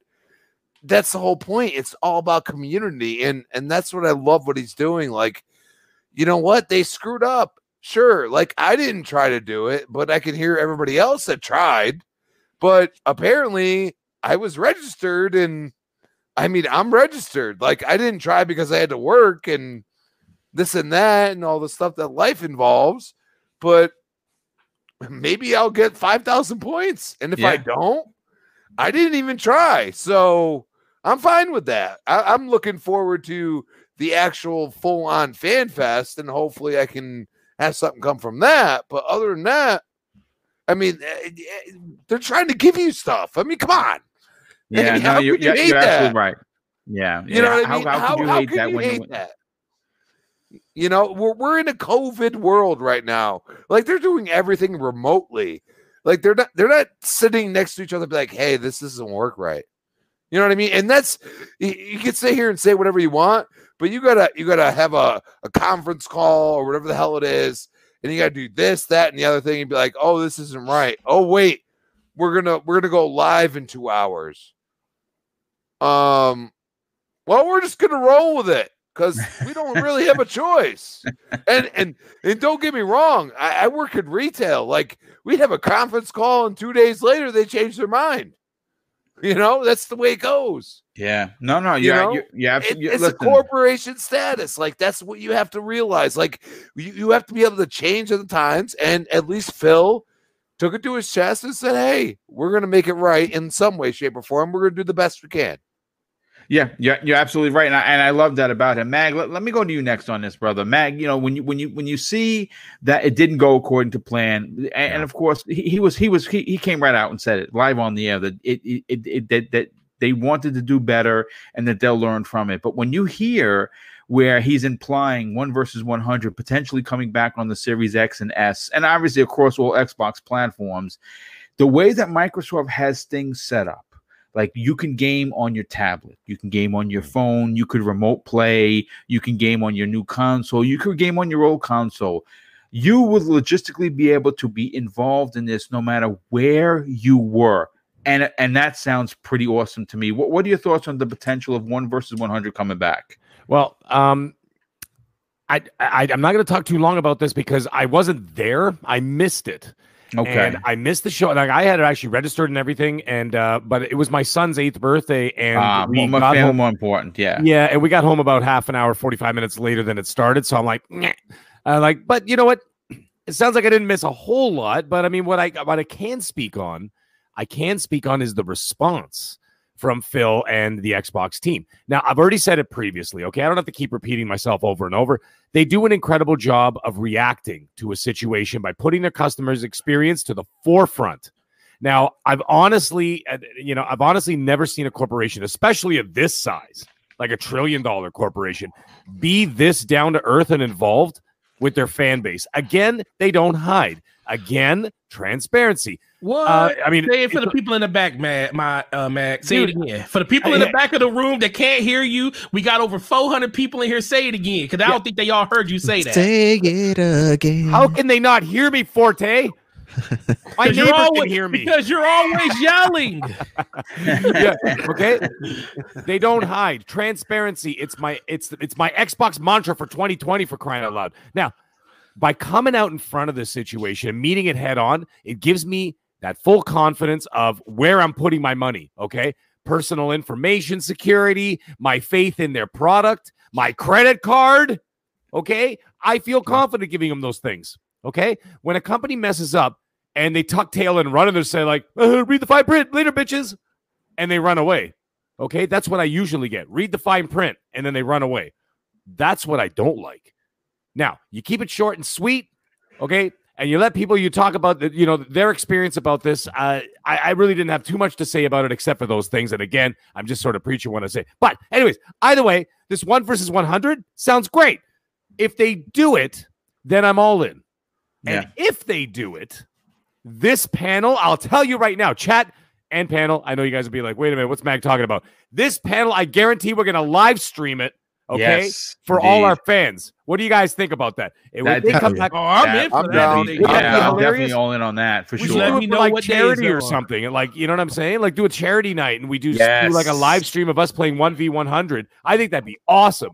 that's the whole point. It's all about community, and and that's what I love what he's doing. Like you know what? They screwed up. Sure. Like I didn't try to do it, but I can hear everybody else that tried. But apparently I was registered and I mean, I'm registered. Like I didn't try because I had to work and this and that and all the stuff that life involves. But maybe I'll get 5,000 points. And if I don't, I didn't even try. So I'm fine with that. I, I'm looking forward to the actual full on fan fest, and hopefully I can have something come from that. But other than that, I mean, eh, eh, they're trying to give you stuff. I mean, come on. Yeah, mean, no, how you, you you're, hate you're that? right. Yeah, You know yeah. what I mean? How, how, could you how hate that you hate you? that? You know, we're we're in a COVID world right now. Like they're doing everything remotely. Like they're not they're not sitting next to each other be like, hey, this doesn't work right. You know what I mean? And that's you, you can sit here and say whatever you want, but you gotta you gotta have a, a conference call or whatever the hell it is, and you gotta do this, that, and the other thing, and be like, oh, this isn't right. Oh, wait, we're gonna we're gonna go live in two hours. Um, well, we're just gonna roll with it because we don't really have a choice. And and and don't get me wrong, I, I work in retail. Like we'd have a conference call, and two days later they change their mind. You know, that's the way it goes. Yeah, no, no, You yeah, know, you, yeah, It- absolutely. it's a corporation status. Like that's what you have to realize. Like you, you have to be able to change with the times. And at least Phil took it to his chest and said, "Hey, we're gonna make it right in some way, shape, or form. We're gonna do the best we can." Yeah, yeah, you're absolutely right, and I, and I love that about him. Mag, let, let me go to you next on this, brother. Mag, you know when you when you when you see that it didn't go according to plan, and, and of course he, he was he was he, he came right out and said it live on the air that it it, it, it that, that they wanted to do better and that they'll learn from it. But when you hear where he's implying one versus 100 potentially coming back on the Series X and S, and obviously across all Xbox platforms, the way that Microsoft has things set up like you can game on your tablet. You can game on your phone. You could remote play. You can game on your new console. You could game on your old console. You would logistically be able to be involved in this no matter where you were. And and that sounds pretty awesome to me. What, what are your thoughts on the potential of one versus 100 coming back? Well, um, I, I I'm not going to talk too long about this because I wasn't there. I missed it. Okay And I missed the show. Like I had it actually registered and everything, and uh, but it was my son's eighth birthday, and uh, we more, got home. more important yeah Yeah, and we got home about half an hour, forty five minutes later than it started. So I'm like, uh, like, but you know what? It sounds like I didn't miss a whole lot. But I mean, what I what I can speak on, I can speak on is the response from Phil and the Xbox team. Now, I've already said it previously. Okay, I don't have to keep repeating myself over and over. They do an incredible job of reacting to a situation by putting their customers' experience to the forefront. Now, I've honestly, you know, I've honestly never seen a corporation, especially of this size, like a trillion dollar corporation, be this down to earth and involved with their fan base. Again, they don't hide. Again, transparency. What? Uh, I mean, say it for the people in the back, man. My uh, Mac. Say it again. For the people in the back of the room that can't hear you, we got over 400 people in here. Say it again, because I don't think they all heard you say that. Say it again. How can they not hear me, Forte? My 'Cause you're neighbors always- can hear me. because you're always yelling. yeah, okay. They don't hide. Transparency. It's my it's it's my Xbox mantra for 2020 for crying out loud. Now, by coming out in front of this situation and meeting it head on, it gives me that full confidence of where I'm putting my money. Okay. Personal information security, my faith in their product, my credit card. Okay. I feel confident giving them those things. Okay. When a company messes up and they tuck tail and run and they say, like, uh, read the fine print later, bitches, and they run away. Okay. That's what I usually get. Read the fine print and then they run away. That's what I don't like. Now, you keep it short and sweet, okay? And you let people you talk about the, you know their experience about this. Uh, I, I really didn't have too much to say about it except for those things. And again, I'm just sort of preaching what I say. But anyways, either way, this one versus 100 sounds great. If they do it, then I'm all in. And if they do it, this panel, I'll tell you right now, chat and panel. I know you guys will be like, wait a minute, what's Mag talking about? This panel, I guarantee we're going to live stream it. Okay, Yes, for all our fans. What do you guys think about that? It would That- they hell come back. Oh, I'm Yeah, in for I'm that. down. They- Wouldn't that Yeah, I'm definitely all in on that for We should let do sure. me know like what charity or something. and Like, you know what I'm saying? Like, do a charity night and we do, do like a live stream of us playing 1v100. I think that'd be awesome.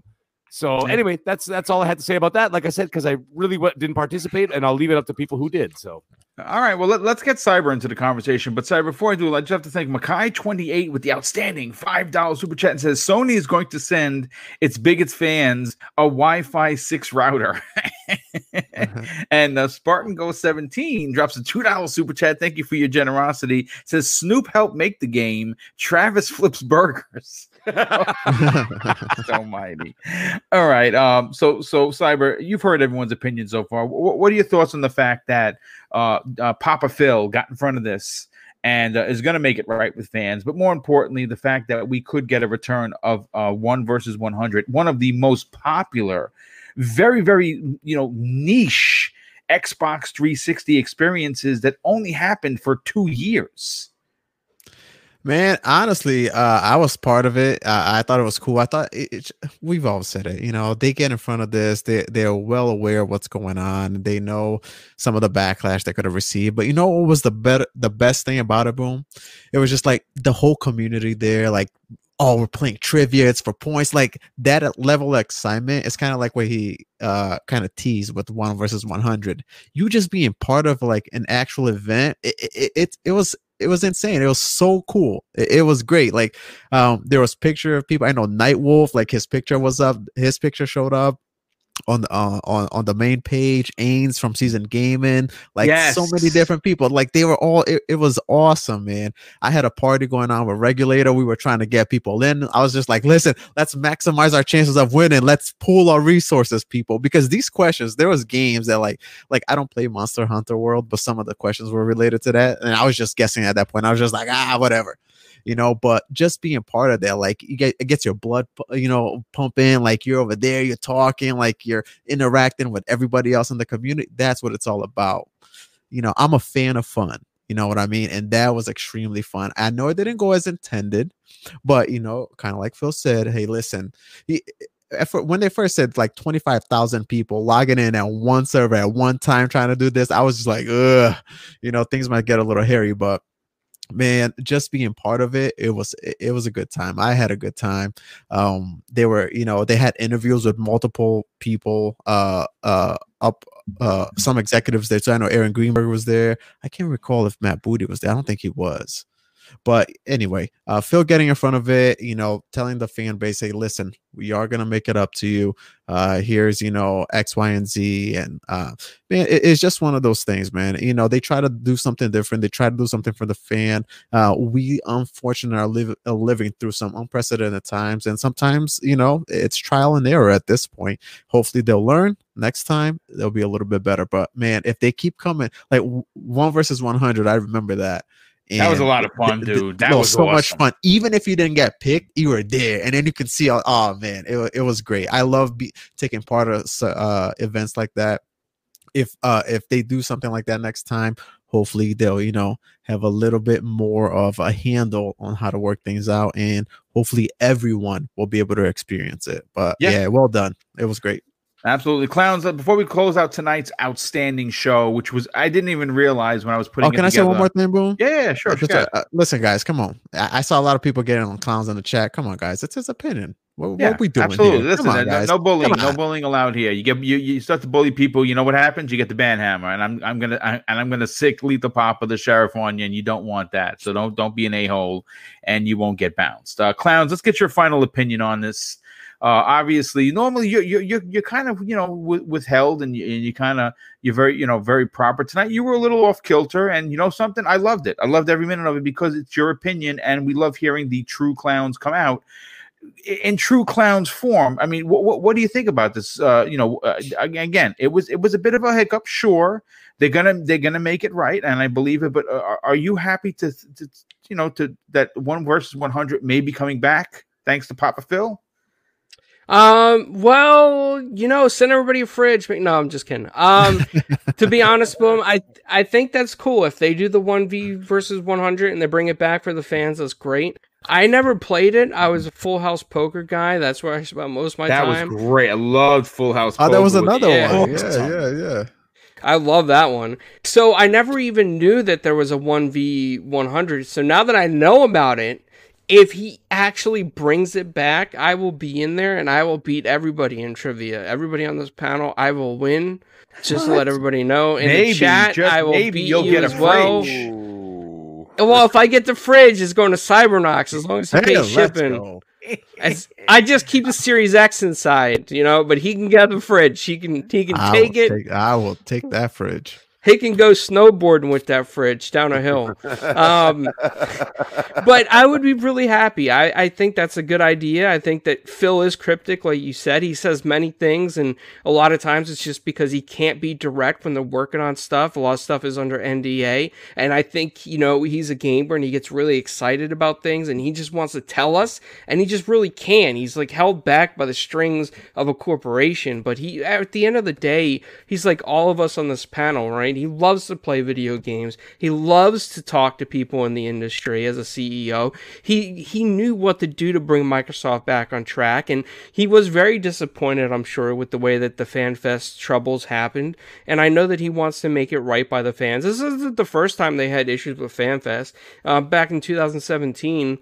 So, anyway, that's that's all I had to say about that. Like I said, because I really w- didn't participate, and I'll leave it up to people who did. So, All right, well let, us get Cyber into the conversation. But Cyber, before I do, I just have to thank Makai28 with the outstanding five dollar super chat and says Sony is going to send its biggest fans a Wi-Fi six router. and uh, Spartan Go 17 drops a two dollar super chat. Thank you for your generosity. Says Snoop helped make the game. Travis flips burgers. Almighty. All right. Um. So, so Cyber, you've heard everyone's opinion so far. Wh- what are your thoughts on the fact that uh, uh Papa Phil got in front of this and uh, is going to make it right with fans? But more importantly, the fact that we could get a return of uh, one versus one hundred, one of the most popular, very, very you know niche Xbox 360 experiences that only happened for two years. Man, honestly, uh, I was part of it. Uh, I thought it was cool. I thought it, it, we've all said it. You know, they get in front of this. They they're well aware of what's going on. They know some of the backlash they could have received. But you know what was the better, the best thing about it, boom? It was just like the whole community there. Like, oh, we're playing trivia. It's for points. Like that level of excitement. It's kind of like what he uh kind of teased with one versus one hundred. You just being part of like an actual event. It it it, it was it was insane. It was so cool. It, it, was great. Like um there was picture of people. I know Nightwolf, like his picture was up, his picture showed up on the uh, on on the main page. Ains from Season Gaming, like yes. so many different people. Like they were all. It, it was awesome, man. I had a party going on with Regulator. We were trying to get people in. I was just like, listen, let's maximize our chances of winning. Let's pool our resources, people, because these questions. There was games that like like I don't play Monster Hunter World, but some of the questions were related to that, and I was just guessing at that point. I was just like, ah, whatever you know but just being part of that like you get it gets your blood you know pumping like you're over there you're talking like you're interacting with everybody else in the community that's what it's all about. You know i'm a fan of fun you know what i mean? And that was extremely fun. I know it didn't go as intended but you know kind of like phil said hey listen he, when they first said like 25,000 people logging in at one server at one time trying to do this, I was just like, ugh, you know, things might get a little hairy, but man just being part of it it was it was a good time. I had a good time. Um they were you know they had interviews with multiple people uh uh up uh some executives there. So i know aaron greenberg was there. I can't recall if matt booty was there. I don't think he was but anyway, uh, Phil getting in front of it, you know, telling the fan base, hey, listen, we are gonna make it up to you. Uh, here's you know X, Y, and Z, and uh, man, it, it's just one of those things, man. You know, they try to do something different. They try to do something for the fan. Uh, we unfortunately are, are living through some unprecedented times, and sometimes you know it's trial and error at this point. Hopefully, they'll learn next time. They'll be a little bit better. But man, if they keep coming, like one versus one hundred, I remember that That was a lot of fun, dude. That no, was so much fun. Even if you didn't get picked, you were there, and then you could see. Oh man, it, it was great. I love be, taking part of uh, events like that. If uh, if they do something like that next time, hopefully they'll you know have a little bit more of a handle on how to work things out, and hopefully everyone will be able to experience it. But Yeah. yeah, well done. It was great. Absolutely, clowns. uh, Before we close out tonight's outstanding show, which was I didn't even realize when I was putting. Oh, can I say one more thing, Boom? Yeah, yeah, sure. Just, sure. uh, uh, listen, guys, come on. I, I saw a lot of people getting on clowns in the chat. Come on, guys, it's his opinion. What, Yeah, what we doing absolutely. here? Listen, on, no- guys. no bullying, no bullying allowed here. You get you, you start to bully people. You know what happens? You get the ban hammer, and I'm I'm gonna I, and I'm gonna sick lethal pop of the sheriff on you, and you don't want that. So don't don't be an a hole, and you won't get bounced. Uh, clowns, let's get your final opinion on this. Uh, obviously, normally you're you're you're, you're kind of you know w- withheld, and you, and you kind of you're very you know very proper tonight. You were a little off kilter, and you know something. I loved it. I loved every minute of it because it's your opinion, and we love hearing the true clowns come out in true clowns form. I mean, what what, what do you think about this? Uh, you know, uh, again, it was it was a bit of a hiccup. Sure, they're gonna they're gonna make it right, and I believe it. But uh, are, are you happy to, to you know to that one versus one hundred may be coming back thanks to Papa Phil? Um, well, you know, send everybody a fridge. but- No, I'm just kidding. Um, to be honest, boom, I I think that's cool if they do the one v versus 100 and they bring it back for the fans. That's great. I never played it. I was a Full House poker guy. That's where I spent most of my that time. was great. I loved Full House. Oh, that was Poker with- another Yeah. one. Yeah, yeah, yeah. I love that one. So I never even knew that there was a 1v100. So now that I know about it, if he actually brings it back, I will be in there and I will beat everybody in trivia. Everybody on this panel, I will win. Just to let everybody know. In Maybe, the chat, just I will maybe beat you'll you get a as well. fridge. Well, if I get the fridge, it's going to Cybernox as long as he Hey, pays shipping. As- I just keep the Series X inside, you know, but he can get the fridge. He can he can I take it. Take, I will take that fridge. He can go snowboarding with that fridge down a hill. Um, but I would be really happy. I, I think that's a good idea. I think that Phil is cryptic, like you said. He says many things, and a lot of times it's just because he can't be direct when they're working on stuff. A lot of stuff is under NDA. And I think, you know, he's a gamer and he gets really excited about things and he just wants to tell us, and he just really can. He's like held back by the strings of a corporation, but he, at the end of the day, he's like all of us on this panel, right? He loves to play video games. He loves to talk to people in the industry as a CEO. He he knew what to do to bring Microsoft back on track, and he was very disappointed, I'm sure, with the way that the FanFest troubles happened. And I know that he wants to make it right by the fans. This isn't the first time they had issues with FanFest. Uh, back in 2017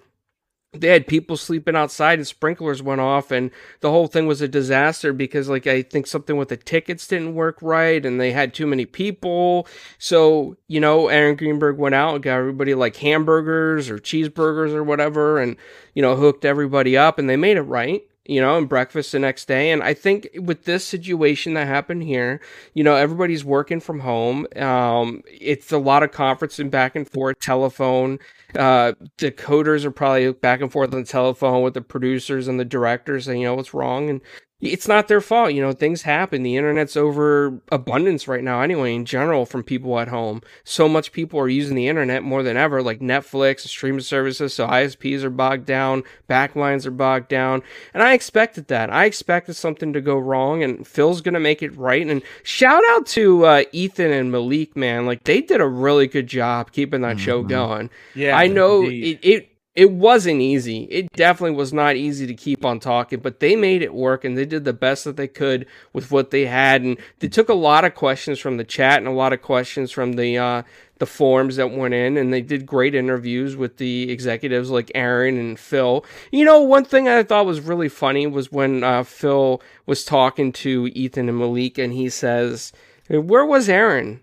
they had people sleeping outside and sprinklers went off and the whole thing was a disaster because like i think something with the tickets didn't work right and they had too many people so you know aaron greenberg went out and got everybody like hamburgers or cheeseburgers or whatever and you know hooked everybody up and they made it right you know, and breakfast the next day. And I think with this situation that happened here, you know, everybody's working from home. Um, it's a lot of conferencing back and forth, telephone. Uh, the coders are probably back and forth on the telephone with the producers and the directors saying, you know, what's wrong. And it's not their fault. You know, things happen. The internet's over abundance right now, anyway, in general, from people at home. So much people are using the internet more than ever, like Netflix, streaming services. So ISPs are bogged down, backlines are bogged down. And I expected that. I expected something to go wrong, and Phil's going to make it right. And shout out to uh, Ethan and Malik, man. Like, they did a really good job keeping that show Mhm. going. Yeah, I know indeed. it, it it wasn't easy. It definitely was not easy to keep on talking, but they made it work and they did the best that they could with what they had. And they took a lot of questions from the chat and a lot of questions from the uh, the forums that went in, and they did great interviews with the executives like Aaron and Phil. You know, one thing I thought was really funny was when uh, Phil was talking to Ethan and Malik, and he says, "Where was Aaron?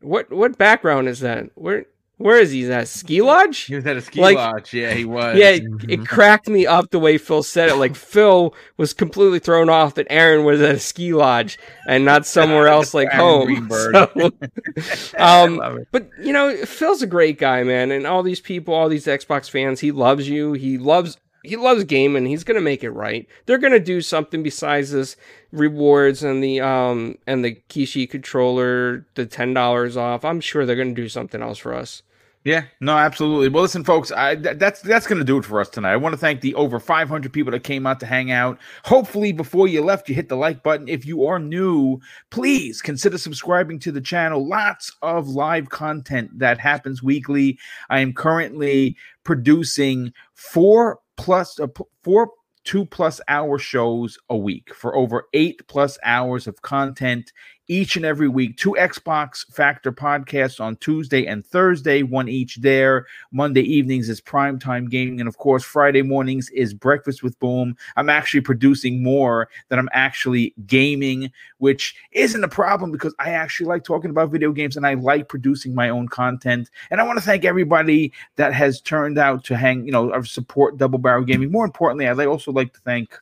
What what background is that? Where?" Where is he? Is that a ski lodge? He was at a ski Like- lodge. Yeah, he was. Yeah, it, Mhm. it cracked me up the way Phil said it. Like Phil was completely thrown off that Aaron was at a ski lodge and not somewhere else like home. So, um, but you know, Phil's a great guy, man, and all these people, all these Xbox fans, he loves you. He loves he loves gaming. He's gonna make it right. They're gonna do something besides this rewards and the um and the Kishi controller, the ten dollars off. I'm sure they're gonna do something else for us. Yeah, no, absolutely. Well, listen, folks, I, th- that's that's going to do it for us tonight. I want to thank the over 500 people that came out to hang out. Hopefully, before you left, you hit the like button. If you are new, please consider subscribing to the channel. Lots of live content that happens weekly. I am currently producing four plus uh, four two plus hour shows a week for over eight plus hours of content each and every week. Two Xbox Factor podcasts on Tuesday and Thursday, one each there. Monday evenings is primetime gaming. And of course, Friday mornings is Breakfast with Boom. I'm actually producing more than I'm actually gaming, which isn't a problem because I actually like talking about video games and I like producing my own content. And I want to thank everybody that has turned out to hang, you know, support Double Barrel Gaming. More importantly, I'd also like to thank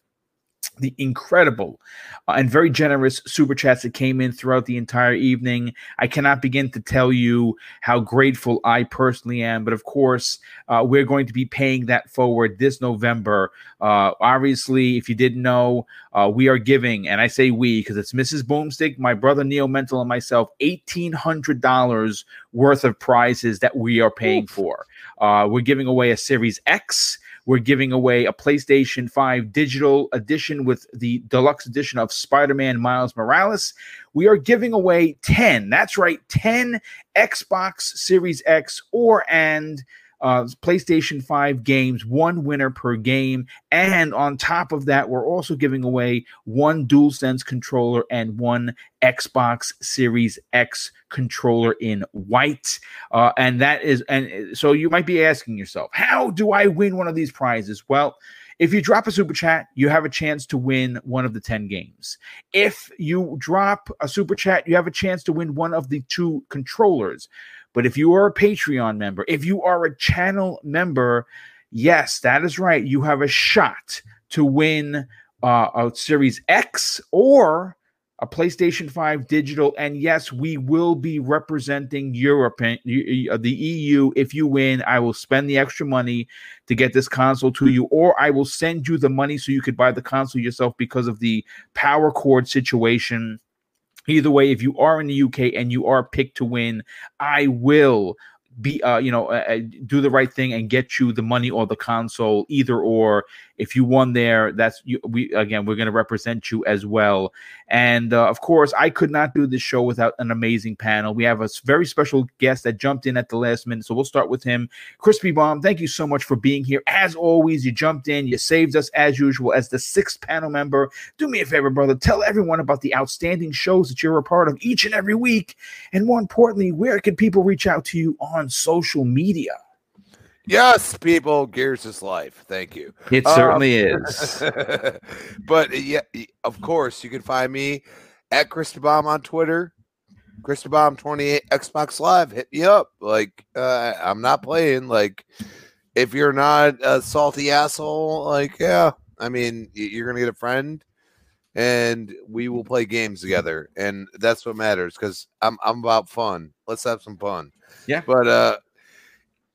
the incredible uh, and very generous super chats that came in throughout the entire evening. I cannot begin to tell you how grateful I personally am, but of course, uh, we're going to be paying that forward this November. Uh, obviously, if you didn't know, uh, we are giving, and I say we because it's Mrs. Boomstick, my brother Neo Mental, and myself, $1,800 worth of prizes that we are paying Oof. for. Uh, we're giving away a Series X. We're giving away a PlayStation 5 digital edition with the deluxe edition of Spider Man Miles Morales. We are giving away 10, that's right, 10 Xbox Series X or and uh, PlayStation 5 games, one winner per game. And on top of that, we're also giving away one DualSense controller and one Xbox Series X controller in white. Uh, and that is, and so you might be asking yourself, how do I win one of these prizes? Well, if you drop a super chat, you have a chance to win one of the 10 games. If you drop a super chat, you have a chance to win one of the two controllers. But if you are a Patreon member, if you are a channel member, yes, that is right. You have a shot to win uh, a Series X or a PlayStation 5 digital. And yes, we will be representing Europe, uh, the EU. If you win, I will spend the extra money to get this console to you, or I will send you the money so you could buy the console yourself because of the power cord situation Either way, if you are in the UK and you are picked to win, I will be uh, you know uh, uh, do the right thing and get you the money or the console either or if you won there that's you, we again we're going to represent you as well. And uh, of course i could not do this show without an amazing panel. We have a very special guest that jumped in at the last minute so we'll start with him. Crispy bomb thank you so much for being here. As always you jumped in you saved us as usual as the sixth panel member. Do me a favor brother tell everyone about the outstanding shows that you're a part of each and every week. And more importantly where can people reach out to you on social media Yes, people, Gears is life. Thank you. It certainly um, is. but yeah, of course, you can find me at Bomb on Twitter. Bomb 28 Xbox Live. Hit me up. Like, uh, I'm not playing. Like, if you're not a salty asshole, like, yeah, I mean, you're gonna get a friend, and we will play games together, and that's what matters. Because I'm I'm about fun. Let's have some fun. Yeah. But uh,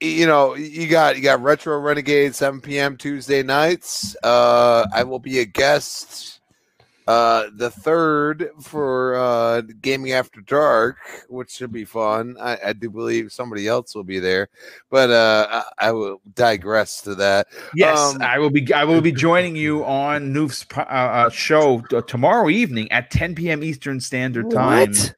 you know, you got you got Retro Renegade 7 p.m. Tuesday nights. Uh, I will be a guest uh, the third for uh, Gaming After Dark, which should be fun. I, I do believe somebody else will be there, but uh, I, I will digress to that. Yes, um, I will be. I will be joining you on Noof's uh, uh, show tomorrow evening at 10 p.m. Eastern Standard Time. What?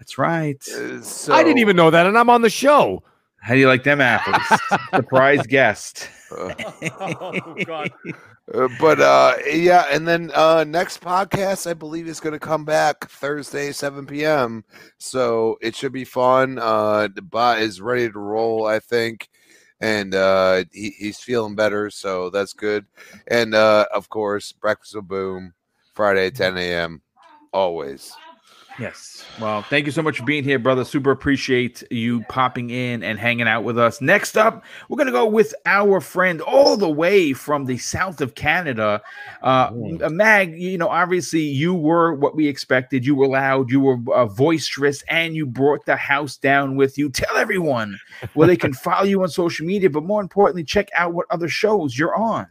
That's right. Uh, so, I didn't even know that, and I'm on the show. How do you like them apples? Surprise guest. Uh, oh, God. Uh, but uh, yeah, and then uh, next podcast I believe is going to come back Thursday, seven p.m. So it should be fun. Uh, the bot is ready to roll, I think, and uh, he, he's feeling better, so that's good. And uh, of course, breakfast with boom Friday, ten a.m. Always. Yes. Well, thank you so much for being here, brother. Super appreciate you popping in and hanging out with us. Next up, we're going to go with our friend all the way from the south of Canada. Uh, mm. Mag, you know, obviously you were what we expected. You were loud, you were uh, boisterous, and you brought the house down with you. Tell everyone where they can follow you on social media, but more importantly, check out what other shows you're on.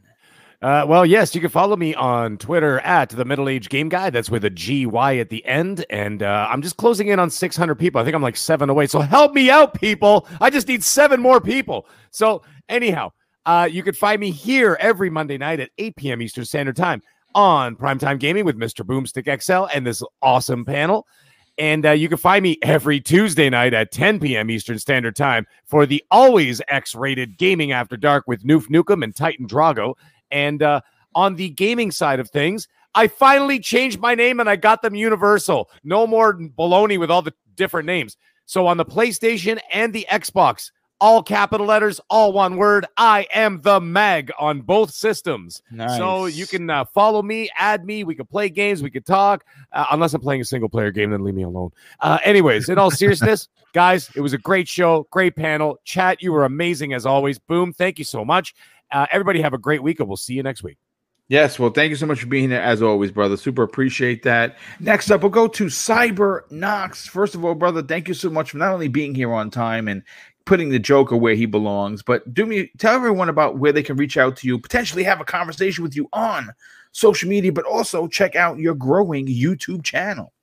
Uh, well, yes, you can follow me on Twitter at the Middle Age Game Guy. That's with a G Y at the end, and uh, I'm just closing in on 600 people. I think I'm like seven away. So help me out, people. I just need seven more people. So anyhow, uh, you can find me here every Monday night at 8 p.m. Eastern Standard Time on Primetime Gaming with Mr. Boomstick XL and this awesome panel. And uh, you can find me every Tuesday night at 10 p.m. Eastern Standard Time for the always X rated Gaming After Dark with Noof Nukem and Titan Drago. And uh, on the gaming side of things, I finally changed my name and I got them universal. No more baloney with all the different names. So on the PlayStation and the Xbox, all capital letters, all one word. I am the Mag on both systems. Nice. So you can uh, follow me, add me. We can play games. We can talk. Uh, unless I'm playing a single player game, then leave me alone. Uh, anyways, in all seriousness, guys, it was a great show, great panel. Chat, you were amazing as always. Boom. Thank you so much. Uh, everybody have a great week, and we'll see you next week. Yes, well, thank you so much for being here as always, brother. Super appreciate that. Next up, we'll go to Cybernox. First of all, brother, thank you so much for not only being here on time and putting the Joker where he belongs, but do me tell everyone about where they can reach out to you, potentially have a conversation with you on social media, but also check out your growing YouTube channel.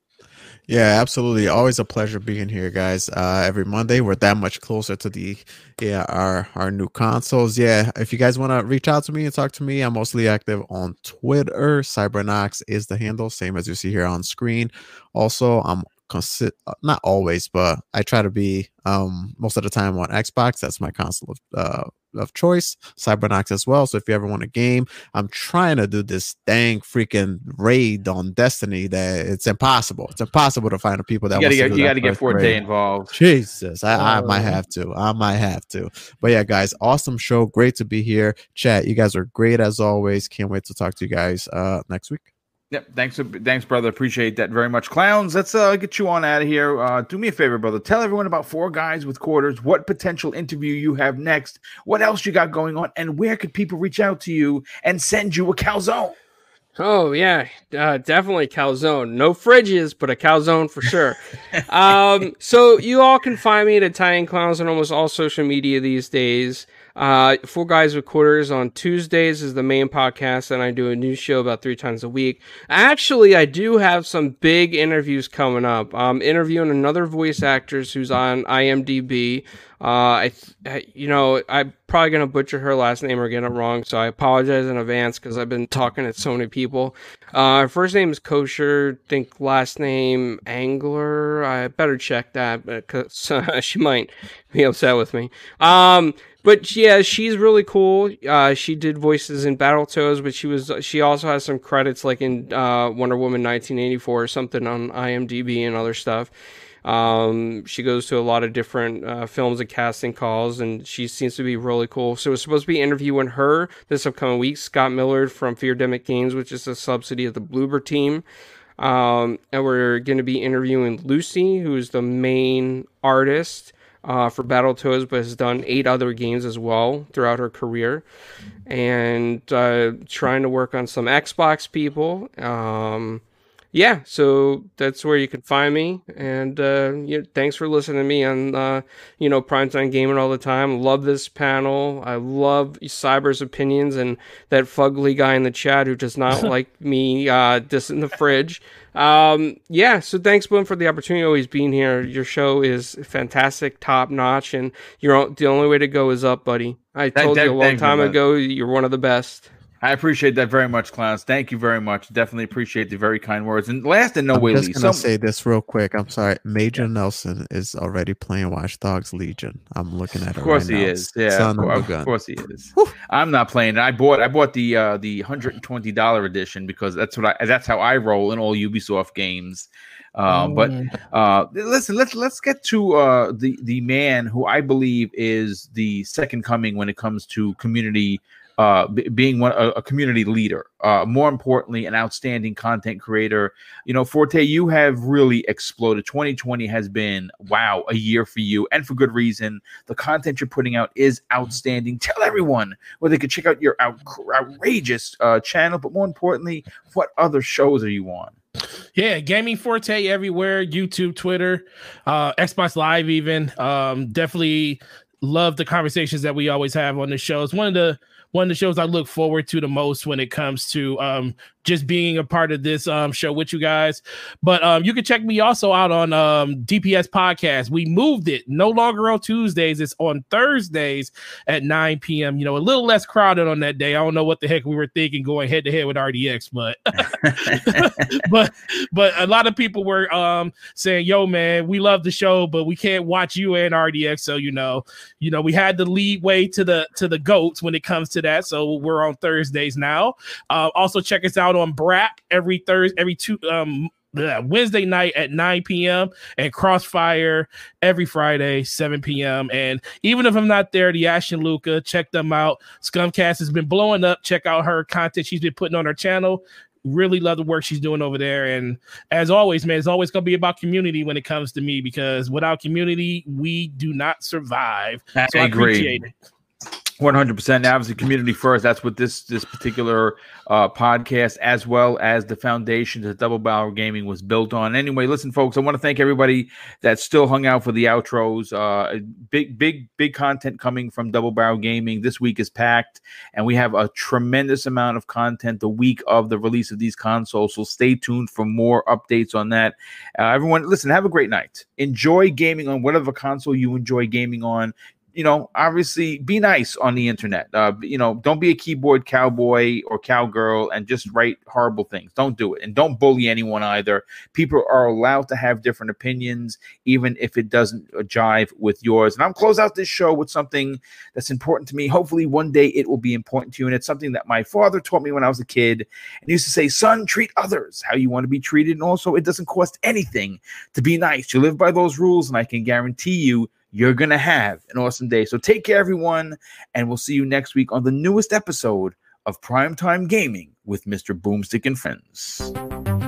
Yeah, absolutely. Always a pleasure being here, guys. Uh, every Monday, we're that much closer to the yeah our our new consoles. Yeah, if you guys want to reach out to me and talk to me, I'm mostly active on Twitter. Cybernox is the handle, same as you see here on screen. Also, I'm consi- uh, not always, but I try to be um most of the time on Xbox. That's my console of uh of choice. Cybernox as well. So if you ever want a game, I'm trying to do this dang freaking raid on Destiny that it's impossible. It's impossible to find the people that You gotta get you gotta get Forte raid. involved. Jesus, I, I might Oh. have to. I might have to. But yeah, guys, awesome show. Great to be here. Chat, you guys are great as always. Can't wait to talk to you guys uh next week. Yep. Thanks, thanks, brother. Appreciate that very much. Clowns, let's uh, get you on out of here. Uh, do me a favor, brother. Tell everyone about Four Guys with Quarters, what potential interview you have next, what else you got going on, and where could people reach out to you and send you a calzone? Oh yeah, uh, definitely calzone. No fridges, but a calzone for sure. um, so you all can find me at Italian Clowns on almost all social media these days. Uh, Four Guys with Quarters on Tuesdays is the main podcast, and I do a new show about three times a week. Actually, I do have some big interviews coming up. I'm interviewing another voice actress who's on IMDb. Uh, I, you know, I'm probably gonna butcher her last name or get it wrong, so I apologize in advance because I've been talking to so many people. Uh, her first name is Kosher. Think last name Angler. I better check that because uh, she might be upset with me. Um, but yeah, she's really cool. Uh, she did voices in Battletoads, but she was she also has some credits like in uh, Wonder Woman 1984 or something on IMDb and other stuff. Um, she goes to a lot of different uh, films and casting calls, and she seems to be really cool. So we're supposed to be interviewing her this upcoming week. Scott Millard from Feardemic Games, which is a subsidy of the Bloober team. Um, and we're going to be interviewing Lucy, who's the main artist uh, for Battletoads, but has done eight other games as well throughout her career. And uh, trying to work on some Xbox people. Um, yeah, so that's where you can find me. And uh, you thanks for listening to me on uh, you know primetime gaming all the time. Love this panel. I love Cyber's opinions and that fugly guy in the chat who does not like me uh, dissing the fridge. Um, yeah, so thanks, Boom, for the opportunity always being here. Your show is fantastic, top notch, and you're the only way to go is up, buddy. I That- told that- you a long thank you, time ago you're one of the best. I appreciate that very much, Clowns. Thank you very much. Definitely appreciate the very kind words. And last and no I'm way just least, gonna some- say this real quick. I'm sorry. Major Nelson is already playing Watch Dogs Legion. I'm looking at it. Of course right he now. is. Yeah, Son of, of cour- a of course he is. I'm not playing it. I bought I bought the uh the hundred and twenty dollar edition because that's what I that's how I roll in all Ubisoft games. Um, but uh, listen, let's let's get to uh, the the man who I believe is the second coming when it comes to community uh, b- being one a, a community leader. Uh, more importantly, an outstanding content creator. You know, Forte, you have really exploded. 2020 has been wow a year for you, and for good reason. The content you're putting out is outstanding. Tell everyone where they could check out your out, outrageous uh, channel, but more importantly, what other shows are you on? Yeah, Gaming Forte everywhere, YouTube, Twitter, uh, Xbox Live, even. Um, definitely love the conversations that we always have on the show. It's one of the one of the shows I look forward to the most when it comes to um, just being a part of this um, show with you guys. But um, you can check me also out on um, DPS Podcast. We moved it no longer on Tuesdays; it's on Thursdays at 9 p.m. You know, a little less crowded on that day. I don't know what the heck we were thinking going head to head with RDX, but but but a lot of people were um, saying, "Yo, man, we love the show, but we can't watch you and RDX." So you know, you know, we had to lead way to the to the goats when it comes to that. So we're on Thursdays now. Uh, also, check us out on BRAP every Thursday, every two um Wednesday night at 9 p.m. and Crossfire every Friday, 7 p.m. And even if I'm not there, the Ash and Luca, check them out. Scumcast has been blowing up. Check out her content she's been putting on her channel. Really love the work she's doing over there. And as always, man, it's always going to be about community when it comes to me because without community, we do not survive. I so I agree. appreciate it. One hundred percent. Obviously, community first. That's what this this particular uh, podcast, as well as the foundation that Double Barrel Gaming was built on. Anyway, listen, folks. I want to thank everybody that still hung out for the outros. Uh, big, big, big content coming from Double Barrel Gaming. This week is packed, and we have a tremendous amount of content the week of the release of these consoles. So stay tuned for more updates on that. Uh, everyone, listen. Have a great night. Enjoy gaming on whatever console you enjoy gaming on you know, obviously be nice on the internet. Uh, you know, don't be a keyboard cowboy or cowgirl and just write horrible things. Don't do it. And don't bully anyone either. People are allowed to have different opinions, even if it doesn't uh, jive with yours. And I'll close out this show with something that's important to me. Hopefully, one day it will be important to you. And it's something that my father taught me when I was a kid. And used to say, son, treat others how you want to be treated. And also, it doesn't cost anything to be nice. You live by those rules, and I can guarantee you you're going to have an awesome day. So take care, everyone, and we'll see you next week on the newest episode of Primetime Gaming with Mr. Boomstick and Friends.